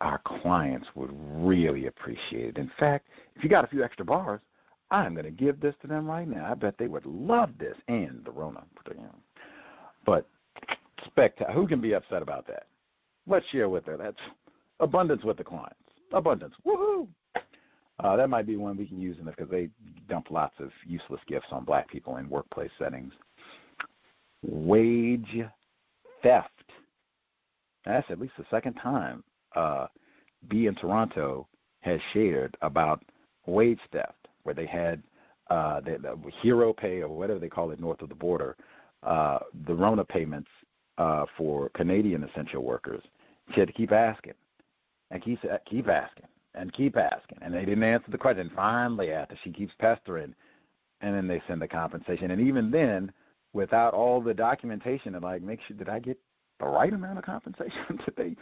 our clients would really appreciate it. In fact, if you got a few extra bars, I'm going to give this to them right now. I bet they would love this and the Rona. But spectacular. Who can be upset about that? Let's share with her. That's abundance with the clients abundance. Woohoo! Uh, that might be one we can use in this because they dump lots of useless gifts on black people in workplace settings. Wage theft. That's at least the second time uh, B in Toronto has shared about wage theft, where they had uh, the, the hero pay or whatever they call it north of the border, uh, the Rona payments uh, for Canadian essential workers. She had to keep asking and keep keep asking and keep asking, and they didn't answer the question. Finally, after she keeps pestering, and then they send the compensation, and even then, without all the documentation, and like make sure did I get the right amount of compensation? did they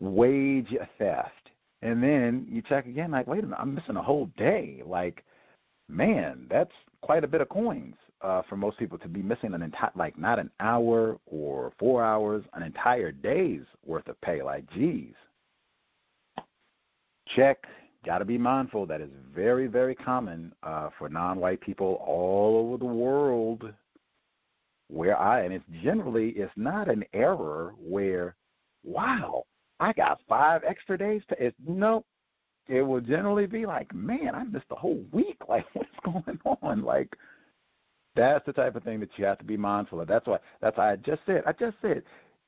wage theft? And then you check again, like wait a minute, I'm missing a whole day. Like, man, that's quite a bit of coins uh, for most people to be missing an entire, like not an hour or four hours, an entire day's worth of pay. Like, geez, check. Got to be mindful that is very, very common uh, for non-white people all over the world. Where I and it's generally it's not an error where, wow, I got five extra days. To, it's nope. It will generally be like, man, I missed the whole week. Like, what's going on? Like, that's the type of thing that you have to be mindful of. That's why. That's why I just said. I just said,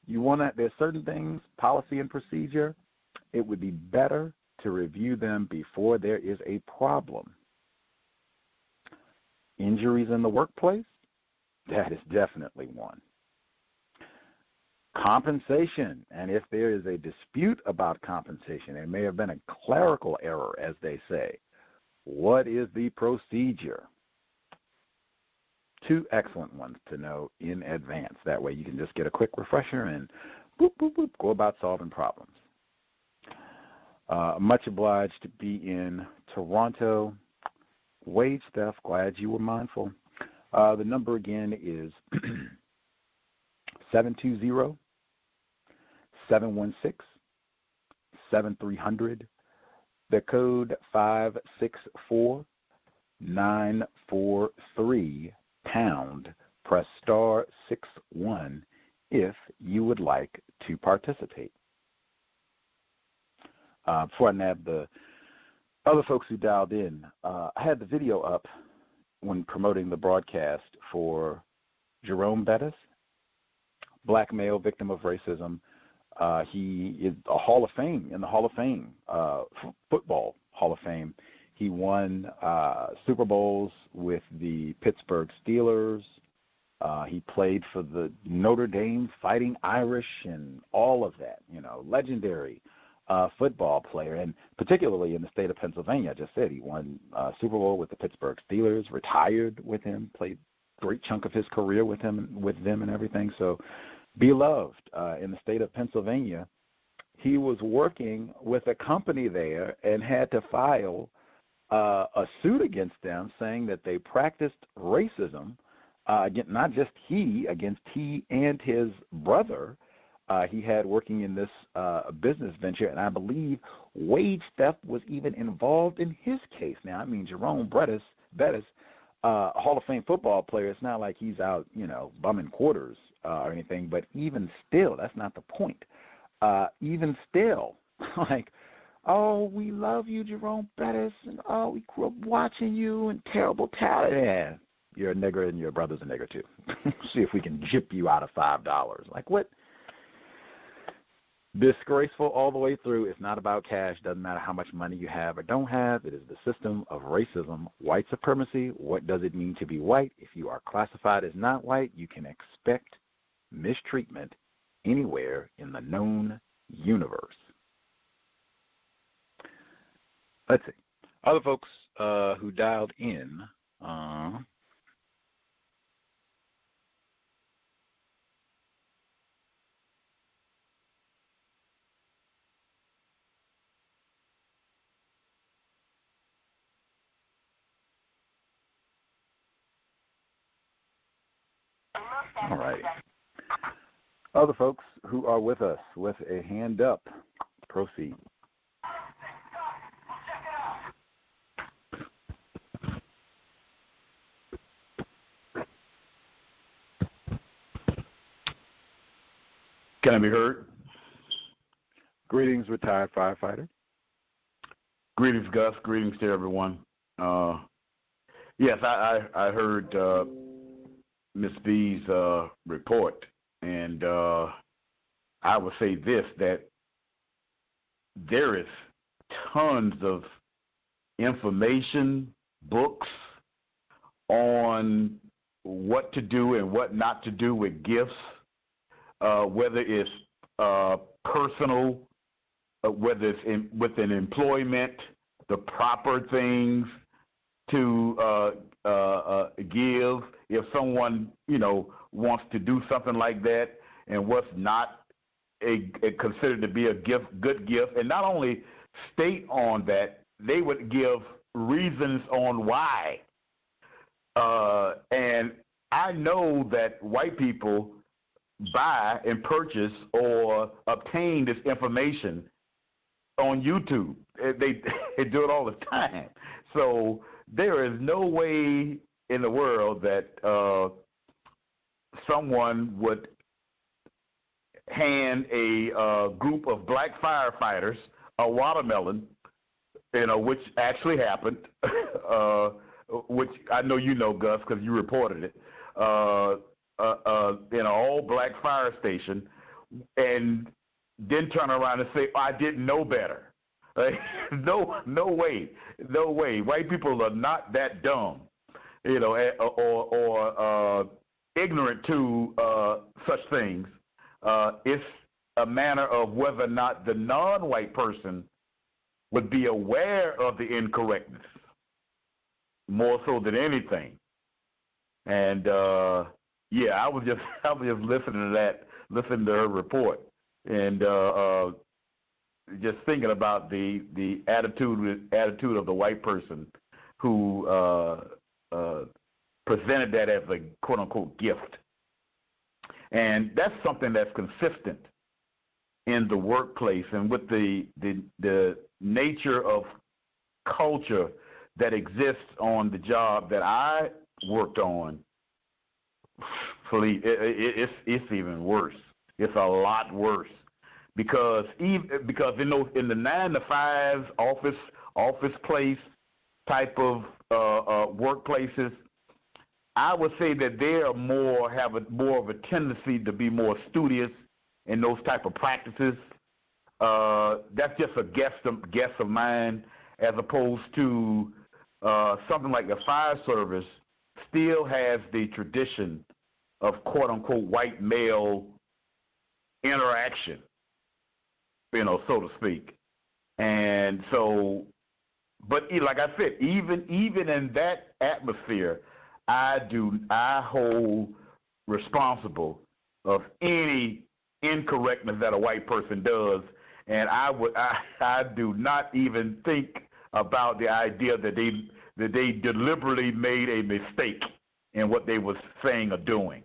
you want to. There's certain things, policy and procedure. It would be better to review them before there is a problem. Injuries in the workplace? That is definitely one. Compensation, and if there is a dispute about compensation, it may have been a clerical error, as they say. What is the procedure? Two excellent ones to know in advance. That way you can just get a quick refresher and boop, boop, boop, go about solving problems. Uh, much obliged to B in Toronto. Wage theft, glad you were mindful. Uh, the number again is 720 716 7300. the code 564943 pound. Press star 6 1 if you would like to participate. Uh, before I nab the other folks who dialed in, uh, I had the video up when promoting the broadcast for Jerome Bettis, black male victim of racism. Uh, he is a Hall of Fame in the Hall of Fame, uh, football Hall of Fame. He won uh, Super Bowls with the Pittsburgh Steelers. Uh, he played for the Notre Dame Fighting Irish and all of that. You know, legendary uh, football player, and particularly in the state of Pennsylvania. I just said he won uh, Super Bowl with the Pittsburgh Steelers, retired with him, played great chunk of his career with him, with them, and everything. So beloved uh, in the state of Pennsylvania. He was working with a company there and had to file uh, a suit against them, saying that they practiced racism. Uh, not just he, against he and his brother, uh, he had working in this uh, business venture, and I believe wage theft was even involved in his case. Now, I mean, Jerome Bettis, Bettis uh, Hall of Fame football player, it's not like he's out, you know, bumming quarters uh, or anything. But even still, that's not the point. Uh, even still, like, oh, we love you, Jerome Bettis, and oh, we grew up watching you, and terrible talent. Yeah, you're a nigger, and your brother's a nigger too. See if we can jip you out of five dollars. Like what? Disgraceful all the way through. It's not about cash. Doesn't matter how much money you have or don't have. It is the system of racism, white supremacy. What does it mean to be white? If you are classified as not white, you can expect mistreatment anywhere in the known universe. Let's see. Other folks uh, who dialed in. Uh, All right. Other folks who are with us with a hand up, proceed. Can I be heard? Greetings, retired firefighter. Greetings, Gus. Greetings to everyone. Uh, yes, I, I, I heard uh, Ms. B's uh, report, and uh, I would say this: that there is tons of information, books on what to do and what not to do with gifts, uh, whether it's uh, personal, uh, whether it's in, within employment, the proper things to uh, give if someone you know wants to do something like that and what's not a, a considered to be a gift, good gift, and not only state on that, they would give reasons on why. Uh, and I know that white people buy and purchase or obtain this information on YouTube. They they do it all the time. So there is no way in the world that uh, someone would hand a uh, group of black firefighters a watermelon, you know, which actually happened, uh, which I know you know, Gus, because you reported it, uh, uh, uh, in an all-black fire station, and then turn around and say, "I didn't know better." no, no way, no way. White people are not that dumb, you know, eh, or or uh, ignorant to uh, such things. Uh, it's a matter of whether or not the non-white person would be aware of the incorrectness, more so than anything. And uh, yeah, I was just I was just listening to that, listening to her report, and uh, uh, just thinking about the the attitude attitude of the white person who uh, uh, presented that as a quote unquote gift, and that's something that's consistent in the workplace and with the the the nature of culture that exists on the job that I worked on, it, it, it's it's even worse. It's a lot worse because even because in those in the nine to five office office place type of workplaces, I would say that they are more have a more of a tendency to be more studious in those type of practices. Uh, that's just a guess of, guess of mine, as opposed to uh, something like the fire service still has the tradition of quote unquote white male interaction, you know, so to speak. And so, but like I said, even even in that atmosphere, I do I hold responsible of any incorrectness that a white person does, and I would I, I do not even think about the idea that they that they deliberately made a mistake in what they was saying or doing,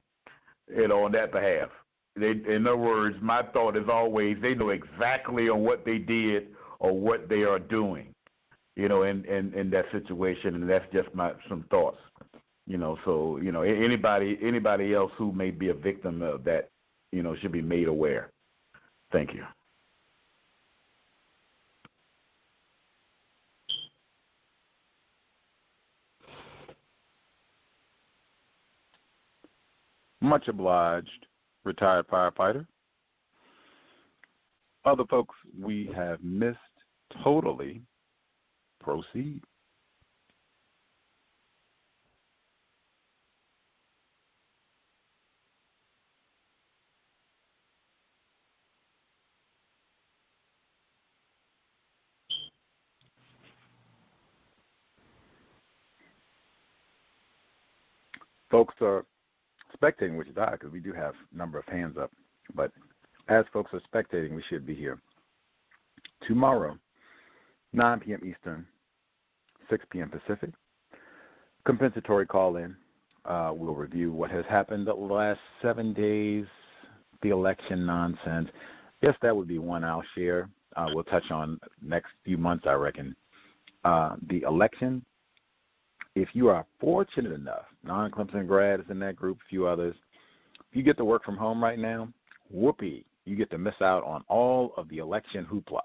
you know, on that behalf. They, in other words, my thought is always they know exactly on what they did or what they are doing, you know, in, in, in that situation, and that's just my some thoughts, you know. So you know, anybody anybody else who may be a victim of that, you know, should be made aware. Thank you. Much obliged, retired firefighter. Other folks we have missed totally. Proceed. Folks are spectating, which is odd because we do have a number of hands up. But as folks are spectating, we should be here tomorrow, 9 p.m. Eastern, 6 p.m. Pacific. Compensatory call in. Uh, we'll review what has happened the last seven days, the election nonsense. Yes, that would be one I'll share. Uh, we'll touch on next few months, I reckon. Uh, the election if you are fortunate enough, non Clemson grad is in that group, a few others, if you get to work from home right now, whoopee, you get to miss out on all of the election hoopla.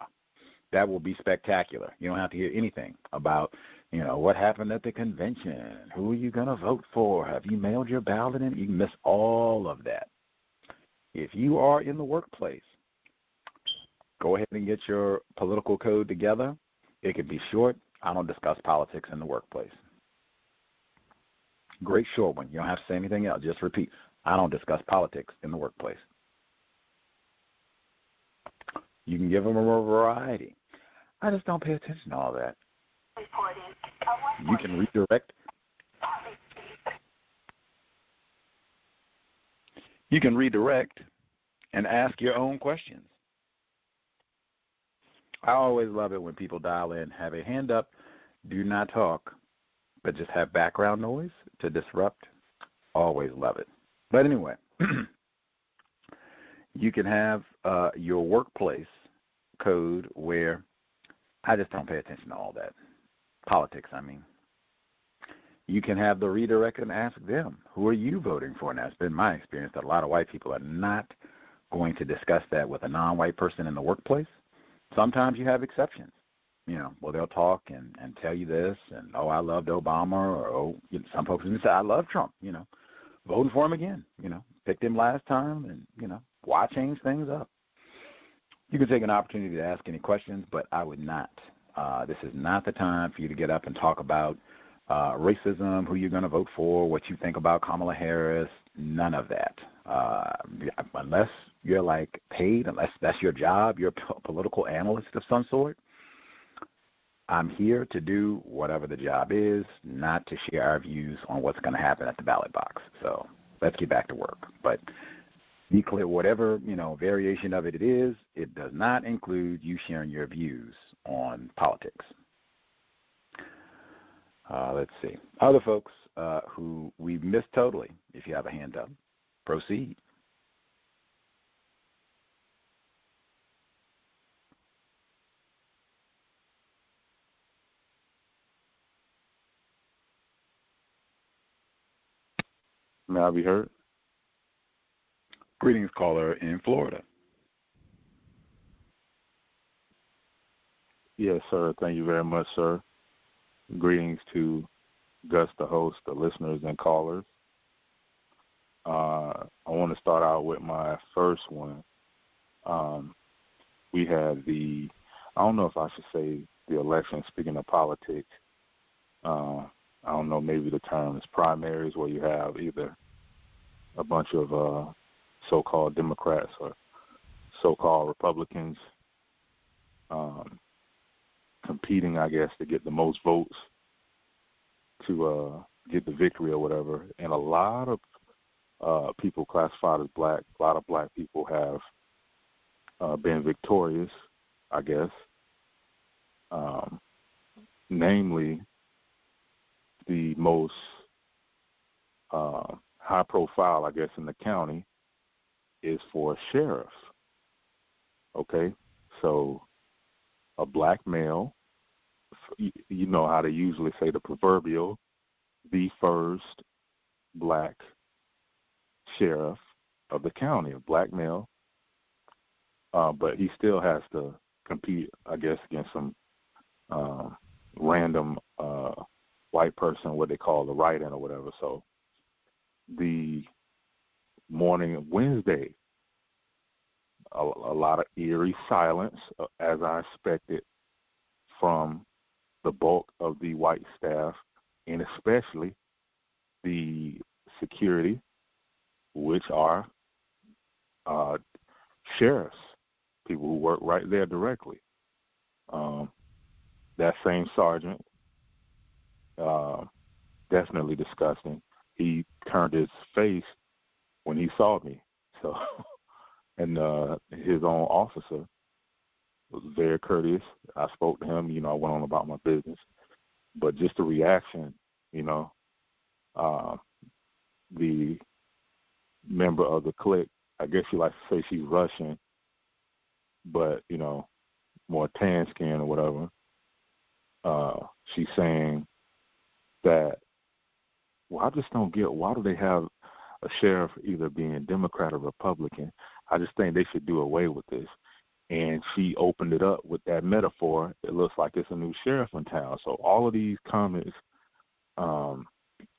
That will be spectacular. You don't have to hear anything about, you know, what happened at the convention, who are you going to vote for, have you mailed your ballot in? You can miss all of that. If you are in the workplace, go ahead and get your political code together. It could be short. I don't discuss politics in the workplace. Great short one. You don't have to say anything else. Just repeat. I don't discuss politics in the workplace. You can give them a variety. I just don't pay attention to all that. You can redirect. You can redirect and ask your own questions. I always love it when people dial in, have a hand up, do not talk, but just have background noise to disrupt. Always love it. But anyway, you can have uh, your workplace code where I just don't pay attention to all that politics. I mean, you can have the redirect and ask them, who are you voting for? And that's been my experience that a lot of white people are not going to discuss that with a non-white person in the workplace. Sometimes you have exceptions you know, well they'll talk and and tell you this and oh I loved Obama or oh you know, some folks even say I love Trump, you know, voting for him again, you know, picked him last time and you know why change things up. You can take an opportunity to ask any questions, but I would not. Uh, this is not the time for you to get up and talk about uh, racism, who you're going to vote for, what you think about Kamala Harris. None of that. Uh, unless you're like paid, unless that's your job, you're a political analyst of some sort I'm here to do whatever the job is, not to share our views on what's going to happen at the ballot box. So let's get back to work. But Declare whatever you know variation of it it is. It does not include you sharing your views on politics. Uh, let's see other folks uh, who we missed totally. If you have a hand up, proceed. May I be heard? Greetings, caller in Florida. Yes, sir. Thank you very much, sir. Greetings to Gus, the host, the listeners, and callers. Uh, I want to start out with my first one. Um, we had the, I don't know if I should say the election, speaking of politics. Uh, I don't know, maybe the term is primaries, where you have either a bunch of uh, so called Democrats or so called Republicans um, competing, I guess, to get the most votes to uh, get the victory or whatever. And a lot of uh, people classified as black, a lot of black people have uh, been victorious, I guess. Um, namely, the most uh, high profile, I guess, in the county is for a sheriff. Okay, so a black male, you know how they usually say the proverbial, the first black sheriff of the county, a black male, uh, but he still has to compete, I guess, against some uh, random uh, white person, what they call the write-in or whatever. So the morning of Wednesday, a, a lot of eerie silence, uh, as I expected, from the bulk of the white staff, and especially the security, which are uh, sheriffs, people who work right there directly. Um, that same sergeant, uh, definitely disgusting. He turned his face when he saw me. So, and uh, his own officer was very courteous. I spoke to him. You know, I went on about my business, but just the reaction, you know, uh, the member of the clique. I guess you like to say she's Russian, but you know, more tan skin or whatever. Uh, she's saying that well, I just don't get why do they have a sheriff either being Democrat or Republican. I just think they should do away with this. And she opened it up with that metaphor. It looks like it's a new sheriff in town. So all of these comments, um,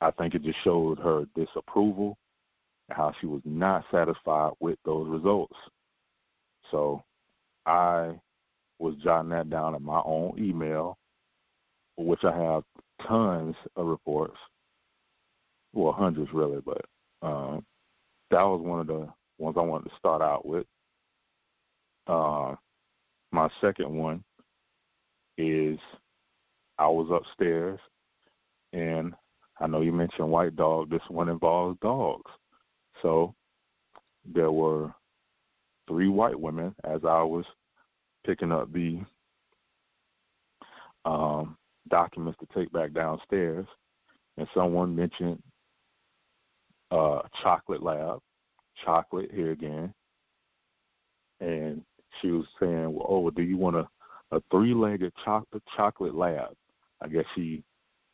I think it just showed her disapproval, and how she was not satisfied with those results. So I was jotting that down in my own email, which I have tons of reports. Well, hundreds really, but um, that was one of the ones I wanted to start out with. Uh, my second one is I was upstairs, and I know you mentioned white dog. This one involves dogs. So there were three white women as I was picking up the um, documents to take back downstairs, and someone mentioned uh, chocolate lab, chocolate here again, and she was saying, well, "Oh, do you want a, a three-legged chocolate chocolate lab?" I guess she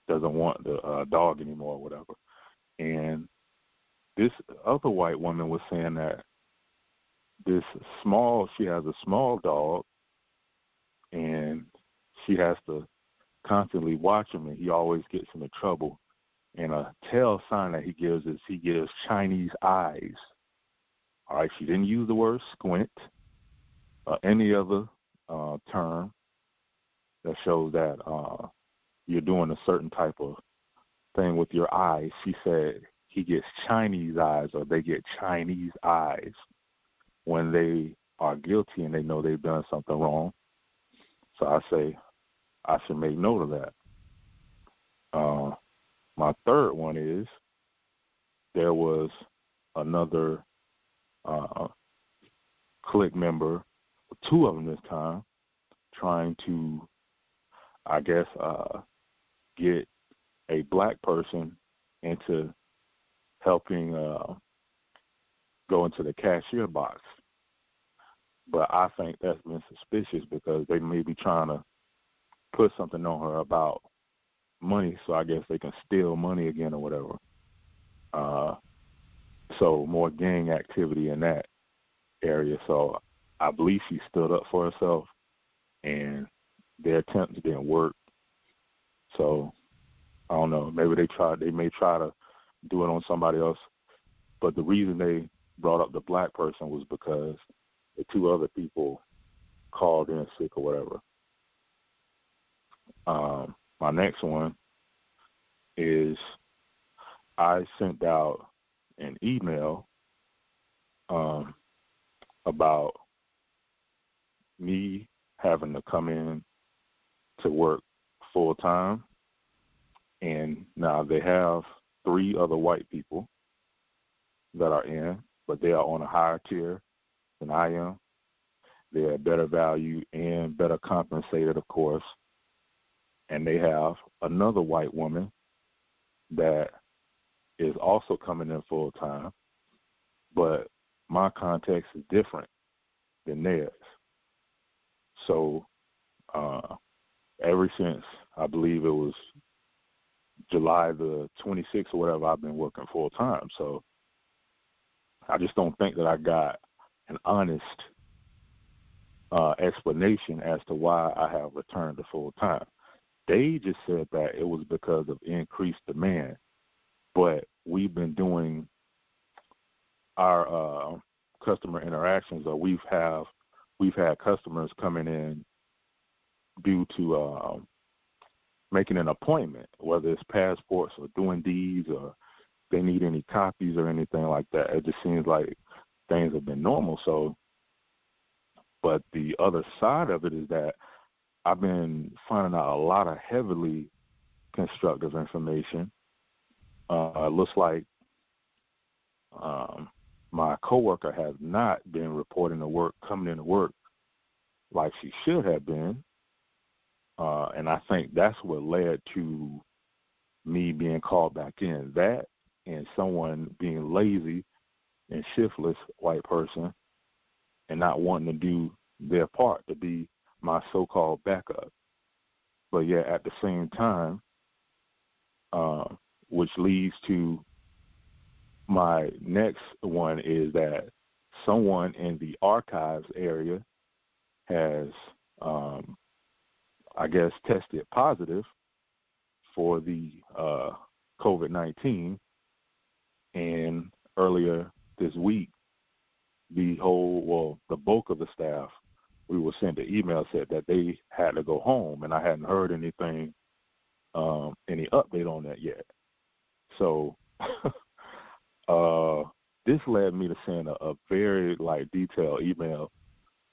doesn't want the uh, dog anymore, or whatever. And this other white woman was saying that this small, she has a small dog, and she has to constantly watch him, and he always gets into trouble. And a tell sign that he gives is he gives Chinese eyes. All right, she didn't use the word squint or any other uh, term that shows that uh, you're doing a certain type of thing with your eyes. She said he gets Chinese eyes or they get Chinese eyes when they are guilty and they know they've done something wrong. So I say I should make note of that. My third one is there was another uh, clique member, two of them this time, trying to, I guess, uh, get a black person into helping uh, go into the cashier box. But I think that's been suspicious because they may be trying to put something on her about money, so I guess they can steal money again or whatever. Uh, So more gang activity in that area. So I believe she stood up for herself, and their attempts didn't work. So I don't know. Maybe they tried. They may try to do it on somebody else. But the reason they brought up the black person was because the two other people called in sick or whatever. Um, my next one is I sent out an email um, about me having to come in to work full time. And now they have three other white people that are in, but they are on a higher tier than I am. They are better value and better compensated, of course. And they have another white woman that is also coming in full time, but my context is different than theirs. So, uh, ever since I believe it was July the 26th or whatever, I've been working full time. So, I just don't think that I got an honest uh, explanation as to why I have returned to full time. They just said that it was because of increased demand, but we've been doing our uh, customer interactions, or we've have we've had customers coming in due to uh, making an appointment, whether it's passports or doing deeds or they need any copies or anything like that. It just seems like things have been normal. So, but the other side of it is that I've been finding out a lot of heavily constructive information. Uh, it looks like um, my coworker has not been reporting to work, coming into work like she should have been. Uh, and I think that's what led to me being called back in. That and someone being lazy and shiftless white person and not wanting to do their part to be my so-called backup. But yet at the same time, uh, which leads to my next one is that someone in the archives area has, um, I guess, tested positive for the uh, COVID 19. And earlier this week, the whole, well, the bulk of the staff, we were sent an email said that they had to go home, and I hadn't heard anything, um, any update on that yet. So uh, this led me to send a, a very like detailed email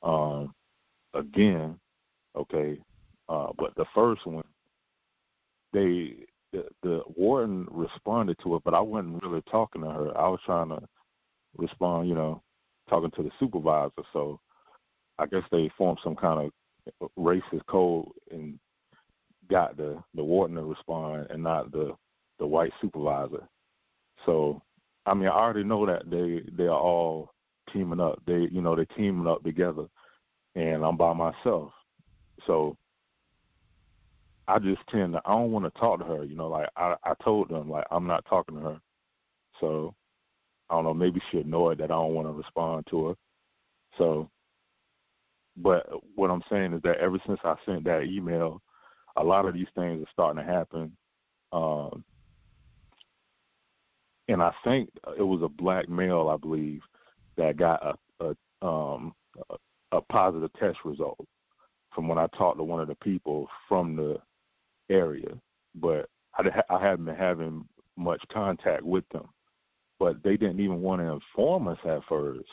um, again. Okay, uh, but the first one, they the, the warden responded to it, but I wasn't really talking to her. I was trying to respond, you know, talking to the supervisor. So I guess they formed some kind of racist code and got the the warden to respond and not the the white supervisor. So I mean, I already know that they they are all teaming up. They you know they're teaming up together, and I'm by myself. So I just tend to I don't want to talk to her. You know, like I I told them like I'm not talking to her. So I don't know. Maybe she annoyed that I don't want to respond to her. So, but what I'm saying is that ever since I sent that email, a lot of these things are starting to happen. Um, and I think it was a black male, I believe, that got a a, um, a, a positive test result from when I talked to one of the people from the area. But I, I haven't been having much contact with them. But they didn't even want to inform us at first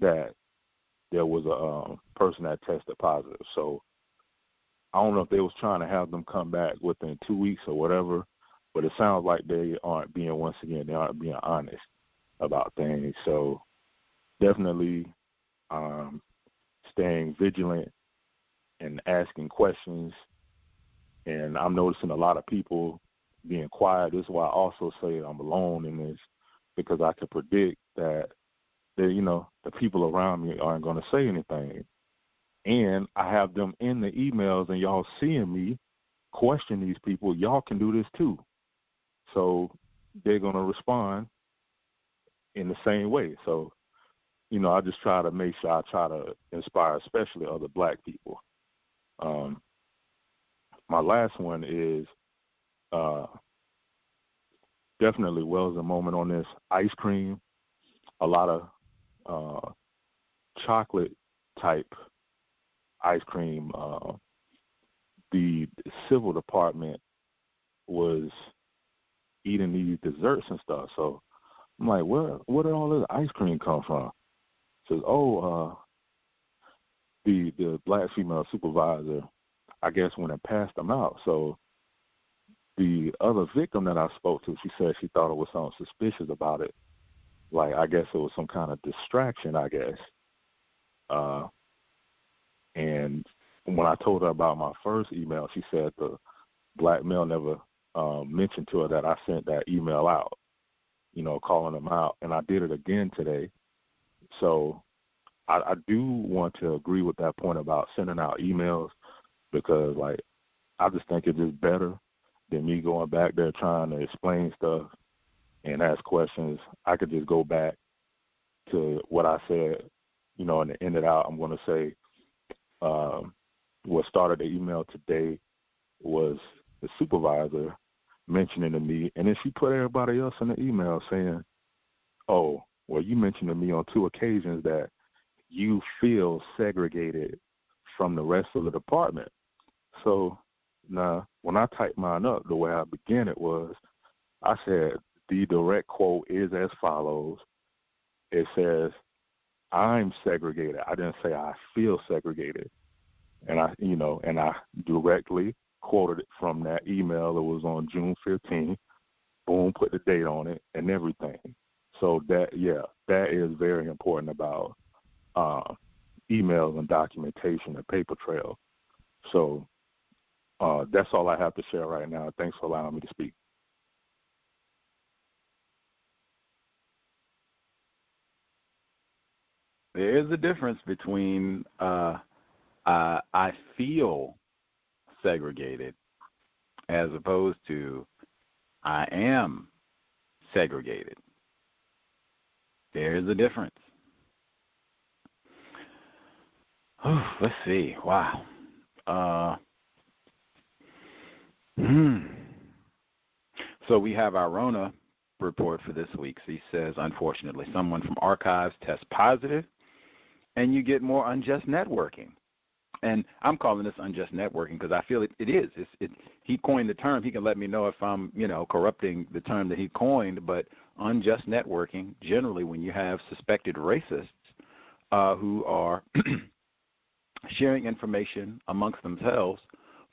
that there was a um, person that tested positive. So I don't know if they was trying to have them come back within two weeks or whatever but it sounds like they aren't being once again they aren't being honest about things. So definitely um, staying vigilant and asking questions. And I'm noticing a lot of people being quiet. This is why I also say I'm alone in this because I can predict that the you know the people around me aren't going to say anything. And I have them in the emails, and y'all seeing me question these people. Y'all can do this too. So they're going to respond in the same way. So, you know, I just try to make sure I try to inspire, especially other black people. Um, my last one is uh, definitely was a moment on this ice cream. A lot of uh, chocolate type ice cream. Uh, the civil department was eating these desserts and stuff. So I'm like, where where did all this ice cream come from? Says, oh, uh, the the black female supervisor, I guess, went and passed them out. So the other victim that I spoke to, she said she thought it was something suspicious about it. Like I guess it was some kind of distraction, I guess. Uh, and when I told her about my first email, she said the black male never um, mentioned to her that I sent that email out, you know, calling them out, and I did it again today. So I, I do want to agree with that point about sending out emails because, like, I just think it's just better than me going back there trying to explain stuff and ask questions. I could just go back to what I said, you know, and end it out. I'm going to say um, what started the email today was the supervisor mentioning to me, and then she put everybody else in the email saying, "Oh, well, you mentioned to me on two occasions that you feel segregated from the rest of the department." So now, when I typed mine up, the way I began it was, I said the direct quote is as follows. It says, "I'm segregated." I didn't say I feel segregated, and I, you know, and I directly quoted it from that email that was on June 15th. Boom, put the date on it and everything. So that, yeah, that is very important about uh, emails and documentation and paper trail. So uh, that's all I have to share right now. Thanks for allowing me to speak. There is a difference between uh, uh, I feel segregated as opposed to I am segregated. There is a difference. Let's see. Wow. Uh, Hmm. So we have our Rona report for this week. So he says, unfortunately, someone from archives tests positive, and you get more unjust networking. And I'm calling this unjust networking because I feel it, it is. It's, it, he coined the term. He can let me know if I'm, you know, corrupting the term that he coined. But unjust networking, generally, when you have suspected racists uh, who are sharing information amongst themselves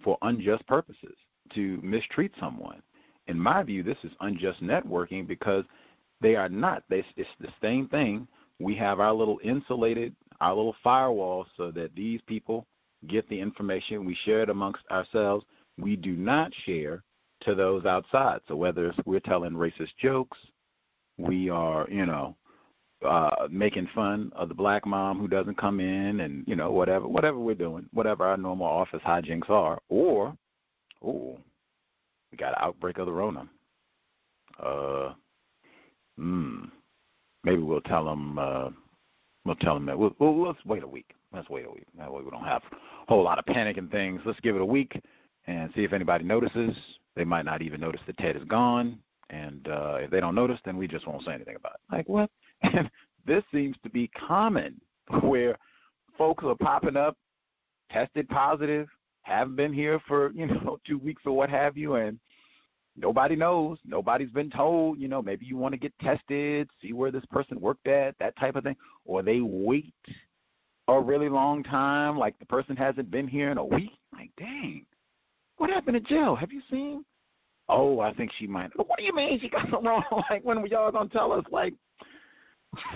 for unjust purposes to mistreat someone. In my view, this is unjust networking because they are not. They, it's the same thing. We have our little insulated, our little firewall so that these people get the information. We share it amongst ourselves. We do not share to those outside. So whether we're telling racist jokes, we are, you know, uh, making fun of the black mom who doesn't come in, and you know whatever whatever we're doing, whatever our normal office hijinks are, or Oh, we got an outbreak of the Rona. Uh, hmm. Maybe we'll tell them. Uh, we'll tell them that. We'll, we'll let's wait a week. Let's wait a week. That way we don't have a whole lot of panic and things. Let's give it a week and see if anybody notices. They might not even notice that Ted is gone, and uh, if they don't notice, then we just won't say anything about it. Like what? And this seems to be common, where folks are popping up, tested positive, have been here for you know two weeks or what have you, and nobody knows. Nobody's been told. You know, maybe you want to get tested, see where this person worked at, that type of thing, or they wait a really long time, like the person hasn't been here in a week. Like, dang, what happened to Jill? Have you seen? Oh, I think she might. What do you mean she got something wrong? like, when were y'all gonna tell us? Like,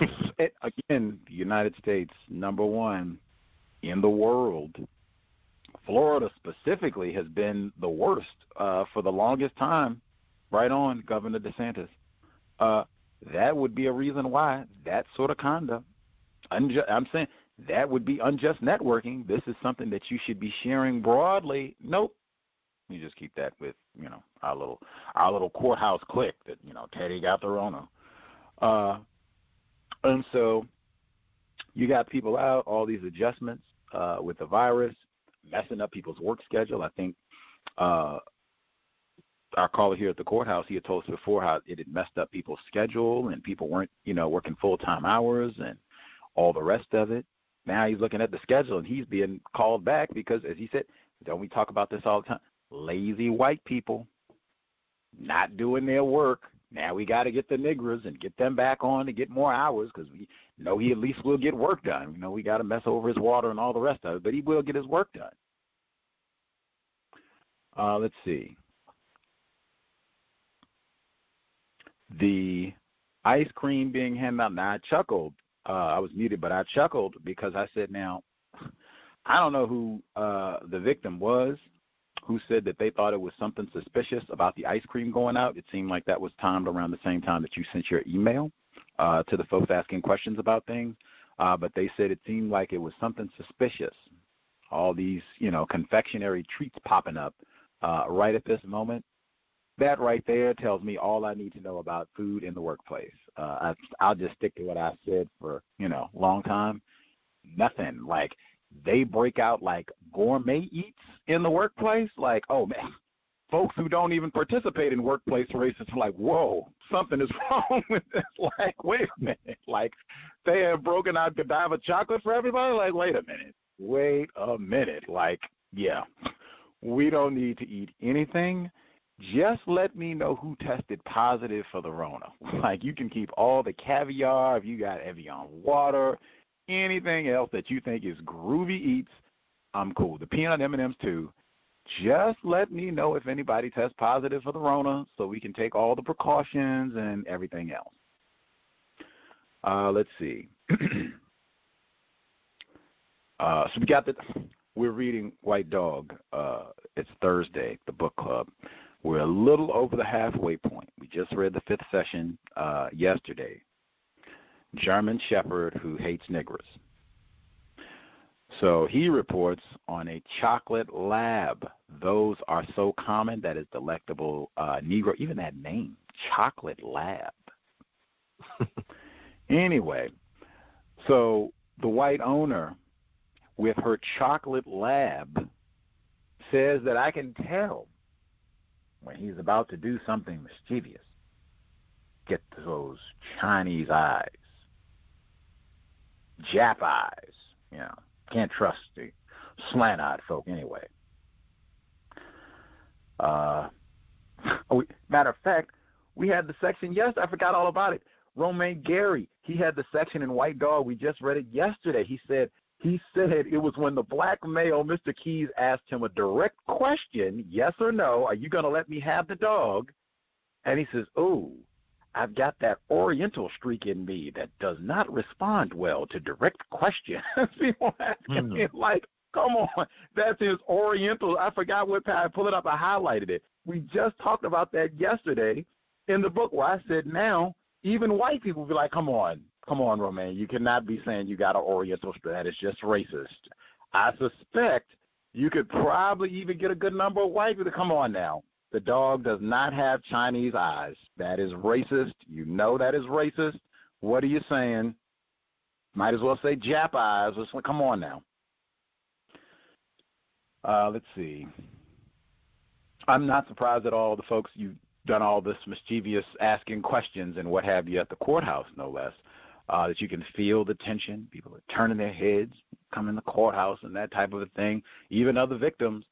it, again, the United States, number one in the world Florida specifically has been the worst uh, for the longest time. Right on, Governor DeSantis. Uh, that would be a reason why that sort of conduct. Unju- I'm saying that would be unjust networking. This is something that you should be sharing broadly. Nope. You just keep that with you know our little our little courthouse clique that you know Teddy got the Rona. Uh, And so you got people out, all these adjustments uh, with the virus, messing up people's work schedule. I think uh, our caller here at the courthouse, he had told us before how it had messed up people's schedule and people weren't, you know, working full time hours and all the rest of it. Now he's looking at the schedule and he's being called back because, as he said, don't we talk about this all the time? Lazy white people not doing their work. Now we got to get the niggers and get them back on to get more hours because we know he at least will get work done. You know, we got to mess over his water and all the rest of it, but he will get his work done. Uh, let's see. The ice cream being handed out. Now I chuckled. Uh, I was muted, but I chuckled because I said, "Now, I don't know who uh, the victim was, who said that they thought it was something suspicious about the ice cream going out. It seemed like that was timed around the same time that you sent your email uh, to the folks asking questions about things. Uh, but they said it seemed like it was something suspicious. All these, you know, confectionery treats popping up uh, right at this moment. That right there tells me all I need to know about food in the workplace. Uh, I, I'll just stick to what I said for you know a long time. Nothing like they break out like gourmet eats in the workplace. Like, oh man, folks who don't even participate in workplace races are like, whoa, something is wrong with this. Like, wait a minute. Like, they have broken out Godiva chocolate for everybody. Like, wait a minute. Wait a minute. Like, yeah, we don't need to eat anything. Just let me know who tested positive for the Rona. Like, you can keep all the caviar if you got Evian water anything else that you think is groovy eats, I'm cool. The peanut M&Ms too. Just let me know if anybody tests positive for the Rona, so we can take all the precautions and everything else. Uh, let's see. uh, so we got the. We're reading White Dog. Uh, it's Thursday, the book club. We're a little over the halfway point. We just read the fifth session uh, yesterday. German Shepherd who hates niggers. So he reports on a chocolate lab. Those are so common that is delectable. Uh, Negro, even that name, chocolate lab. anyway, so the white owner with her chocolate lab says that I can tell when he's about to do something mischievous. Get those Chinese eyes Jap eyes. You know, can't trust the slant-eyed folk anyway. Uh, oh, matter of fact, we had the section. Yes, I forgot all about it. Romain Gary, he had the section in White Dog. We just read it yesterday. He said he said it was when the black male, Mr. Keys, asked him a direct question, yes or no, are you going to let me have the dog? And he says, oh, I've got that oriental streak in me that does not respond well to direct questions. People asking mm-hmm. me like, come on, that's his oriental. I forgot what I pull it up. I highlighted it. We just talked about that yesterday in the book where I said now even white people be like, come on, come on, Romain, you cannot be saying you got an oriental streak. That is just racist. I suspect you could probably even get a good number of white people to come on now. The dog does not have Chinese eyes. That is racist. You know that is racist. What are you saying? Might as well say Jap eyes. Let's, come on now. Uh, let's see. I'm not surprised at all the folks you've done all this mischievous asking questions and what have you at the courthouse, no less. Uh, that you can feel the tension. People are turning their heads, coming in the courthouse, and that type of a thing. Even other victims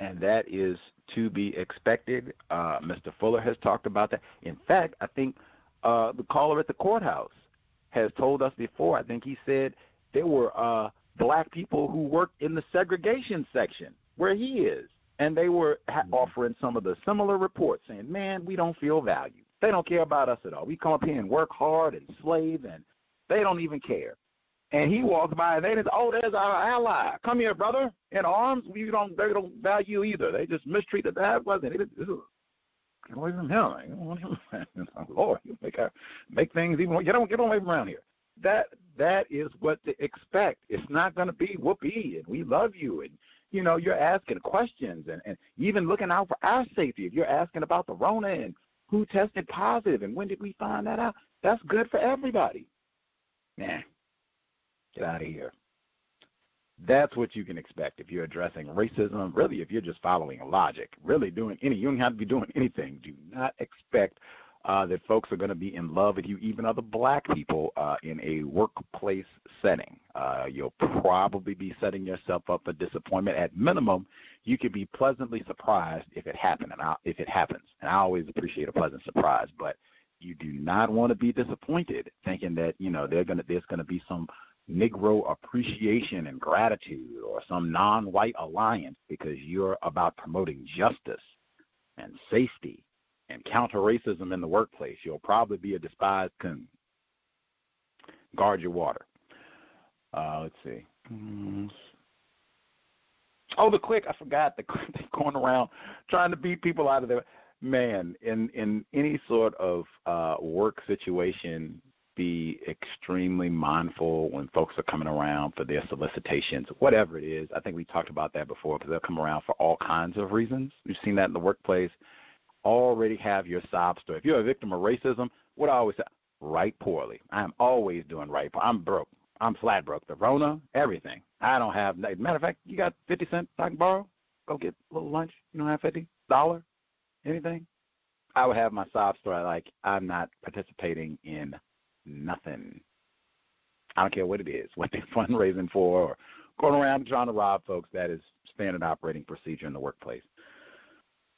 and that is to be expected. Uh, Mr. Fuller has talked about that. In fact, I think uh, the caller at the courthouse has told us before. I think he said there were uh, black people who worked in the segregation section where he is, and they were ha- mm-hmm. offering some of the similar reports, saying, "Man, we don't feel valued. They don't care about us at all. We come up here and work hard and slave, and they don't even care." And he walks by and they just, oh, there's our ally. Come here, brother. In arms, we don't they don't value either. They just mistreat the bad wasn't it? Get away from him. I don't want him. Lord, you make our, make things even get on get away from around here. That that is what to expect. It's not gonna be whoopee and we love you and you know, you're asking questions and, and even looking out for our safety. If you're asking about the Rona and who tested positive and when did we find that out, that's good for everybody. nah, get out of here. That's what you can expect if you're addressing racism. Really, if you're just following logic, really doing any, you don't have to be doing anything. Do not expect uh, that folks are going to be in love with you, even other black people, uh, in a workplace setting. Uh, you'll probably be setting yourself up for disappointment. At minimum, you could be pleasantly surprised if it happened, and I, if it happens. And I always appreciate a pleasant surprise, but you do not want to be disappointed thinking that you know they're gonna there's going to be some Negro appreciation and gratitude or some non-white alliance because you're about promoting justice and safety and counter racism in the workplace. You'll probably be a despised coon. Guard your water. Uh, let's see. Mm. Oh, the quick! I forgot. The they're going around trying to beat people out of their man. In in any sort of uh, work situation, be extremely mindful when folks are coming around for their solicitations, whatever it is. I think we talked about that before because they'll come around for all kinds of reasons. We've seen that in the workplace. Already have your sob story. If you're a victim of racism, what I always say, write poorly. I am always doing right. I'm broke. I'm flat broke. The Rona, everything. I don't have. Matter of fact, you got fifty cents I can borrow. Go get a little lunch. You don't have fifty dollar, anything. I would have my sob story like I'm not participating in nothing. I don't care what it is, what they're fundraising for, or going around trying to rob folks. That is standard operating procedure in the workplace.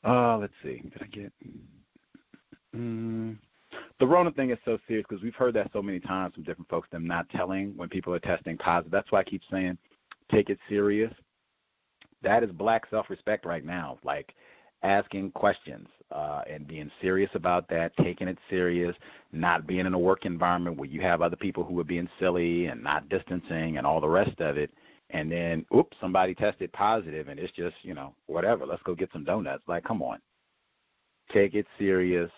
Uh, let's see. Did I get? Mm, the Rona thing is so serious because we've heard that so many times from different folks. Them not telling when people are testing positive. That's why I keep saying, take it serious. That is black self-respect right now. Like asking questions uh, and being serious about that, taking it serious, not being in a work environment where you have other people who are being silly and not distancing and all the rest of it. And then, oops, somebody tested positive and it's just, you know, whatever, let's go get some donuts. Like, come on. Take it serious,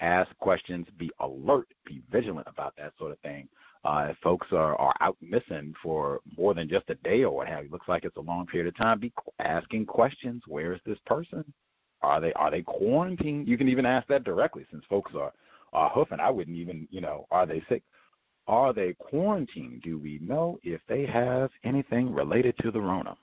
ask questions, be alert, be vigilant about that sort of thing. Uh, if folks are, are out missing for more than just a day or what have you, looks like it's a long period of time, be asking questions. Where is this person? Are they are they quarantined? You can even ask that directly since folks are are hoofing. I wouldn't even you know are they sick? Are they quarantined? Do we know if they have anything related to the Rona?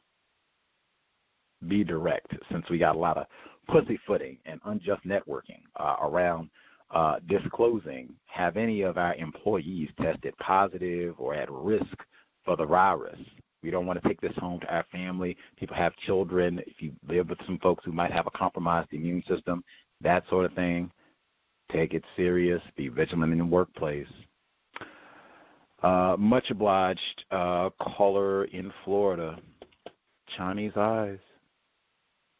Be direct, since we got a lot of pussyfooting and unjust networking uh, around uh, disclosing have any of our employees tested positive or at risk for the virus. We don't want to take this home to our family. People have children. If you live with some folks who might have a compromised immune system, that sort of thing, take it serious. Be vigilant in the workplace. Uh, much obliged. Uh, caller in Florida. Chinese eyes.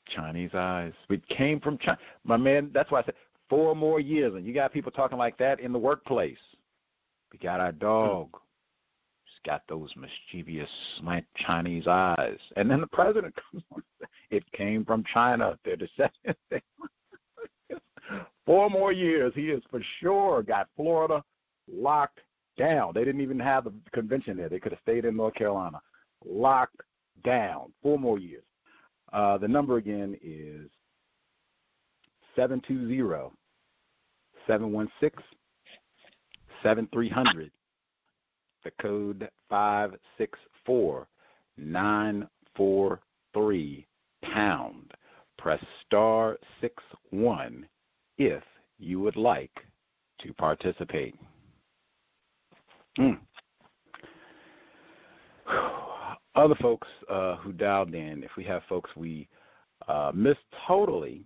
Chinese eyes. We came from China. My man, that's why I said four more years, and you got people talking like that in the workplace. We got our dog got those mischievous slant Chinese eyes. And then the president comes on. It came from China. They're descendants. Four more years, he has for sure got Florida locked down. They didn't even have the convention there. They could have stayed in North Carolina. Locked down. Four more years. Uh, the number again is 720 716 7300 the code five six four nine four three pound. Press star six one if you would like to participate. Mm. Other folks uh, who dialed in, if we have folks we uh, missed totally,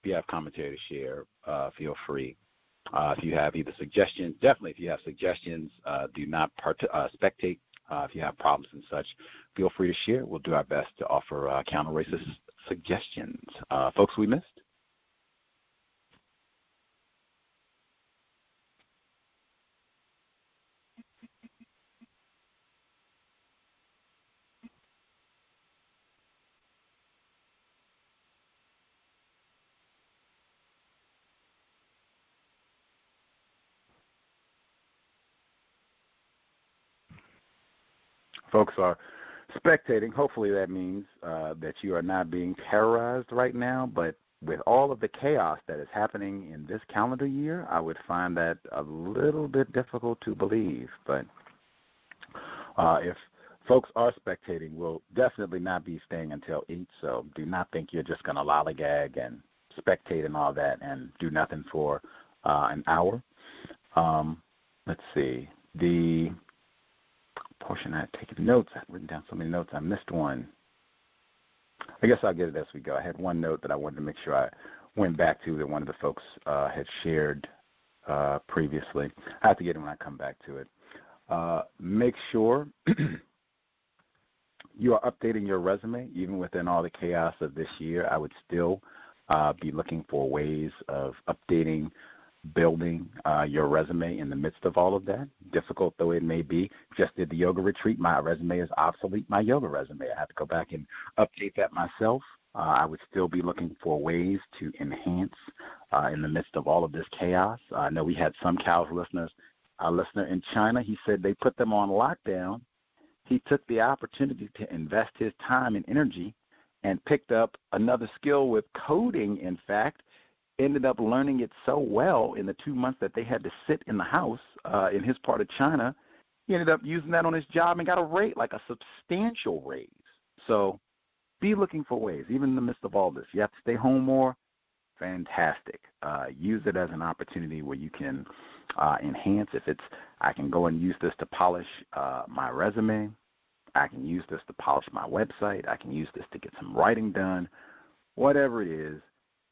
if you have commentary to share, uh, feel free. Uh, if you have either suggestions, definitely if you have suggestions, uh, do not part- uh, spectate. Uh, if you have problems and such, feel free to share. We'll do our best to offer uh, counter racist suggestions. Uh, folks we missed? Folks are spectating, hopefully that means uh, that you are not being terrorized right now. But with all of the chaos that is happening in this calendar year, I would find that a little bit difficult to believe. But Uh, if folks are spectating, we'll definitely not be staying until 8, so do not think you're just going to lollygag and spectate and all that and do nothing for uh, an hour. Um, let's see. The portion I had taken notes, I had written down so many notes, I missed one. I guess I'll get it as we go. I had one note that I wanted to make sure I went back to that one of the folks uh, had shared uh, previously. I have to get it when I come back to it. Uh, make sure you are updating your resume, even within all the chaos of this year. I would still uh, be looking for ways of updating, building uh, your resume in the midst of all of that. Difficult though it may be. Just did the yoga retreat. My resume is obsolete. My yoga resume. I have to go back and update that myself. Uh, I would still be looking for ways to enhance uh, in the midst of all of this chaos. I know we had some cows listeners. A listener in China, he said they put them on lockdown. He took the opportunity to invest his time and energy and picked up another skill with coding, in fact, ended up learning it so well in the two months that they had to sit in the house uh, in his part of China. He ended up using that on his job and got a rate, like a substantial raise. So be looking for ways, even in the midst of all this. You have to stay home more. Fantastic. Uh, use it as an opportunity where you can uh, enhance. If it's, I can go and use this to polish uh, my resume. I can use this to polish my website. I can use this to get some writing done. Whatever it is,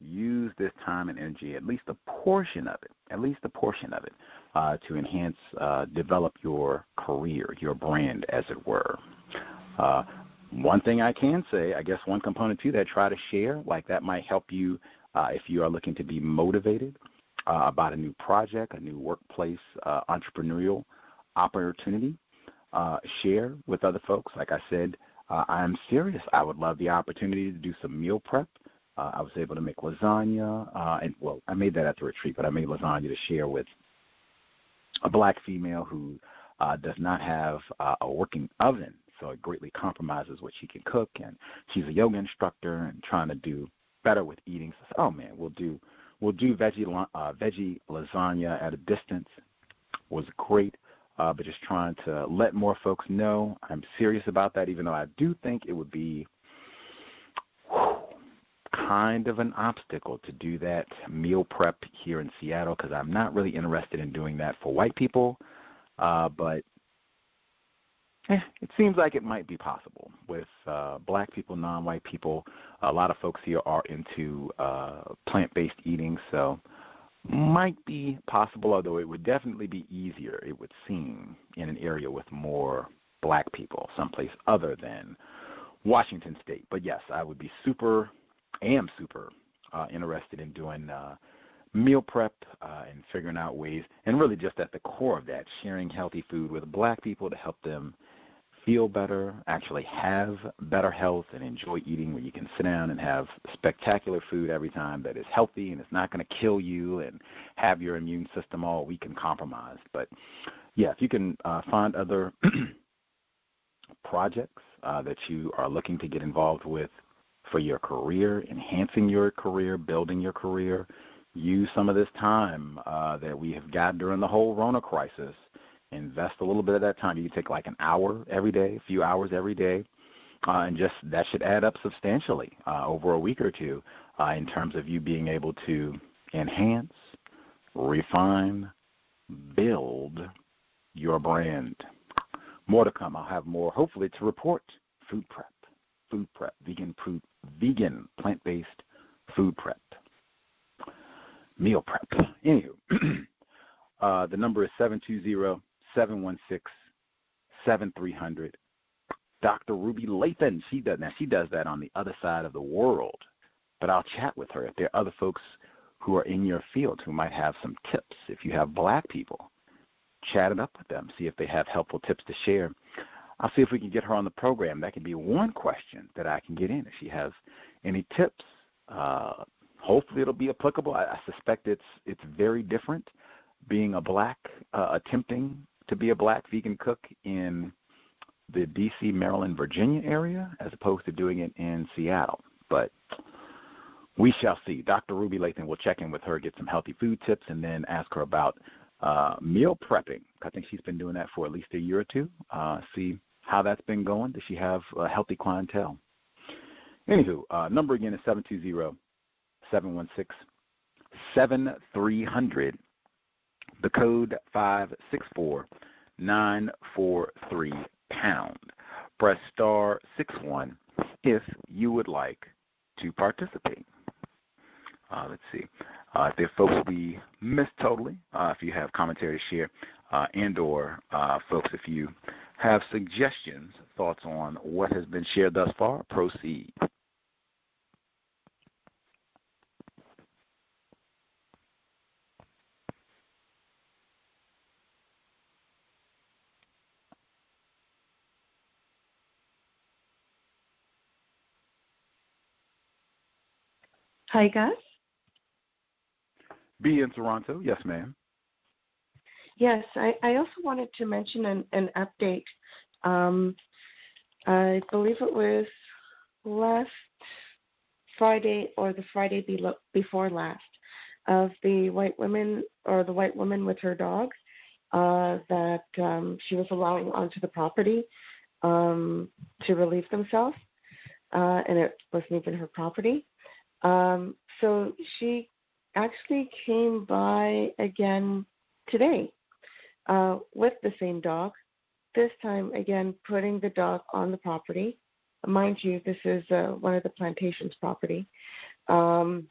use this time and energy, at least a portion of it, at least a portion of it, uh, to enhance, uh, develop your career, your brand, as it were. Uh, one thing I can say, I guess one component to that, try to share. Like that might help you uh, if you are looking to be motivated uh, about a new project, a new workplace uh, entrepreneurial opportunity. Share with other folks. Like I said, I'm serious. I would love the opportunity to do some meal prep. Uh, I was able to make lasagna, uh, and well, I made that at the retreat, but I made lasagna to share with a black female who uh, does not have uh, a working oven so it greatly compromises what she can cook. And she's a yoga instructor and trying to do better with eating. So, oh man, we'll do we'll do veggie uh, veggie lasagna at a distance. Was great, uh, but just trying to let more folks know I'm serious about that. Even though I do think it would be kind of an obstacle to do that meal prep here in Seattle because I'm not really interested in doing that for white people. Uh, but eh, it seems like it might be possible with uh, black people, non-white people. A lot of folks here are into uh, plant-based eating, so might be possible. Although it would definitely be easier, it would seem, in an area with more black people, someplace other than Washington State. But yes, I would be super, am super uh, interested in doing. Uh, meal prep uh, and figuring out ways, and really just at the core of that, sharing healthy food with black people to help them feel better, actually have better health, and enjoy eating where you can sit down and have spectacular food every time that is healthy and it's not going to kill you and have your immune system all weak and compromised. But yeah, if you can uh, find other projects uh, that you are looking to get involved with for your career, enhancing your career, building your career, use some of this time uh, that we have got during the whole Rona crisis invest a little bit of that time. You can take like an hour every day, a few hours every day, uh, and just that should add up substantially uh, over a week or two uh, in terms of you being able to enhance, refine, build your brand. More to come. I'll have more, hopefully, to report. Food prep, food prep, vegan, food, vegan, plant-based food prep, meal prep. Anywho, uh, the number is seven two zero 716 7300. Dr. Ruby Lathon, she does now. She does that on the other side of the world, but I'll chat with her if there are other folks who are in your field who might have some tips. If you have black people, chat it up with them, see if they have helpful tips to share. I'll see if we can get her on the program. That can be one question that I can get in if she has any tips. Uh, hopefully, it'll be applicable. I, I suspect it's it's very different being a black uh, attempting to be a black vegan cook in the D.C., Maryland, Virginia area as opposed to doing it in Seattle. But we shall see. Dr. Ruby Lathon will check in with her, get some healthy food tips, and then ask her about uh, meal prepping. I think she's been doing that for at least a year or two. Uh, see how that's been going. Does she have a healthy clientele? Anywho, uh, number again is 720 716 7300. The code 564 943 pound. Press star 61 if you would like to participate. Uh, let's see. Uh, if there are folks we missed totally, uh, if you have commentary to share, uh, and or uh, folks, if you have suggestions, thoughts on what has been shared thus far, proceed. Hi, Gus. B in Toronto, yes, ma'am. Yes, I, I also wanted to mention an, an update. Um, I believe it was last Friday or the Friday belo- before last of the white woman or the white woman with her dog uh, that um, she was allowing onto the property um, to relieve themselves, uh, and it wasn't even her property. Um, so she actually came by again today uh, with the same dog. This time, again, putting the dog on the property. Mind you, this is uh, one of the plantation's property. Um,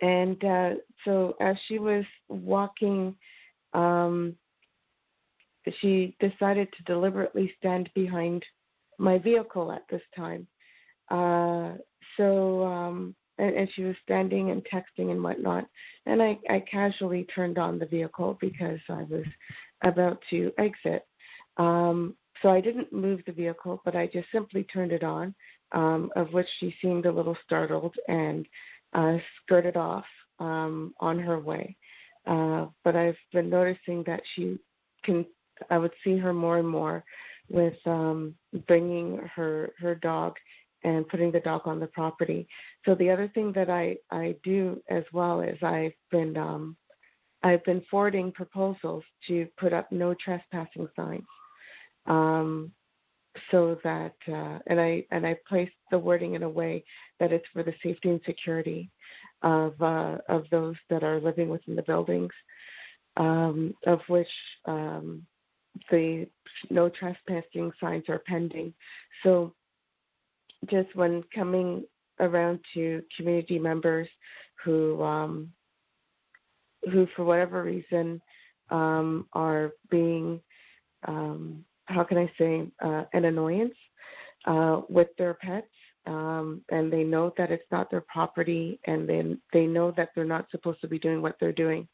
and uh, so, as she was walking, um, she decided to deliberately stand behind my vehicle at this time. Uh, so, um, and, and she was standing and texting and whatnot. And I, I casually turned on the vehicle because I was about to exit. Um, so I didn't move the vehicle, but I just simply turned it on, um, of which she seemed a little startled and uh, skirted off um, on her way. Uh, but I've been noticing that she can. I would see her more and more with um, bringing her her dog and putting the dog on the property. So the other thing that I I do as well is I've been um, I've been forwarding proposals to put up no trespassing signs, um, so that uh, and I and I placed the wording in a way that it's for the safety and security of uh, of those that are living within the buildings, um, of which um, the no trespassing signs are pending. So just when coming around to community members who um, who for whatever reason um, are being um, how can I say uh, an annoyance uh, with their pets um, and they know that it's not their property and then they know that they're not supposed to be doing what they're doing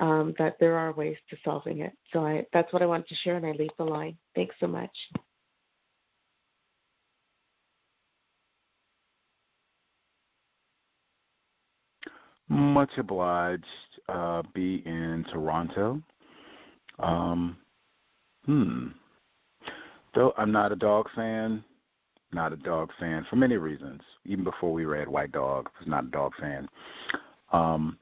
um, that there are ways to solving it. So I that's what I wanted to share and I leave the line. Thanks so much Much obliged. Uh, B in Toronto. Um, hmm. Though I'm not a dog fan, not a dog fan for many reasons. Even before we read White Dog, I was not a dog fan. Um,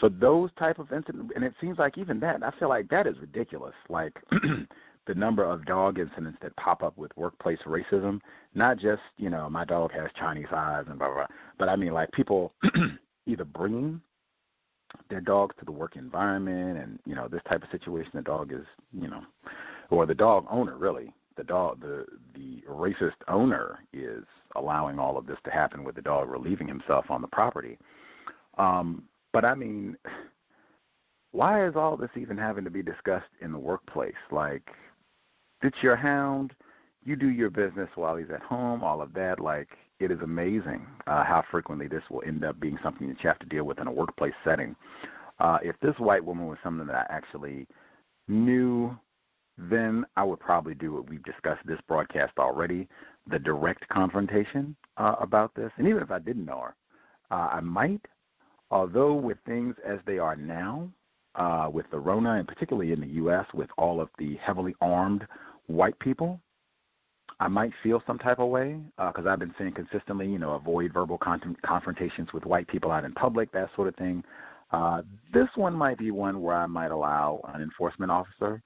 for those type of incidents, and it seems like even that, I feel like that is ridiculous. Like the number of dog incidents that pop up with workplace racism, not just you know my dog has Chinese eyes and blah blah, blah but I mean like people either bringing their dogs to the work environment and you know this type of situation the dog is you know or the dog owner really the dog the the racist owner is allowing all of this to happen with the dog relieving himself on the property. Um but i mean why is all this even having to be discussed in the workplace? Like it's your hound you do your business while he's at home all of that. Like it is amazing uh, how frequently this will end up being something that you have to deal with in a workplace setting. Uh, if this white woman was something that I actually knew, then I would probably do what we've discussed this broadcast already the direct confrontation uh, about this. And even if I didn't know her, uh, I might, although with things as they are now, uh, with the Rona, and particularly in the U.S., with all of the heavily armed white people, I might feel some type of way because uh, I've been saying consistently, you know, avoid verbal con- confrontations with white people out in public, that sort of thing. Uh, this one might be one where I might allow an enforcement officer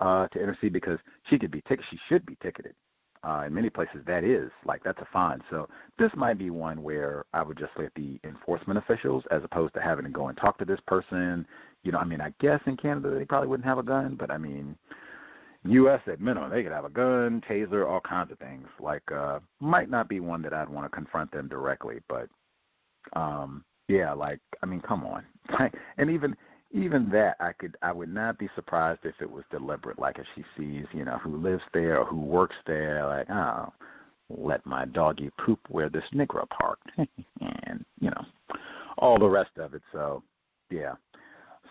uh, to intercede because she could be ticketed. She should be ticketed. Uh, in many places, that is like that's a fine. So this might be one where I would just let the enforcement officials, as opposed to having to go and talk to this person. You know, I mean, I guess in Canada they probably wouldn't have a gun, but I mean, U.S. at minimum, they could have a gun, taser, all kinds of things. Like, uh, might not be one that I'd want to confront them directly, but um, yeah, like, I mean, come on, and even even that, I could, I would not be surprised if it was deliberate. Like, if she sees, you know, who lives there or who works there, like, oh, let my doggy poop where this Negro parked, and you know, all the rest of it. So, yeah,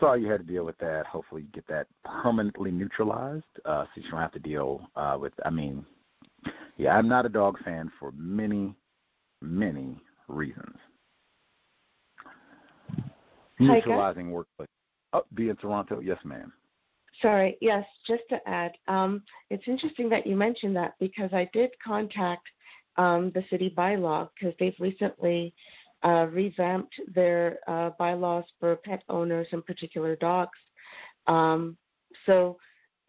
Sorry you had to deal with that. Hopefully, you get that permanently neutralized, uh, so you don't have to deal uh, with. I mean, yeah, I'm not a dog fan for many, many reasons. Neutralizing workplace. Oh, B in Toronto. Yes, ma'am. Sorry, yes, just to add, um, it's interesting that you mentioned that because I did contact um, the city bylaw because they've recently uh, revamped their uh, bylaws for pet owners, in particular dogs. Um, so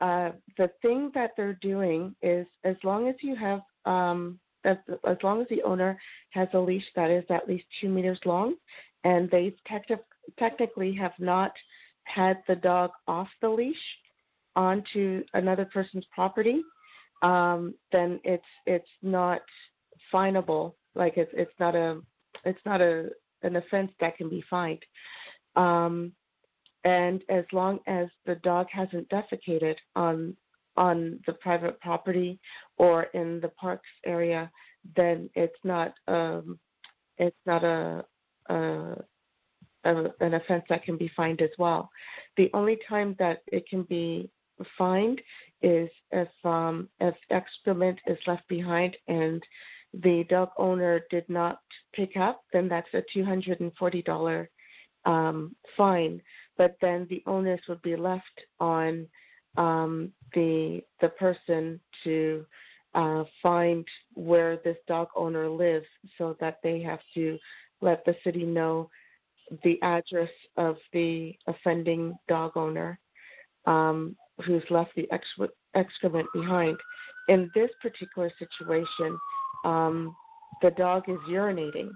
uh, the thing that they're doing is, as long as you have, um, as, as long as the owner has a leash that is at least two meters long, and they te- technically have not had the dog off the leash onto another person's property, um, then it's it's not finable. Like it's it's not a it's not a an offense that can be fined. Um, and as long as the dog hasn't defecated on on the private property or in the parks area, then it's not um, it's not a, a, a an offense that can be fined as well. The only time that it can be fined is if um, if excrement is left behind and the dog owner did not pick up, then that's a $240 um, fine. But then the onus would be left on um, the the person to uh, find where this dog owner lives, so that they have to let the city know the address of the offending dog owner um, who's left the excrement behind. In this particular situation, um, the dog is urinating.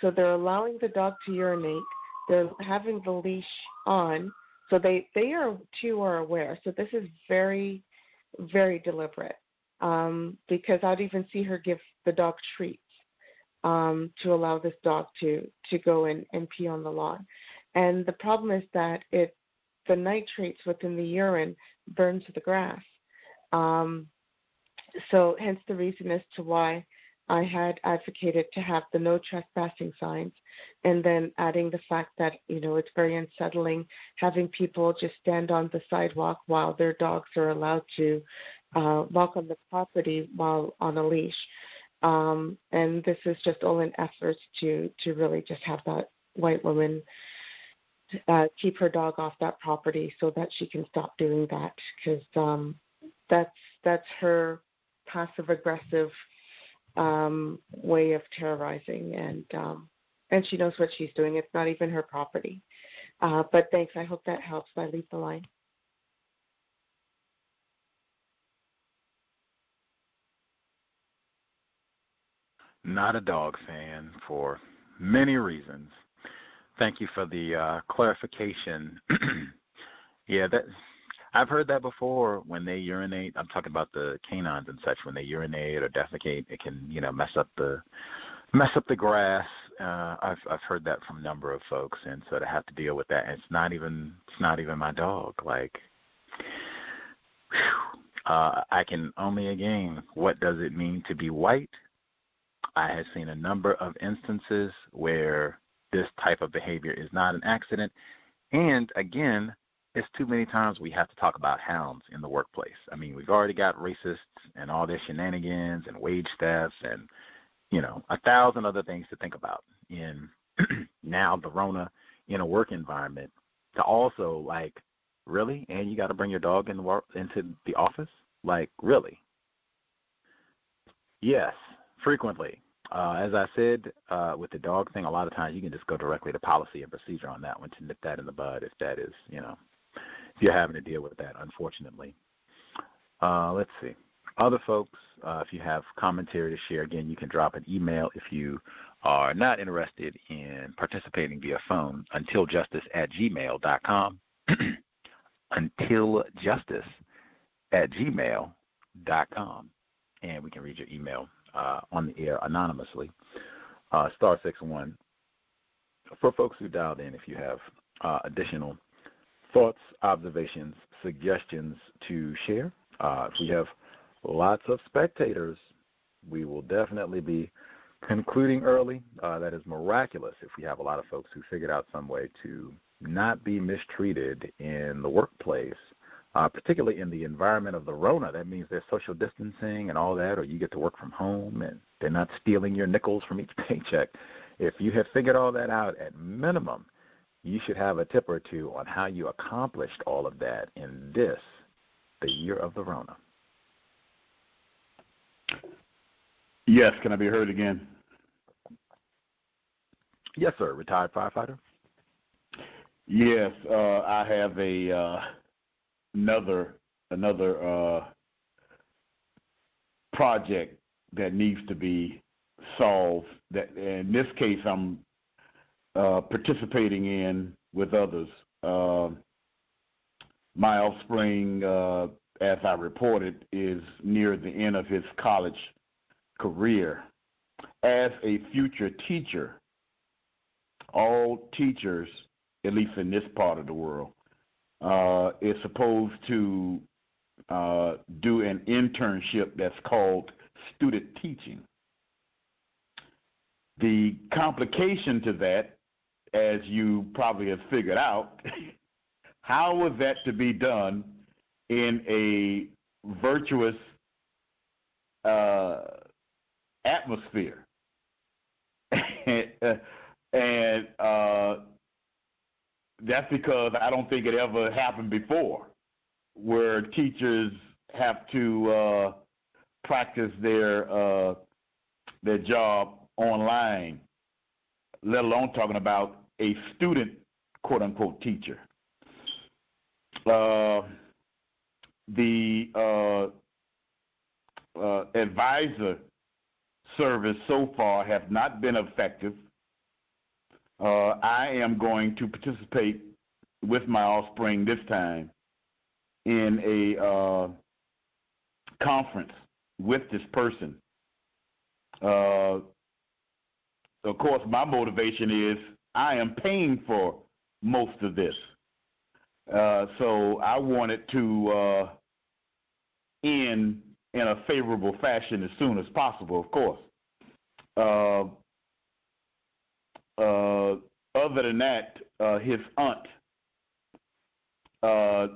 So they're allowing the dog to urinate. They're having the leash on. So they, they are too are aware. So this is very, very deliberate. Um, because I'd even see her give the dog treats um, to allow this dog to to go in and pee on the lawn. And the problem is that it the nitrates within the urine burns the grass. Um, so hence the reason as to why I had advocated to have the no trespassing signs and then adding the fact that, you know, it's very unsettling having people just stand on the sidewalk while their dogs are allowed to uh, walk on the property while on a leash. Um, and this is just all in efforts to, to really just have that white woman uh, keep her dog off that property so that she can stop doing that because um, that's that's her passive aggressive um, way of terrorizing, and um, and she knows what she's doing. It's not even her property. Uh, but thanks. I hope that helps. I leave the line. Not a dog fan for many reasons. Thank you for the uh, clarification. yeah, that I've heard that before. When they urinate, I'm talking about the canines and such. When they urinate or defecate, it can you know mess up the mess up the grass. Uh, I've I've heard that from a number of folks, and so to have to deal with that, and it's not even it's not even my dog. Like, whew, uh, I can only again, what does it mean to be white? I have seen a number of instances where this type of behavior is not an accident, and again, it's too many times we have to talk about hounds in the workplace. I mean, we've already got racists and all their shenanigans and wage thefts and you know a thousand other things to think about in now the Rona in a work environment. To also like really, and you got to bring your dog in the work into the office, like really. Yes, frequently. Uh, as I said uh, with the dog thing, a lot of times you can just go directly to policy and procedure on that one to nip that in the bud if that is, you know, if you're having to deal with that, unfortunately. Uh, let's see. Other folks, uh, if you have commentary to share, again, you can drop an email if you are not interested in participating via phone, untiljustice at gmail.com. untiljustice at gmail.com. And we can read your email uh, on the air anonymously. Uh, star six one. For folks who dialed in, if you have uh, additional thoughts, observations, suggestions to share, uh, if we have lots of spectators, we will definitely be concluding early. Uh, that is miraculous if we have a lot of folks who figured out some way to not be mistreated in the workplace, uh, particularly in the environment of the Rona. That means there's social distancing and all that, or you get to work from home and they're not stealing your nickels from each paycheck. If you have figured all that out at minimum, you should have a tip or two on how you accomplished all of that in this, the year of the Rona. Yes, can I be heard again? Yes, sir. Retired firefighter. Yes, uh, I have a uh, another another uh, project that needs to be solved. That in this case, I'm uh, participating in with others. Uh, my offspring, uh, as I reported, is near the end of his college career. As a future teacher, all teachers, at least in this part of the world, uh, is supposed to uh, do an internship that's called student teaching. The complication to that, as you probably have figured out, how was that to be done in a virtuous uh, atmosphere? and uh, that's because I don't think it ever happened before, where teachers have to uh, practice their uh, their job online, let alone talking about a student quote unquote teacher. Uh, the uh, uh, advisor service so far have not been effective. Uh, I am going to participate with my offspring this time in a uh, conference with this person. Uh, of course, my motivation is I am paying for most of this. Uh, so I wanted to uh, end in a favorable fashion as soon as possible, of course. Uh, other than that, uh, his aunt, uh,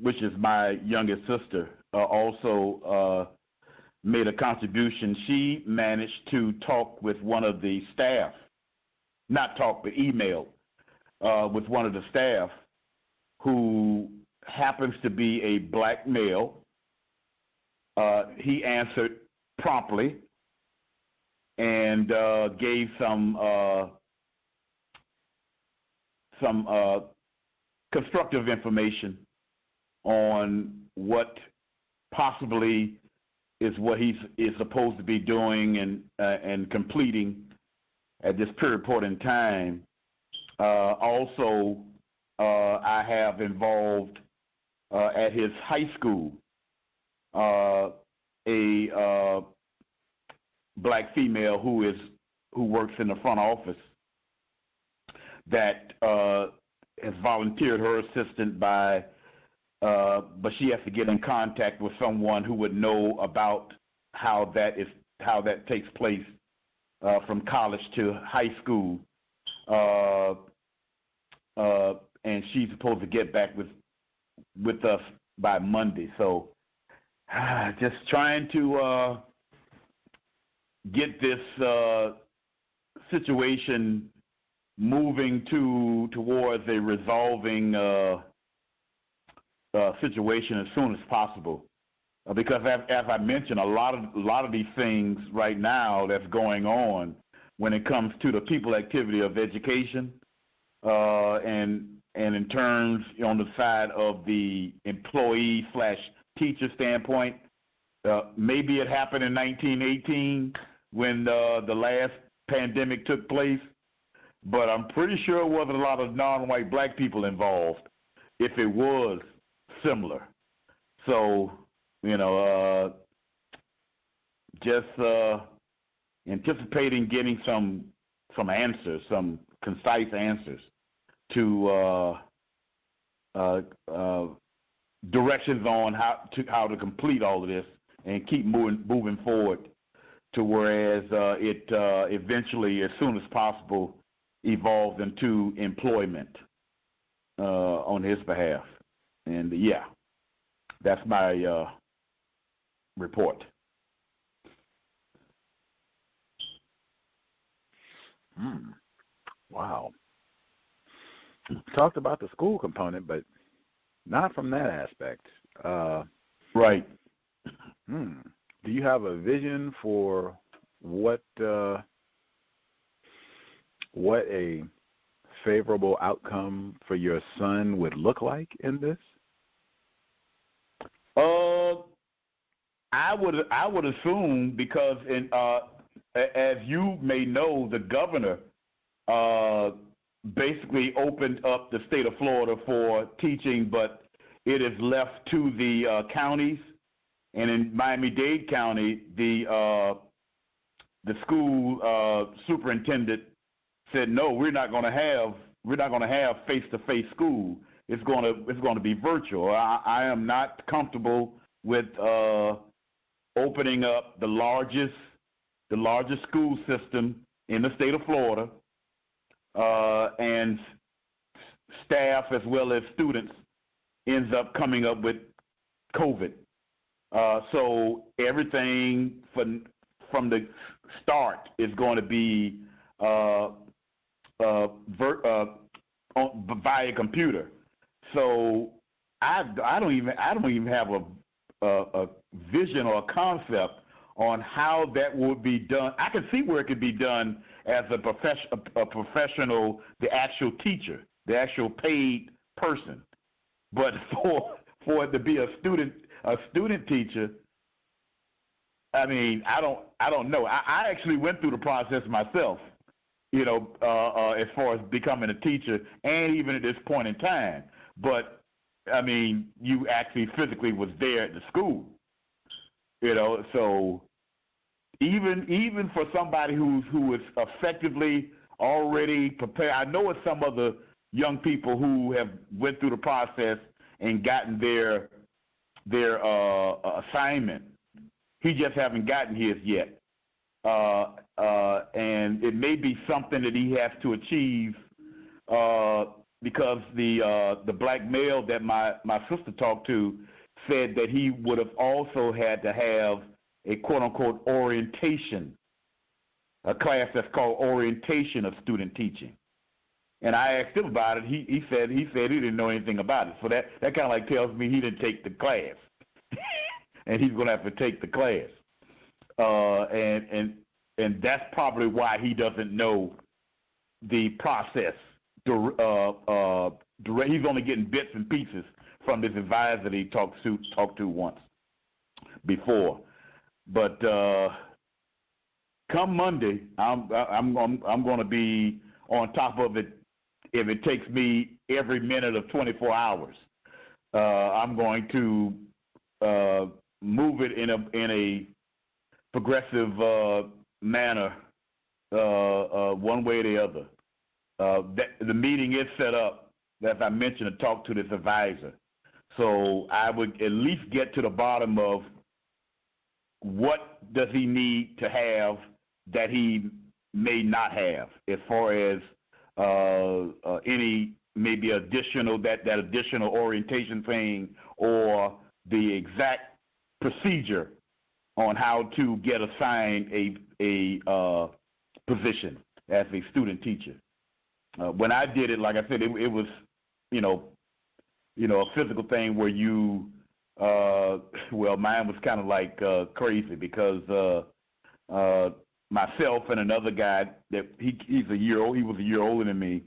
which is my youngest sister, uh, also uh, made a contribution. She managed to talk with one of the staff, not talk, but email uh, with one of the staff who happens to be a black male. Uh, he answered promptly and gave some some uh, constructive information on what possibly is what he is supposed to be doing and uh, and completing at this period point in time. Uh, also, uh, I have involved uh, at his high school uh, a uh, black female who is who works in the front office that has volunteered her assistant by uh, but she has to get in contact with someone who would know about how that is how that takes place uh, from college to high school. Uh, uh, and she's supposed to get back with with us by Monday. So just trying to uh, get this uh, situation moving to towards a resolving uh, uh, situation as soon as possible. uh, because as, as I mentioned, a lot of a lot of these things right now that's going on when it comes to the people activity of education, uh, and and in terms on the side of the employee slash teacher standpoint, uh, maybe it happened in 1918 when uh, the last pandemic took place, but I'm pretty sure it wasn't a lot of non-white black people involved. If it was similar, so you know, uh, just uh, anticipating getting some some answers, some concise answers to uh, uh, uh, directions on how to how to complete all of this and keep moving moving forward to whereas uh, it uh, eventually, as soon as possible, evolves into employment uh, on his behalf. And yeah, that's my uh, report. Hmm. Wow. Talked about the school component, but not from that aspect. Uh, right. Hmm. Do you have a vision for what uh, what a favorable outcome for your son would look like in this? Uh, I would I would assume because in uh, as you may know, the governor uh, basically opened up the state of Florida for teaching, but it is left to the uh, counties. And in Miami-Dade County, the uh, the school uh, superintendent said, "No, we're not going to have we're not going to have face-to-face school. It's going to it's going to be virtual. I, I am not comfortable with uh, opening up the largest the largest school system in the state of Florida, uh, and staff as well as students ends up coming up with COVID. Uh, so everything from from the start is going to be uh, uh, ver- uh, on, via computer. So I, I don't even I don't even have a, a, a vision or a concept on how that would be done. I can see where it could be done as a, profession, a, professional, the actual teacher, the actual paid person. But for for it to be a student a student teacher, I mean, I don't I don't know. I, I actually went through the process myself, you know, uh, uh, as far as becoming a teacher, and even at this point in time. But I mean, you actually physically was there at the school, you know. So even even for somebody who's who is effectively already prepared, I know it's some other young people who have went through the process and gotten their their uh, assignment. He just haven't gotten his yet, uh, uh, and it may be something that he has to achieve uh, because the uh, the black male that my my sister talked to said that he would have also had to have a quote unquote orientation, a class that's called orientation of student teaching. And I asked him about it. He he said he said he didn't know anything about it. So that that kind of like tells me he didn't take the class, and he's to have to take the class. Uh, and and and that's probably why he doesn't know the process. Uh, uh, he's only getting bits and pieces from this advisor that he talked to talked to once before. But uh, come Monday, I'm I'm I'm, I'm going to be on top of it if it takes me every minute of 24 hours. Uh, I'm going to uh, move it in a in a progressive uh, manner, uh, uh, one way or the other. Uh, that, the meeting is set up, as I mentioned, to talk to this advisor. So I would at least get to the bottom of what does he need to have that he may not have, as far as uh, uh, any maybe additional that that additional orientation thing or the exact procedure on how to get assigned a a uh, position as a student teacher. Uh, when I did it, like I said, it, it was you know you know a physical thing where you uh, well, mine was kind of like uh, crazy because uh, uh, myself and another guy that he he's a year old. He was a year older than me,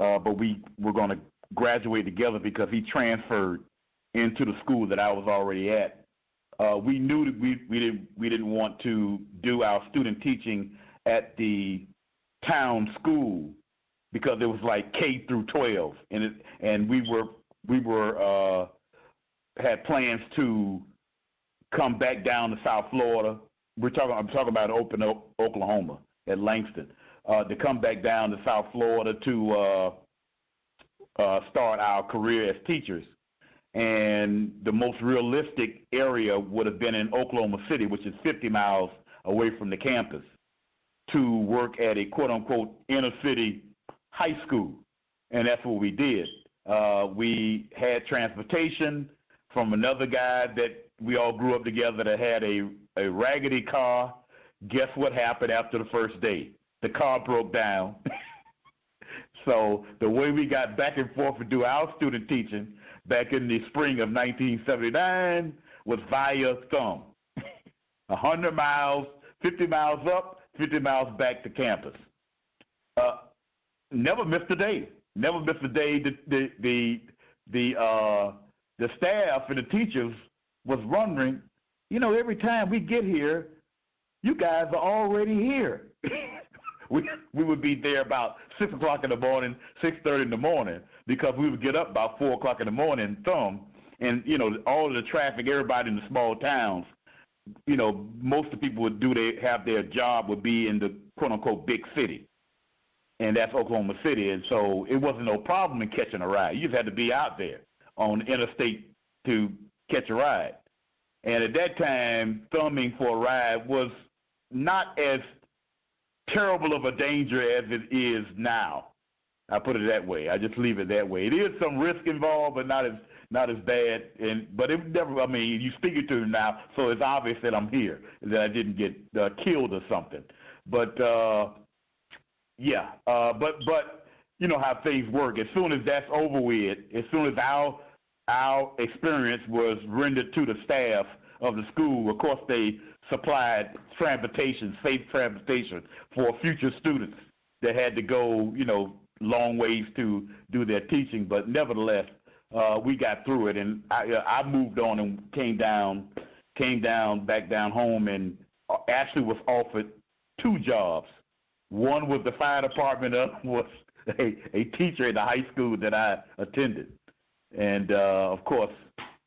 uh, but we were going to graduate together because he transferred into the school that I was already at. Uh, we knew that we we didn't we didn't want to do our student teaching at the town school because it was like K through 12, and it, and we were we were uh, had plans to come back down to South Florida. We're talking. I'm talking about Open Oklahoma at Langston uh, to come back down to South Florida to uh, uh, start our career as teachers. And the most realistic area would have been in Oklahoma City, which is 50 miles away from the campus, to work at a quote unquote inner city high school. And that's what we did. Uh, we had transportation from another guy that we all grew up together that had a, a raggedy car. Guess what happened after the first day? The car broke down. so the way we got back and forth to do our student teaching back in the spring of 1979 was via thumb. 100 miles, 50 miles up, 50 miles back to campus. Uh, never missed a day. Never missed a day. The the the the uh, the staff and the teachers was wondering, you know, every time we get here, you guys are already here. we we would be there about six o'clock in the morning, six thirty in the morning, because we would get up about four o'clock in the morning, and thumb, and you know all the traffic, everybody in the small towns, you know, most of the people would do they have their job would be in the quote unquote big city and that's Oklahoma City. And so it wasn't no problem in catching a ride. You just had to be out there on the interstate to catch a ride. And at that time, thumbing for a ride was not as terrible of a danger as it is now. I put it that way. I just leave it that way. It is some risk involved, but not as not as bad. And but it never. I mean, you speak it to him now, so it's obvious that I'm here, that I didn't get uh, killed or something. But uh, yeah, uh, but but you know how things work. As soon as that's over with, as soon as our our experience was rendered to the staff of the school, of course they supplied transportation, safe transportation for future students that had to go, you know, long ways to do their teaching. But nevertheless, uh, we got through it, and I, uh, I moved on and came down, came down back down home, and uh, actually was offered two jobs one was the fire department, other was a, a teacher in the high school that I attended. And uh, of course,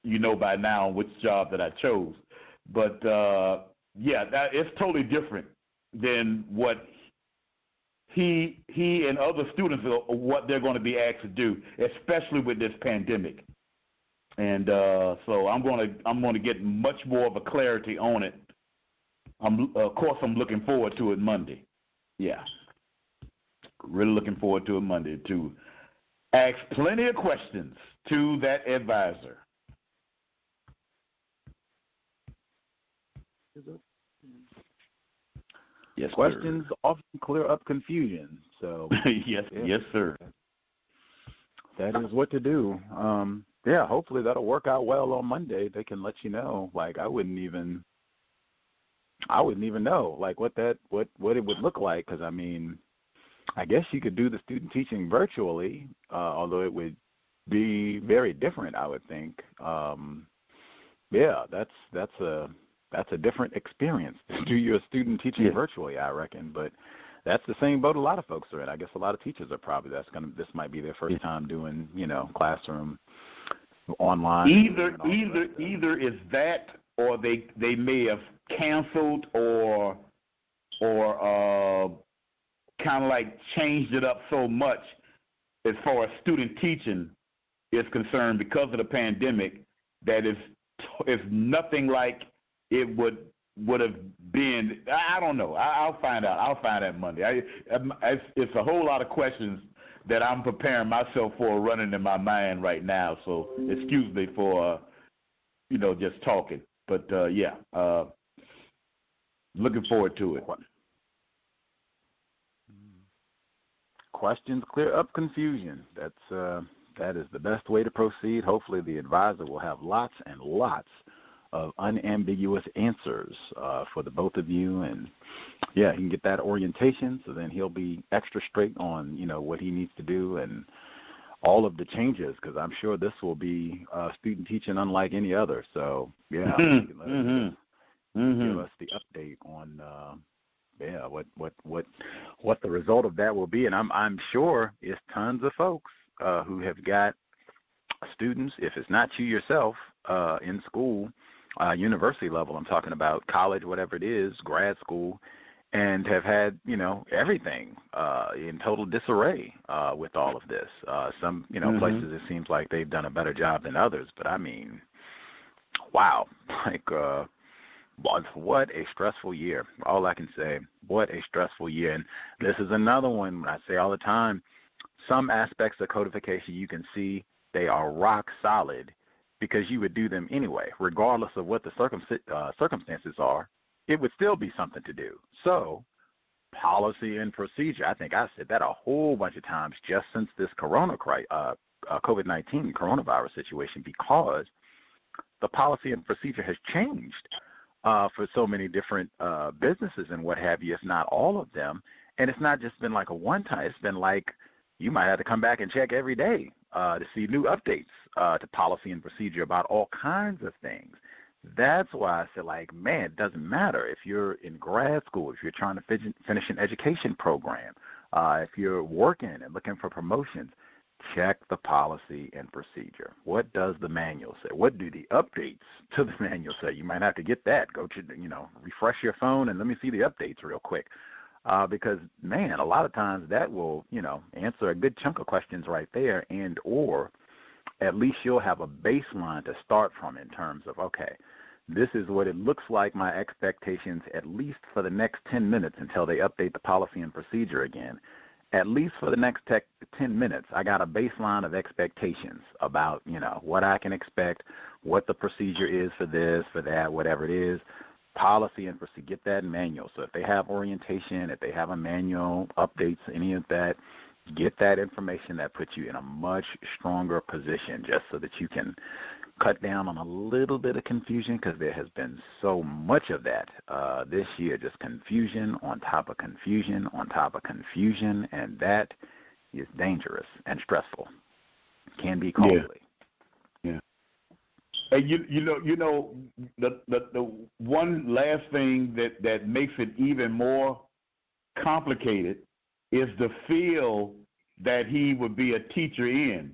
you know by now which job that I chose. But uh, yeah, that, it's totally different than what he he and other students are, what they're going to be asked to do, especially with this pandemic. And uh, so I'm going to I'm going to get much more of a clarity on it. I'm of course I'm looking forward to it Monday. Yeah. Really looking forward to it Monday to ask plenty of questions to that advisor. Yes, questions sir. often clear up confusion. So yes, yeah. yes, sir. That is what to do. Um, yeah, hopefully that'll work out well on Monday. They can let you know. Like I wouldn't even I wouldn't even know like what that what what it would look like because I mean, I guess you could do the student teaching virtually, uh, although it would be very different. I would think. Um, yeah, that's that's a that's a different experience to do your student teaching yeah. virtually. I reckon, but that's the same boat a lot of folks are in. I guess a lot of teachers are probably that's gonna this might be their first time doing you know classroom online. Either either either is that or they they may have canceled or or uh, kind of like changed it up so much as far as student teaching is concerned because of the pandemic that is is nothing like it would would have been. I don't know. I, will find out. I'll find out Monday. I, it's, it's a whole lot of questions that I'm preparing myself for running in my mind right now. So excuse me for uh, you know just talking. But uh, yeah, uh, looking forward to it. Questions clear up confusion. That's uh, that is the best way to proceed. Hopefully, the advisor will have lots and lots of unambiguous answers uh, for the both of you. And yeah, he can get that orientation, so then he'll be extra straight on you know what he needs to do and all of the changes because I'm sure this will be uh, student teaching unlike any other. So yeah, Mhm, let us mhm, give mhm. us the update on uh, yeah what what what what the result of that will be. And I'm I'm sure it's tons of folks uh, who have got students, if it's not you yourself, uh, in school, uh, university level, I'm talking about college, whatever it is, grad school, and have had, you know, everything uh, in total disarray uh, with all of this. Uh, some, you know, Mhm. places it seems like they've done a better job than others, but I mean, wow, like, uh, what what a stressful year. All I can say, what a stressful year. And this is another one I say all the time. Some aspects of codification you can see they are rock solid because you would do them anyway, regardless of what the circum- uh, circumstances are. It would still be something to do. So, policy and procedure. I think I said that a whole bunch of times just since this corona cri- uh, uh, COVID-19 coronavirus situation because the policy and procedure has changed uh, for so many different uh, businesses and what have you, if not all of them. And it's not just been like a one time, it's been like you might have to come back and check every day uh, to see new updates uh, to policy and procedure about all kinds of things. That's why I said, like, man, it doesn't matter if you're in grad school, if you're trying to fin- finish an education program, uh, if you're working and looking for promotions, check the policy and procedure. What does the manual say? What do the updates to the manual say? You might have to get that. Go to, you know, refresh your phone and let me see the updates real quick. Uh, because man, a lot of times that will, you know, answer a good chunk of questions right there, and or at least you'll have a baseline to start from in terms of okay, this is what it looks like my expectations at least for the next 10 minutes until they update the policy and procedure again. At least for the next tech, 10 minutes, I got a baseline of expectations about, you know, what I can expect, what the procedure is for this, for that, whatever it is. Policy and to get that manual. So if they have orientation, if they have a manual, updates, any of that, get that information that puts you in a much stronger position just so that you can cut down on a little bit of confusion because there has been so much of that uh, this year just confusion on top of confusion on top of confusion and that is dangerous and stressful can be costly Yeah. And you you know you know the the the one last thing that that makes it even more complicated is the field that he would be a teacher in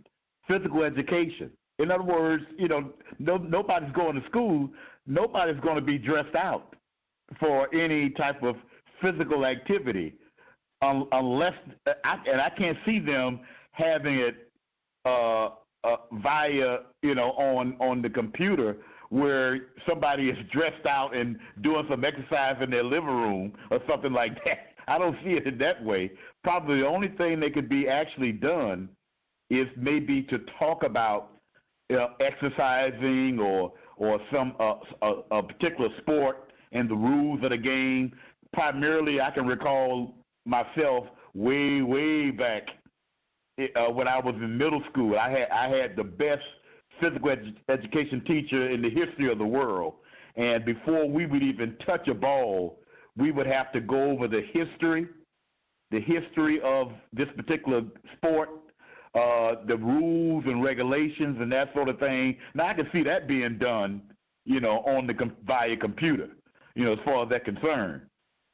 physical education. In other words, you know, no, nobody's going to school. Nobody's going to be dressed out for any type of physical activity, unless and I can't see them having it uh, uh, via you know on on the computer where somebody is dressed out and doing some exercise in their living room or something like that. I don't see it that way. Probably the only thing that could be actually done is maybe to talk about you know, exercising or or some uh, a, a particular sport and the rules of the game. Primarily, I can recall myself way way back uh, when I was in middle school. I had I had the best physical edu- education teacher in the history of the world, and before we would even touch a ball, we would have to go over the history, the history of this particular sport, uh, the rules and regulations and that sort of thing. Now I can see that being done, you know, on the com- via computer, you know, as far as that concerned.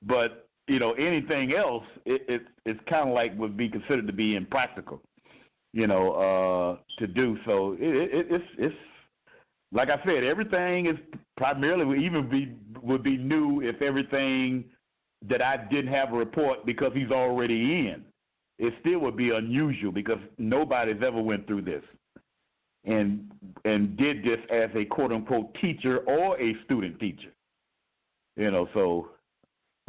But you know, anything else, it, it it's kind of like would be considered to be impractical, you know, uh, to do. So it, it, it's it's like I said, everything is primarily would even be would be new if everything that I didn't have a report because he's already in. It still would be unusual because nobody's ever went through this and and did this as a quote unquote teacher or a student teacher. You know, so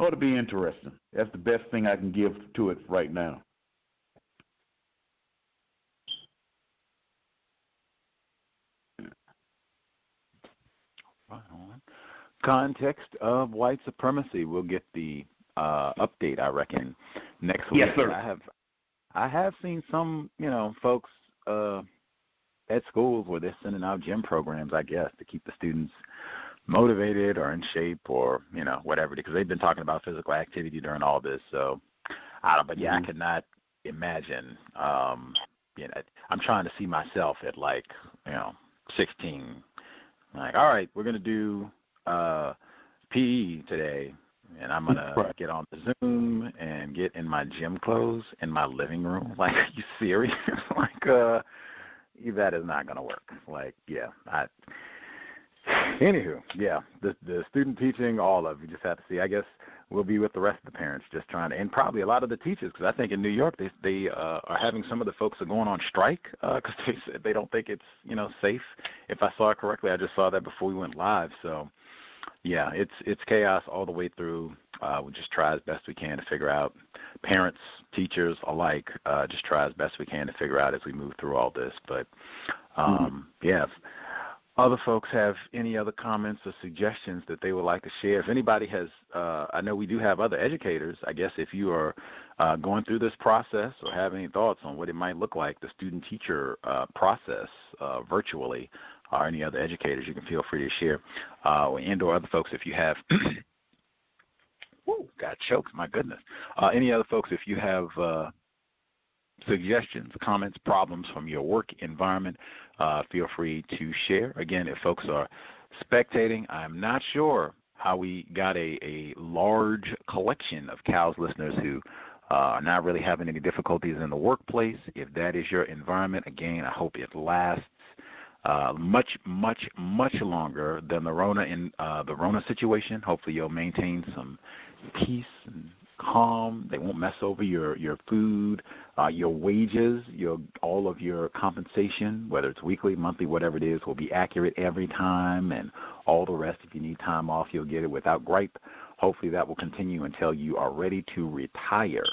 ought to be interesting. That's the best thing I can give to it right now. Right on. Context of white supremacy. We'll get the uh, update, I reckon, next week. Yes, sir. I have, I have seen some, you know, folks uh, at schools where they're sending out gym programs, I guess, to keep the students motivated or in shape or you know whatever because they've been talking about physical activity during all this. So I don't. But yeah, Mm-hmm. I could not imagine. Um, you know, I'm trying to see myself at like you know 16. Like, all right, we're gonna do uh PE today, and I'm gonna Right. get on the Zoom and get in my gym clothes in my living room. Like, are you serious? like, uh, that is not gonna work. Like, yeah, I. Anywho, yeah, the the student teaching, all of you just have to see. I guess we'll be with the rest of the parents, just trying to, and probably a lot of the teachers, because I think in New York they they uh, are having some of the folks are going on strike because they said they don't think it's you know safe. If I saw it correctly, I just saw that before we went live. So, yeah, it's it's chaos all the way through. Uh, we just try as best we can to figure out. Parents, teachers alike, uh, just try as best we can to figure out as we move through all this. But um, yeah, if other folks have any other comments or suggestions that they would like to share. If anybody has, uh, I know we do have other educators. I guess if you are uh, going through this process or have any thoughts on what it might look like, the student-teacher uh, process uh, virtually, or any other educators, you can feel free to share. Uh, and or other folks, if you have got choked. My goodness. Uh, any other folks, if you have suggestions, comments, problems from your work environment, uh, feel free to share. Again, if folks are spectating, I'm not sure how we got a, a large collection of COWS listeners who uh, are not really having any difficulties in the workplace. If that is your environment, again, I hope it lasts uh, much, much, much longer than the Rona in uh, the Rona situation. Hopefully, you'll maintain some peace and calm. They won't mess over your your food, uh, your wages, your all of your compensation, whether it's weekly, monthly, whatever it is, will be accurate every time, and all the rest. If you need time off, you'll get it without gripe. Hopefully, that will continue until you are ready to retire.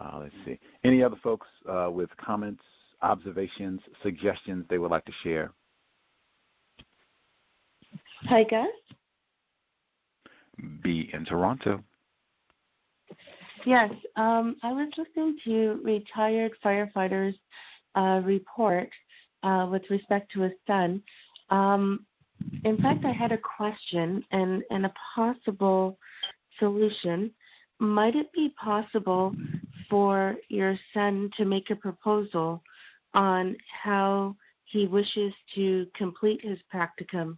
Uh, let's see. Any other folks uh, with comments, observations, suggestions they would like to share? Hi, Gus. B in Toronto. Yes, um, I was listening to retired firefighters' uh, report uh, with respect to his son. Um, in fact, I had a question and, and a possible solution. Might it be possible for your son to make a proposal on how he wishes to complete his practicum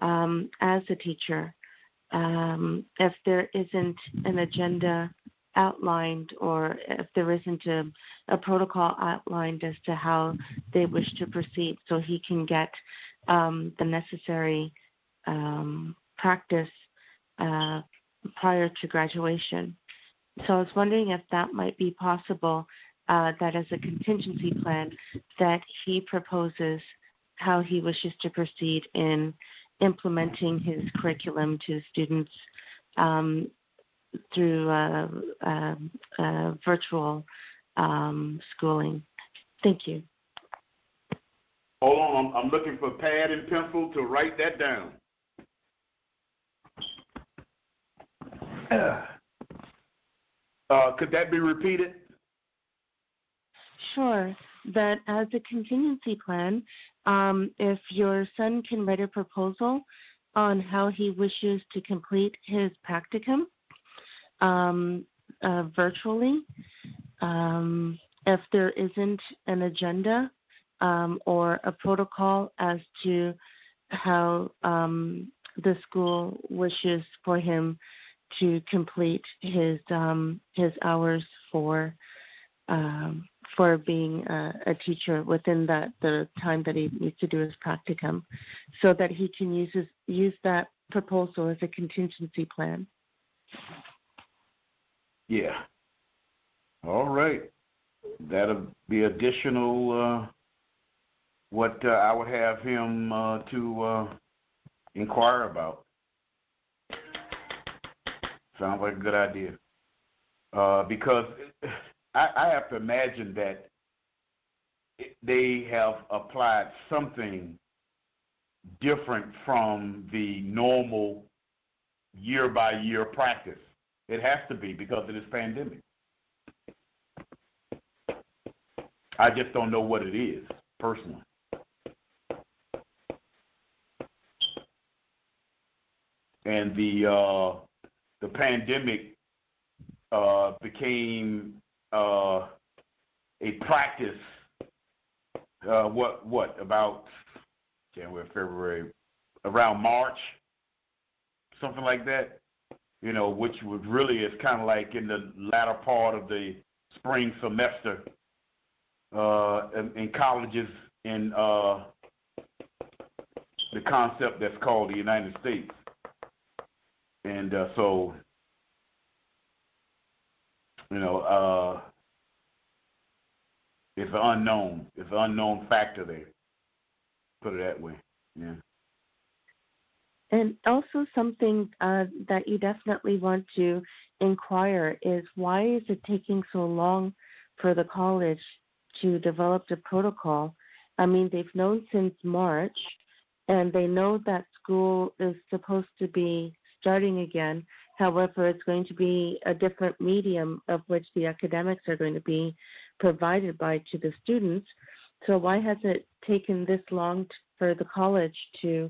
um, as a teacher? Um, if there isn't an agenda outlined or if there isn't a, a protocol outlined as to how they wish to proceed so he can get um, the necessary um, practice uh, prior to graduation. So I was wondering if that might be possible uh, that as a contingency plan that he proposes how he wishes to proceed in implementing his curriculum to students um, through uh, uh, uh, virtual um, schooling. Thank you. Hold on, I'm, I'm looking for pad and pencil to write that down. Uh, could that be repeated? Sure. That as a contingency plan, um, if your son can write a proposal on how he wishes to complete his practicum um, uh, virtually, um, if there isn't an agenda um, or a protocol as to how um, the school wishes for him to complete his um, his hours for for being a, a teacher within that the time that he needs to do his practicum, so that he can use his, use that proposal as a contingency plan. Yeah. All right. That'll be additional uh, what uh, I would have him uh, to uh, inquire about. Sounds like a good idea. Uh, because I, I have to imagine that they have applied something different from the normal year by year practice. It has to be because of this pandemic. I just don't know what it is personally. and the uh, the pandemic uh, became uh, a practice. Uh, what what about January, February, around March, something like that. You know, which was really is kind of like in the latter part of the spring semester uh, in, in colleges in uh, the concept that's called the United States. And uh, so, you know, uh, it's an unknown. It's an unknown factor there. Put it that way. Yeah. And also something uh, that you definitely want to inquire is why is it taking so long for the college to develop the protocol? I mean, they've known since March, and they know that school is supposed to be starting again. However, it's going to be a different medium of which the academics are going to be provided by to the students. So why has it taken this long t- for the college to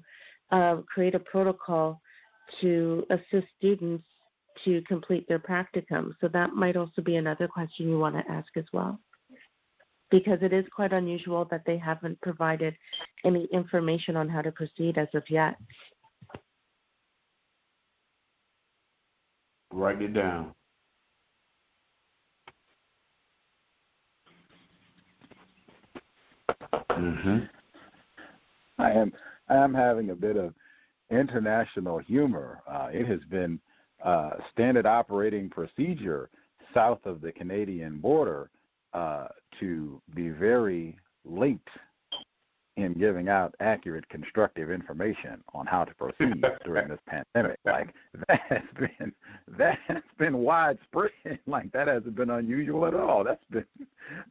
uh, create a protocol to assist students to complete their practicum? So that might also be another question you want to ask as well. Because it is quite unusual that they haven't provided any information on how to proceed as of yet. Write it down. Mm-hmm. I am I am having a bit of international humor. Uh, it has been uh, standard operating procedure south of the Canadian border uh, to be very late in giving out accurate constructive information on how to proceed during this pandemic. Like that has been that has been widespread. Like that hasn't been unusual at all. That's been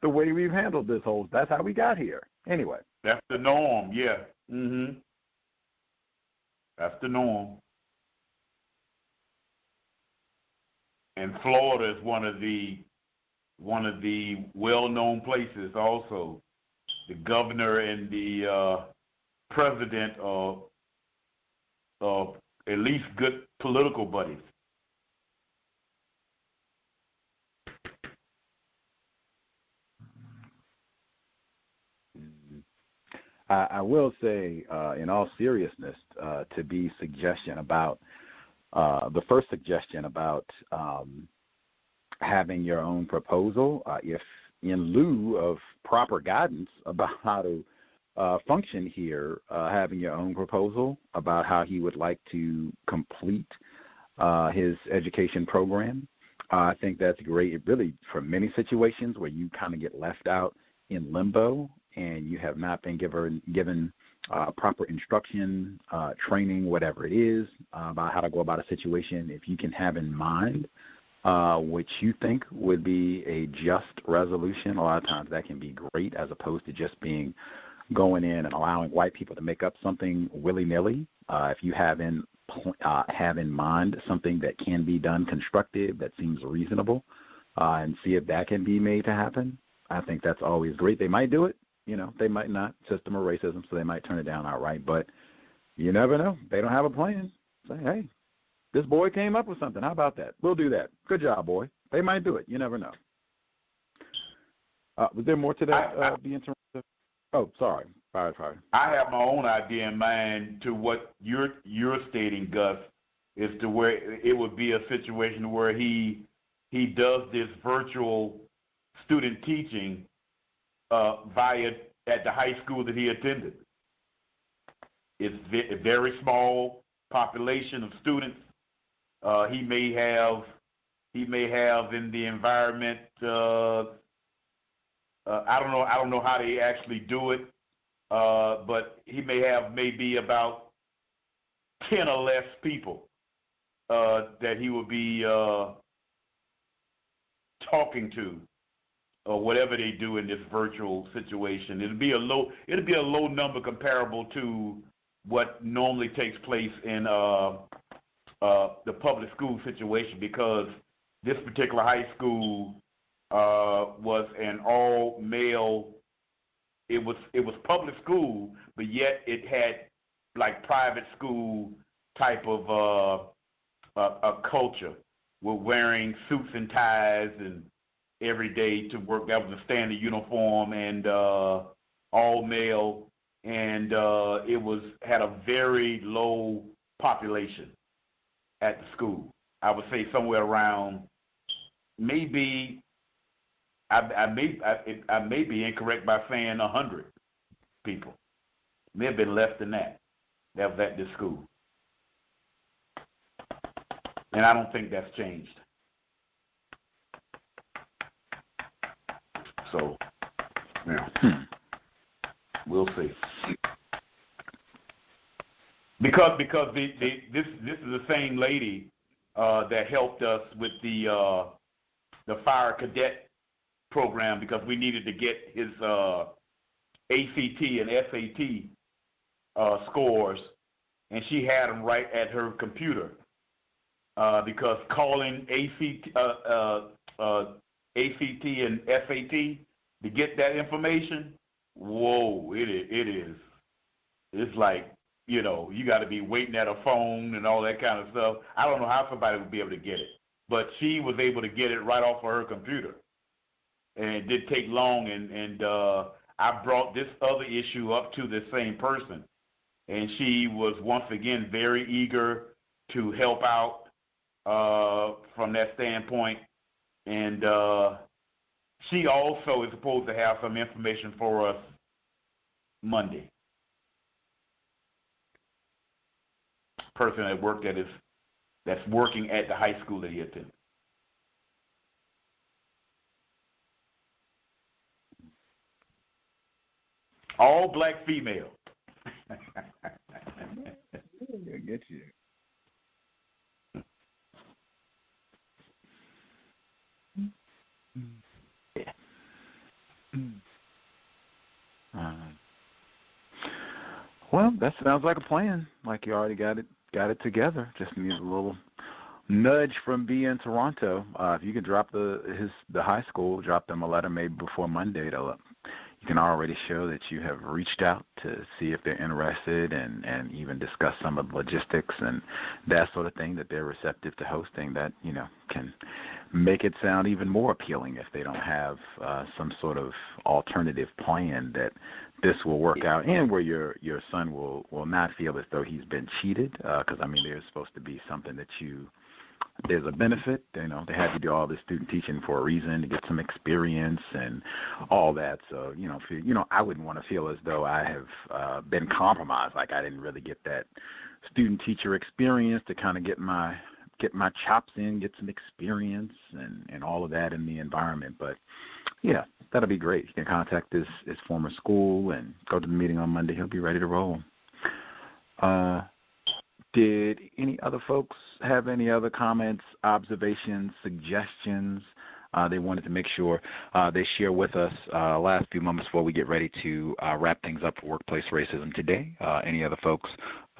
the way we've handled this whole that's how we got here. Anyway. That's the norm, yeah. Mhm. That's the norm. And Florida is one of the one of the well-known places also. The governor and the uh, president are, at least good political buddies. I, I will say, uh, in all seriousness, uh, to be suggestion about uh, the first suggestion about um, having your own proposal, uh, if in lieu of proper guidance about how to uh, function here, uh, having your own proposal about how he would like to complete uh, his education program. I think that's great. It really, for many situations where you kind of get left out in limbo and you have not been given given uh, proper instruction, uh, training, whatever it is, uh, about how to go about a situation, if you can have in mind uh, which you think would be a just resolution, a lot of times that can be great as opposed to just being going in and allowing white people to make up something willy nilly. Uh, if you have in uh, have in mind something that can be done constructive, that seems reasonable, uh, and see if that can be made to happen. I think that's always great. They might do it, you know, they might not system of racism, so they might turn it down outright. But you never know. They don't have a plan. Say, hey, this boy came up with something. How about that? We'll do that. Good job, boy. They might do it. You never know. Uh, was there more to that? I, I, uh, being oh, sorry. Sorry, sorry. I have my own idea in mind to what you're you're stating, Gus, is to where it would be a situation where he he does this virtual student teaching uh, via at the high school that he attended. It's a very small population of students. Uh, he may have he may have in the environment. Uh, uh, I don't know. I don't know how they actually do it, uh, but he may have maybe about ten or less people uh, that he would be uh, talking to or whatever they do in this virtual situation. It'll be a low it'll be a low number comparable to what normally takes place in uh, uh, the public school situation because this particular high school uh, was an all male it was it was public school but yet it had like private school type of uh, a, a culture. We're wearing suits and ties and every day to work. That was a standard uniform and uh, all male, and uh, it was had a very low population at the school. I would say somewhere around maybe I, I may I, I may be incorrect by saying a hundred people. May have been less than that. That was at this school, and I don't think that's changed. So, yeah, hmm. we'll see. Because because the, the this this is the same lady uh, that helped us with the uh, the fire cadet program because we needed to get his uh, ACT and SAT uh, scores, and she had them right at her computer uh, because calling ACT uh, uh, uh, ACT and SAT to get that information, whoa, it is, it is. It's like you know, you got to be waiting at a phone and all that kind of stuff. I don't know how somebody would be able to get it, but she was able to get it right off of her computer, and it did take long. And and uh, I brought this other issue up to the same person, and she was once again very eager to help out uh, from that standpoint, and uh, she also is supposed to have some information for us Monday. Person that worked at his that's working at the high school that he attended. All black female. get you. Yeah. Um, well, that sounds like a plan. Like you already got it got it together. Just needs a little nudge from B in Toronto. Uh, if you could drop the his the high school, drop them a letter maybe before Monday. To, you can already show that you have reached out to see if they're interested and and even discuss some of the logistics and that sort of thing. That they're receptive to hosting. That you know can make it sound even more appealing if they don't have uh, some sort of alternative plan that this will work out and where your your son will will not feel as though he's been cheated because uh, I mean there's supposed to be something that you there's a benefit you know they have you do all this student teaching for a reason to get some experience and all that. So you know feel, you know I wouldn't want to feel as though I have uh, been compromised. Like I didn't really get that student teacher experience to kind of get my get my chops in, get some experience and and all of that in the environment. But yeah, that'll be great. You can contact his his former school and go to the meeting on Monday. He'll be ready to roll. Uh, did any other folks have any other comments, observations, suggestions? Uh, they wanted to make sure uh, they share with us uh, last few moments before we get ready to uh, wrap things up for workplace racism today. Uh, any other folks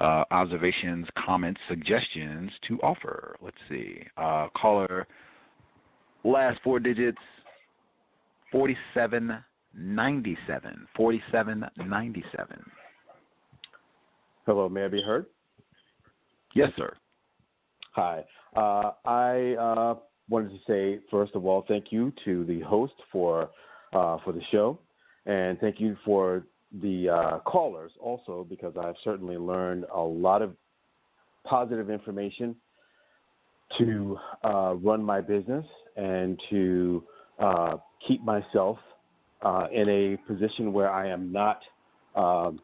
uh, observations, comments, suggestions to offer. Let's see. Caller, last four digits, 4797. 4797. Hello, may I be heard? Yes, sir. Hi. Uh, I uh, wanted to say, first of all, thank you to the host for uh, for the show, and thank you for the uh, callers also because I've certainly learned a lot of positive information to uh, run my business and to uh, keep myself uh, in a position where I am not um,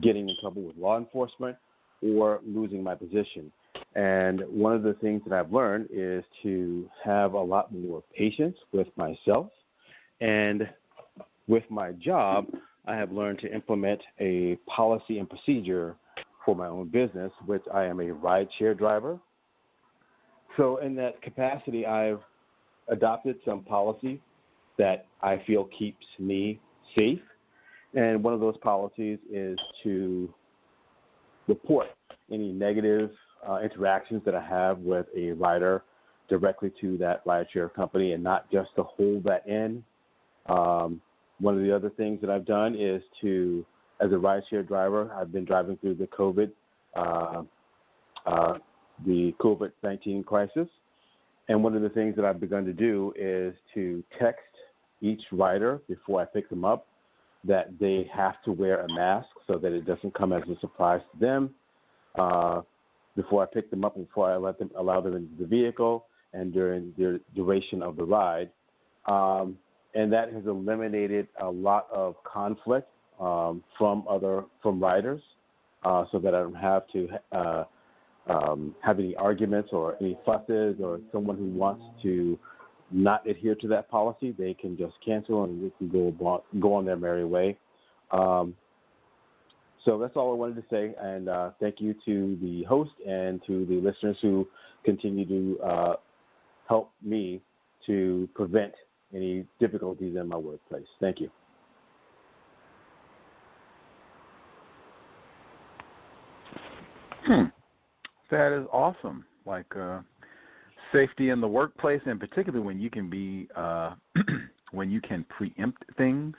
getting in trouble with law enforcement or losing my position. And one of the things that I've learned is to have a lot more patience with myself and with my job I have learned to implement a policy and procedure for my own business, which I am a rideshare driver. So, in that capacity, I've adopted some policy that I feel keeps me safe. And one of those policies is to report any negative uh, interactions that I have with a rider directly to that rideshare company and not just to hold that in. Um, one of the other things that I've done is to, as a rideshare driver, I've been driving through the COVID uh, uh, the COVID 19 crisis. And one of the things that I've begun to do is to text each rider before I pick them up that they have to wear a mask so that it doesn't come as a surprise to them uh, before I pick them up and before I let them allow them into the vehicle and during the duration of the ride. Um, and that has eliminated a lot of conflict um, from other from riders, uh, so that I don't have to uh, um, have any arguments or any fusses or someone who wants to not adhere to that policy, they can just cancel and they can go go on their merry way. Um, so that's all I wanted to say, and uh, thank you to the host and to the listeners who continue to uh, help me to prevent any difficulties in my workplace. Thank you. Hmm. That is awesome. Like uh, safety in the workplace, and particularly when you can be uh, when you can preempt things.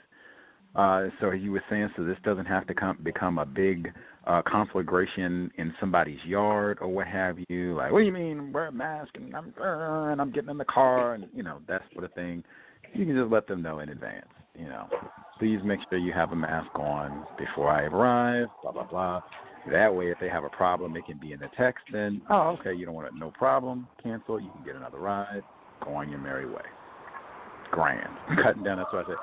Uh, so you were saying, so this doesn't have to come, become a big uh, conflagration in somebody's yard or what have you. Like, what do you mean wear a mask and I'm uh, and I'm getting in the car and you know that sort of thing. You can just let them know in advance. You know, please make sure you have a mask on before I arrive. Blah blah blah. That way, if they have a problem, it can be in the text. Then, oh, okay, you don't want it, no problem. Cancel. You can get another ride. Go on your merry way. Grand. Cutting down. That's what I said.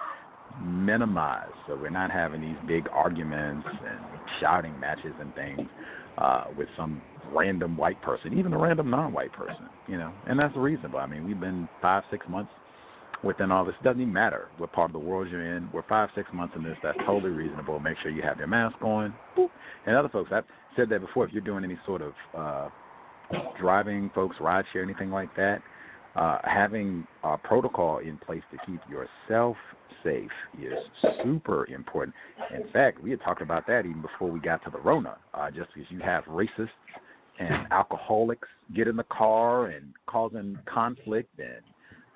Minimize. So we're not having these big arguments and shouting matches and things uh, with some random white person, even a random non-white person. You know, and that's reasonable. I mean, we've been five, six months within all this. Doesn't even matter what part of the world you're in. We're five, six months in this. That's totally reasonable. Make sure you have your mask on. And other folks, I've said that before. If you're doing any sort of uh, driving, folks, ride share, anything like that, uh, having a protocol in place to keep yourself safe is super important. In fact, we had talked about that even before we got to the Rona, uh, just because you have racists and alcoholics get in the car and causing conflict and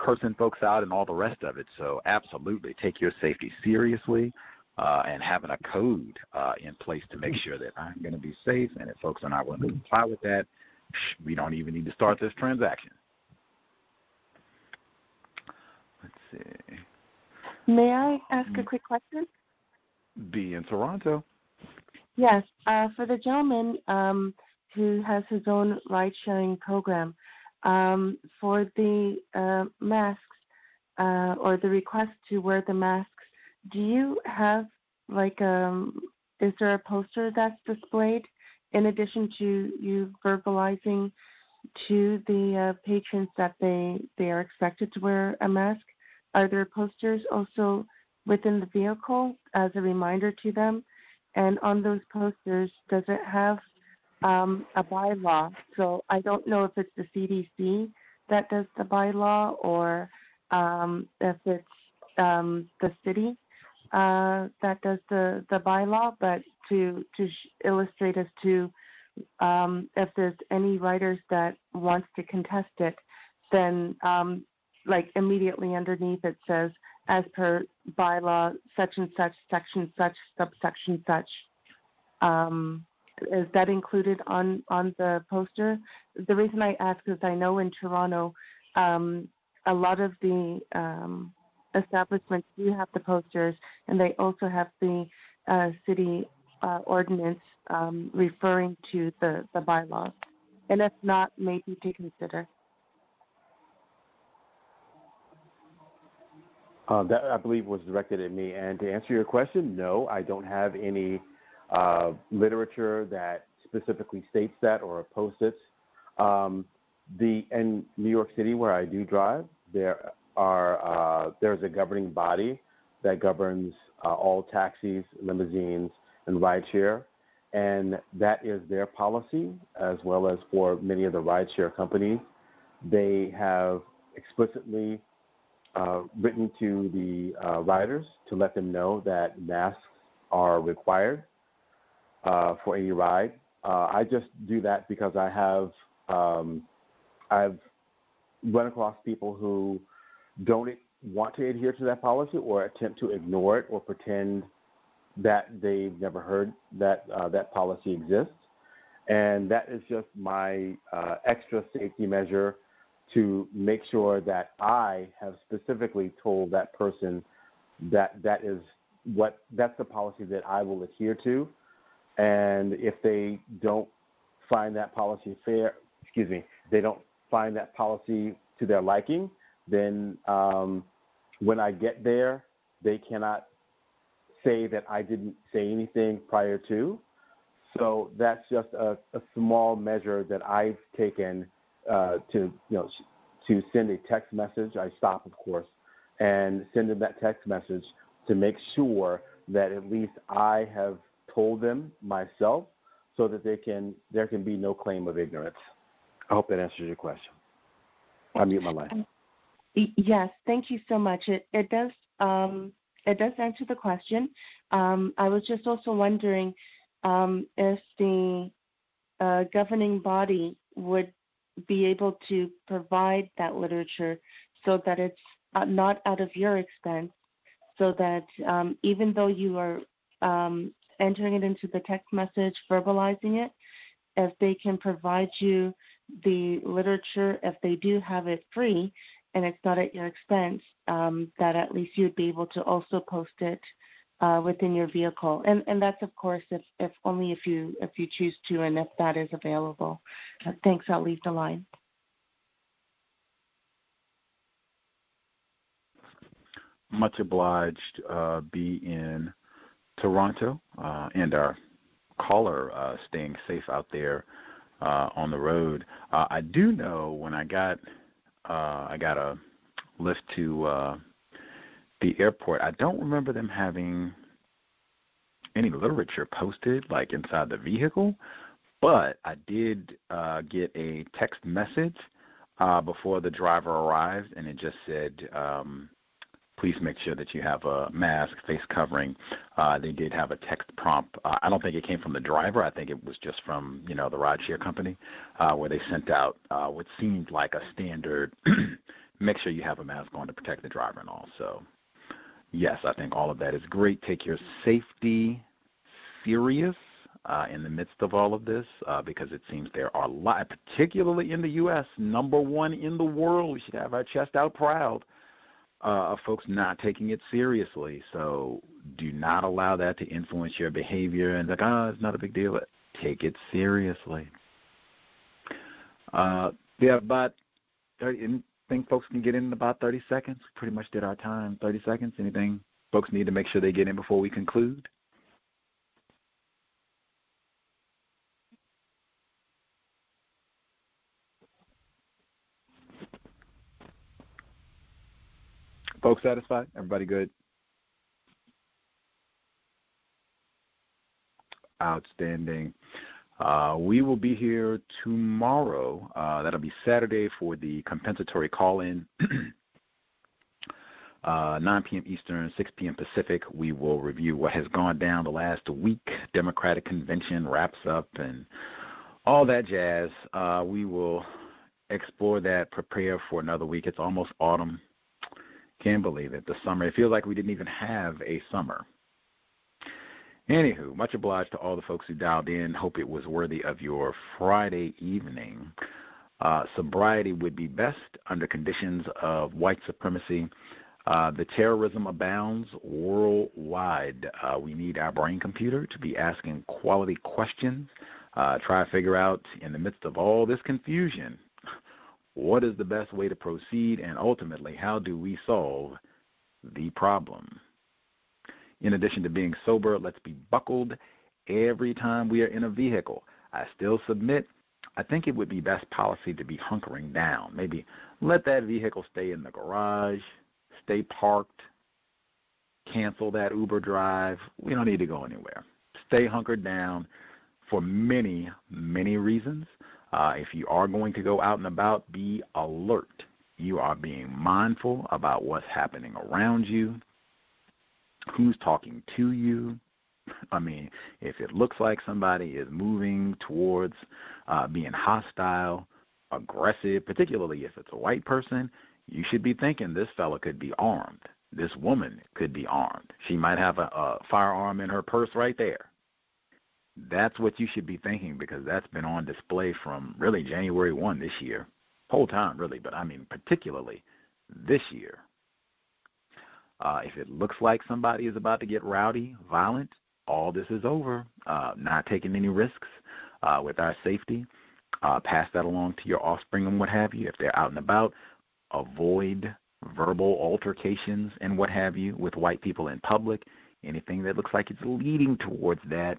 cursing folks out and all the rest of it. So absolutely, take your safety seriously. Uh, and having a code uh, in place to make sure that I'm going to be safe, and if folks are not willing to comply with that, we don't even need to start this transaction. Let's see. May I ask a quick question? B in Toronto. Yes, uh, for the gentleman um, who has his own ride sharing program, um, for the uh, masks uh, or the request to wear the masks, do you have like um, is there a poster that's displayed in addition to you verbalizing to the uh, patrons that they they are expected to wear a mask? Are there posters also within the vehicle as a reminder to them? And on those posters, does it have um, a bylaw. So I don't know if it's the CDC that does the bylaw or um, if it's um, the city uh, that does the, the bylaw, but to, to illustrate as to um, if there's any writers that wants to contest it, then um, like immediately underneath it says, as per bylaw, such and such, section such, subsection such. Um, is that included on on the poster? The reason I ask is I know in Toronto, um, a lot of the um, establishments do have the posters, and they also have the uh, city uh, ordinance um, referring to the the bylaws. And if not, maybe to consider. Uh, that I believe was directed at me. And to answer your question, no, I don't have any uh, literature that specifically states that or posts it. Um, the in New York City, where I do drive, there are uh, there's a governing body that governs uh, all taxis, limousines, and rideshare, and that is their policy as well as for many of the rideshare companies. They have explicitly uh, written to the uh, riders to let them know that masks are required uh, for any ride. Uh, I just do that because I have um, I've run across people who don't want to adhere to that policy or attempt to ignore it or pretend that they've never heard that uh, that policy exists. And that is just my uh, extra safety measure to make sure that I have specifically told that person that that is what that's the policy that I will adhere to. And if they don't find that policy fair, excuse me, they don't find that policy to their liking, then um, when I get there, they cannot say that I didn't say anything prior to. So that's just a, a small measure that I've taken uh, to you know to send a text message. I stop, of course, and send them that text message to make sure that at least I have told them myself, so that they can there can be no claim of ignorance. I hope that answers your question. I'll mute my line. Yes, thank you so much. It it does um, it does answer the question. Um, I was just also wondering um, if the uh, governing body would be able to provide that literature so that it's uh, not out of your expense, so that um, even though you are um, entering it into the text message, verbalizing it, if they can provide you the literature, if they do have it free and it's not at your expense, um, that at least you'd be able to also post it uh, within your vehicle. And and that's of course if, if only if you if you choose to and if that is available. Uh, thanks. I'll leave the line. Much obliged. Uh, B in Toronto uh, and our caller uh, staying safe out there uh, on the road. Uh, I do know when I got uh, I got a lift to uh, the airport. I don't remember them having any literature posted like inside the vehicle, but I did uh, get a text message uh, before the driver arrived, and it just said. Um, please make sure that you have a mask, face covering. Uh, they did have a text prompt. Uh, I don't think it came from the driver. I think it was just from you know the rideshare company, uh, where they sent out uh, what seemed like a standard. make sure you have a mask on to protect the driver and all. So, yes, I think all of that is great. Take your safety serious. Uh, in the midst of all of this, uh, because it seems there are a lot, particularly in the U.S., number one in the world. We should have our chest out proud uh, of folks not taking it seriously. So do not allow that to influence your behavior and like, oh, it's not a big deal. Take it seriously. Uh, yeah, about 30, anything folks can get in about 30 seconds? Pretty much did our time. 30 seconds. Anything folks need to make sure they get in before we conclude? Folks satisfied? Everybody good? Outstanding. Uh, we will be here tomorrow. Uh, that'll be Saturday for the compensatory call in. uh, 9 p.m. Eastern, 6 p.m. Pacific. We will review what has gone down the last week. Democratic convention wraps up and all that jazz. Uh, we will explore that, prepare for another week. It's almost autumn. Can't believe it. The summer. It feels like we didn't even have a summer. Anywho, much obliged to all the folks who dialed in. Hope it was worthy of your Friday evening. Uh, sobriety would be best under conditions of white supremacy. Uh, the terrorism abounds worldwide. Uh, we need our brain computer to be asking quality questions. Uh, try to figure out, in the midst of all this confusion, what is the best way to proceed, and ultimately, how do we solve the problem? In addition to being sober, let's be buckled every time we are in a vehicle. I still submit, I think it would be best policy to be hunkering down. Maybe let that vehicle stay in the garage, stay parked, cancel that Uber drive. We don't need to go anywhere. Stay hunkered down for many, many reasons. Uh, if you are going to go out and about, be alert. You are being mindful about what's happening around you, who's talking to you. I mean, if it looks like somebody is moving towards uh, being hostile, aggressive, particularly if it's a white person, you should be thinking this fella could be armed. This woman could be armed. She might have a, a firearm in her purse right there. That's what you should be thinking because that's been on display from really January 1 this year. Whole time, really, but I mean, particularly this year. Uh, if it looks like somebody is about to get rowdy, violent, all this is over. Uh, not taking any risks uh, with our safety. Uh, pass that along to your offspring and what have you. If they're out and about, avoid verbal altercations and what have you with white people in public. Anything that looks like it's leading towards that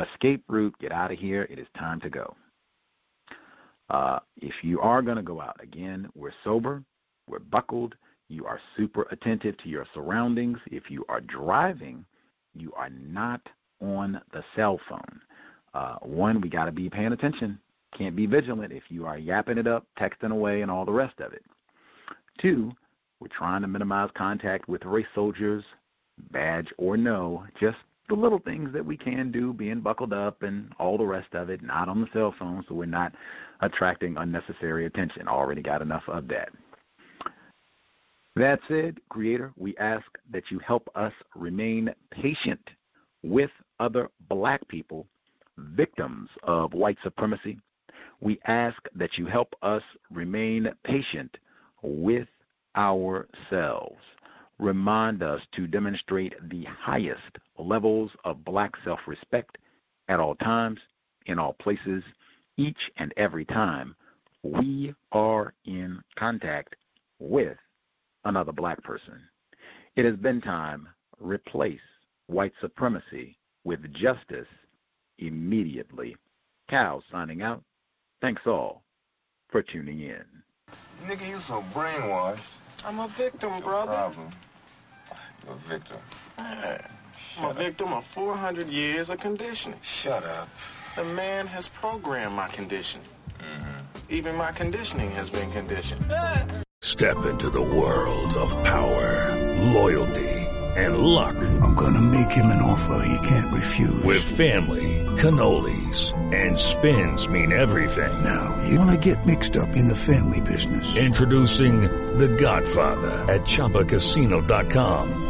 escape route, get out of here. It is time to go. Uh, if you are going to go out, again, we're sober, we're buckled, you are super attentive to your surroundings. If you are driving, you are not on the cell phone. Uh, one, we got to be paying attention. Can't be vigilant if you are yapping it up, texting away, and all the rest of it. Two, we're trying to minimize contact with race soldiers, badge or no, just the little things that we can do, being buckled up and all the rest of it, not on the cell phone, so we're not attracting unnecessary attention. Already got enough of that. That said, Creator, we ask that you help us remain patient with other black people, victims of white supremacy. We ask that you help us remain patient with ourselves. Remind us to demonstrate the highest levels of black self respect at all times, in all places, each and every time we are in contact with another black person. It has been time replace white supremacy with justice immediately. Cal signing out. Thanks all for tuning in. Nigga, you so brainwashed. I'm a victim, brother. Problem. You're a victim. Man, I'm a victim of 400 years of conditioning. Shut up. The man has programmed my conditioning. Mm-hmm. Even my conditioning has been conditioned. Step into the world of power, loyalty, and luck. I'm gonna make him an offer he can't refuse. With family, cannolis, and spins mean everything. Now, you wanna get mixed up in the family business. Introducing The Godfather at ChumbaCasino.com.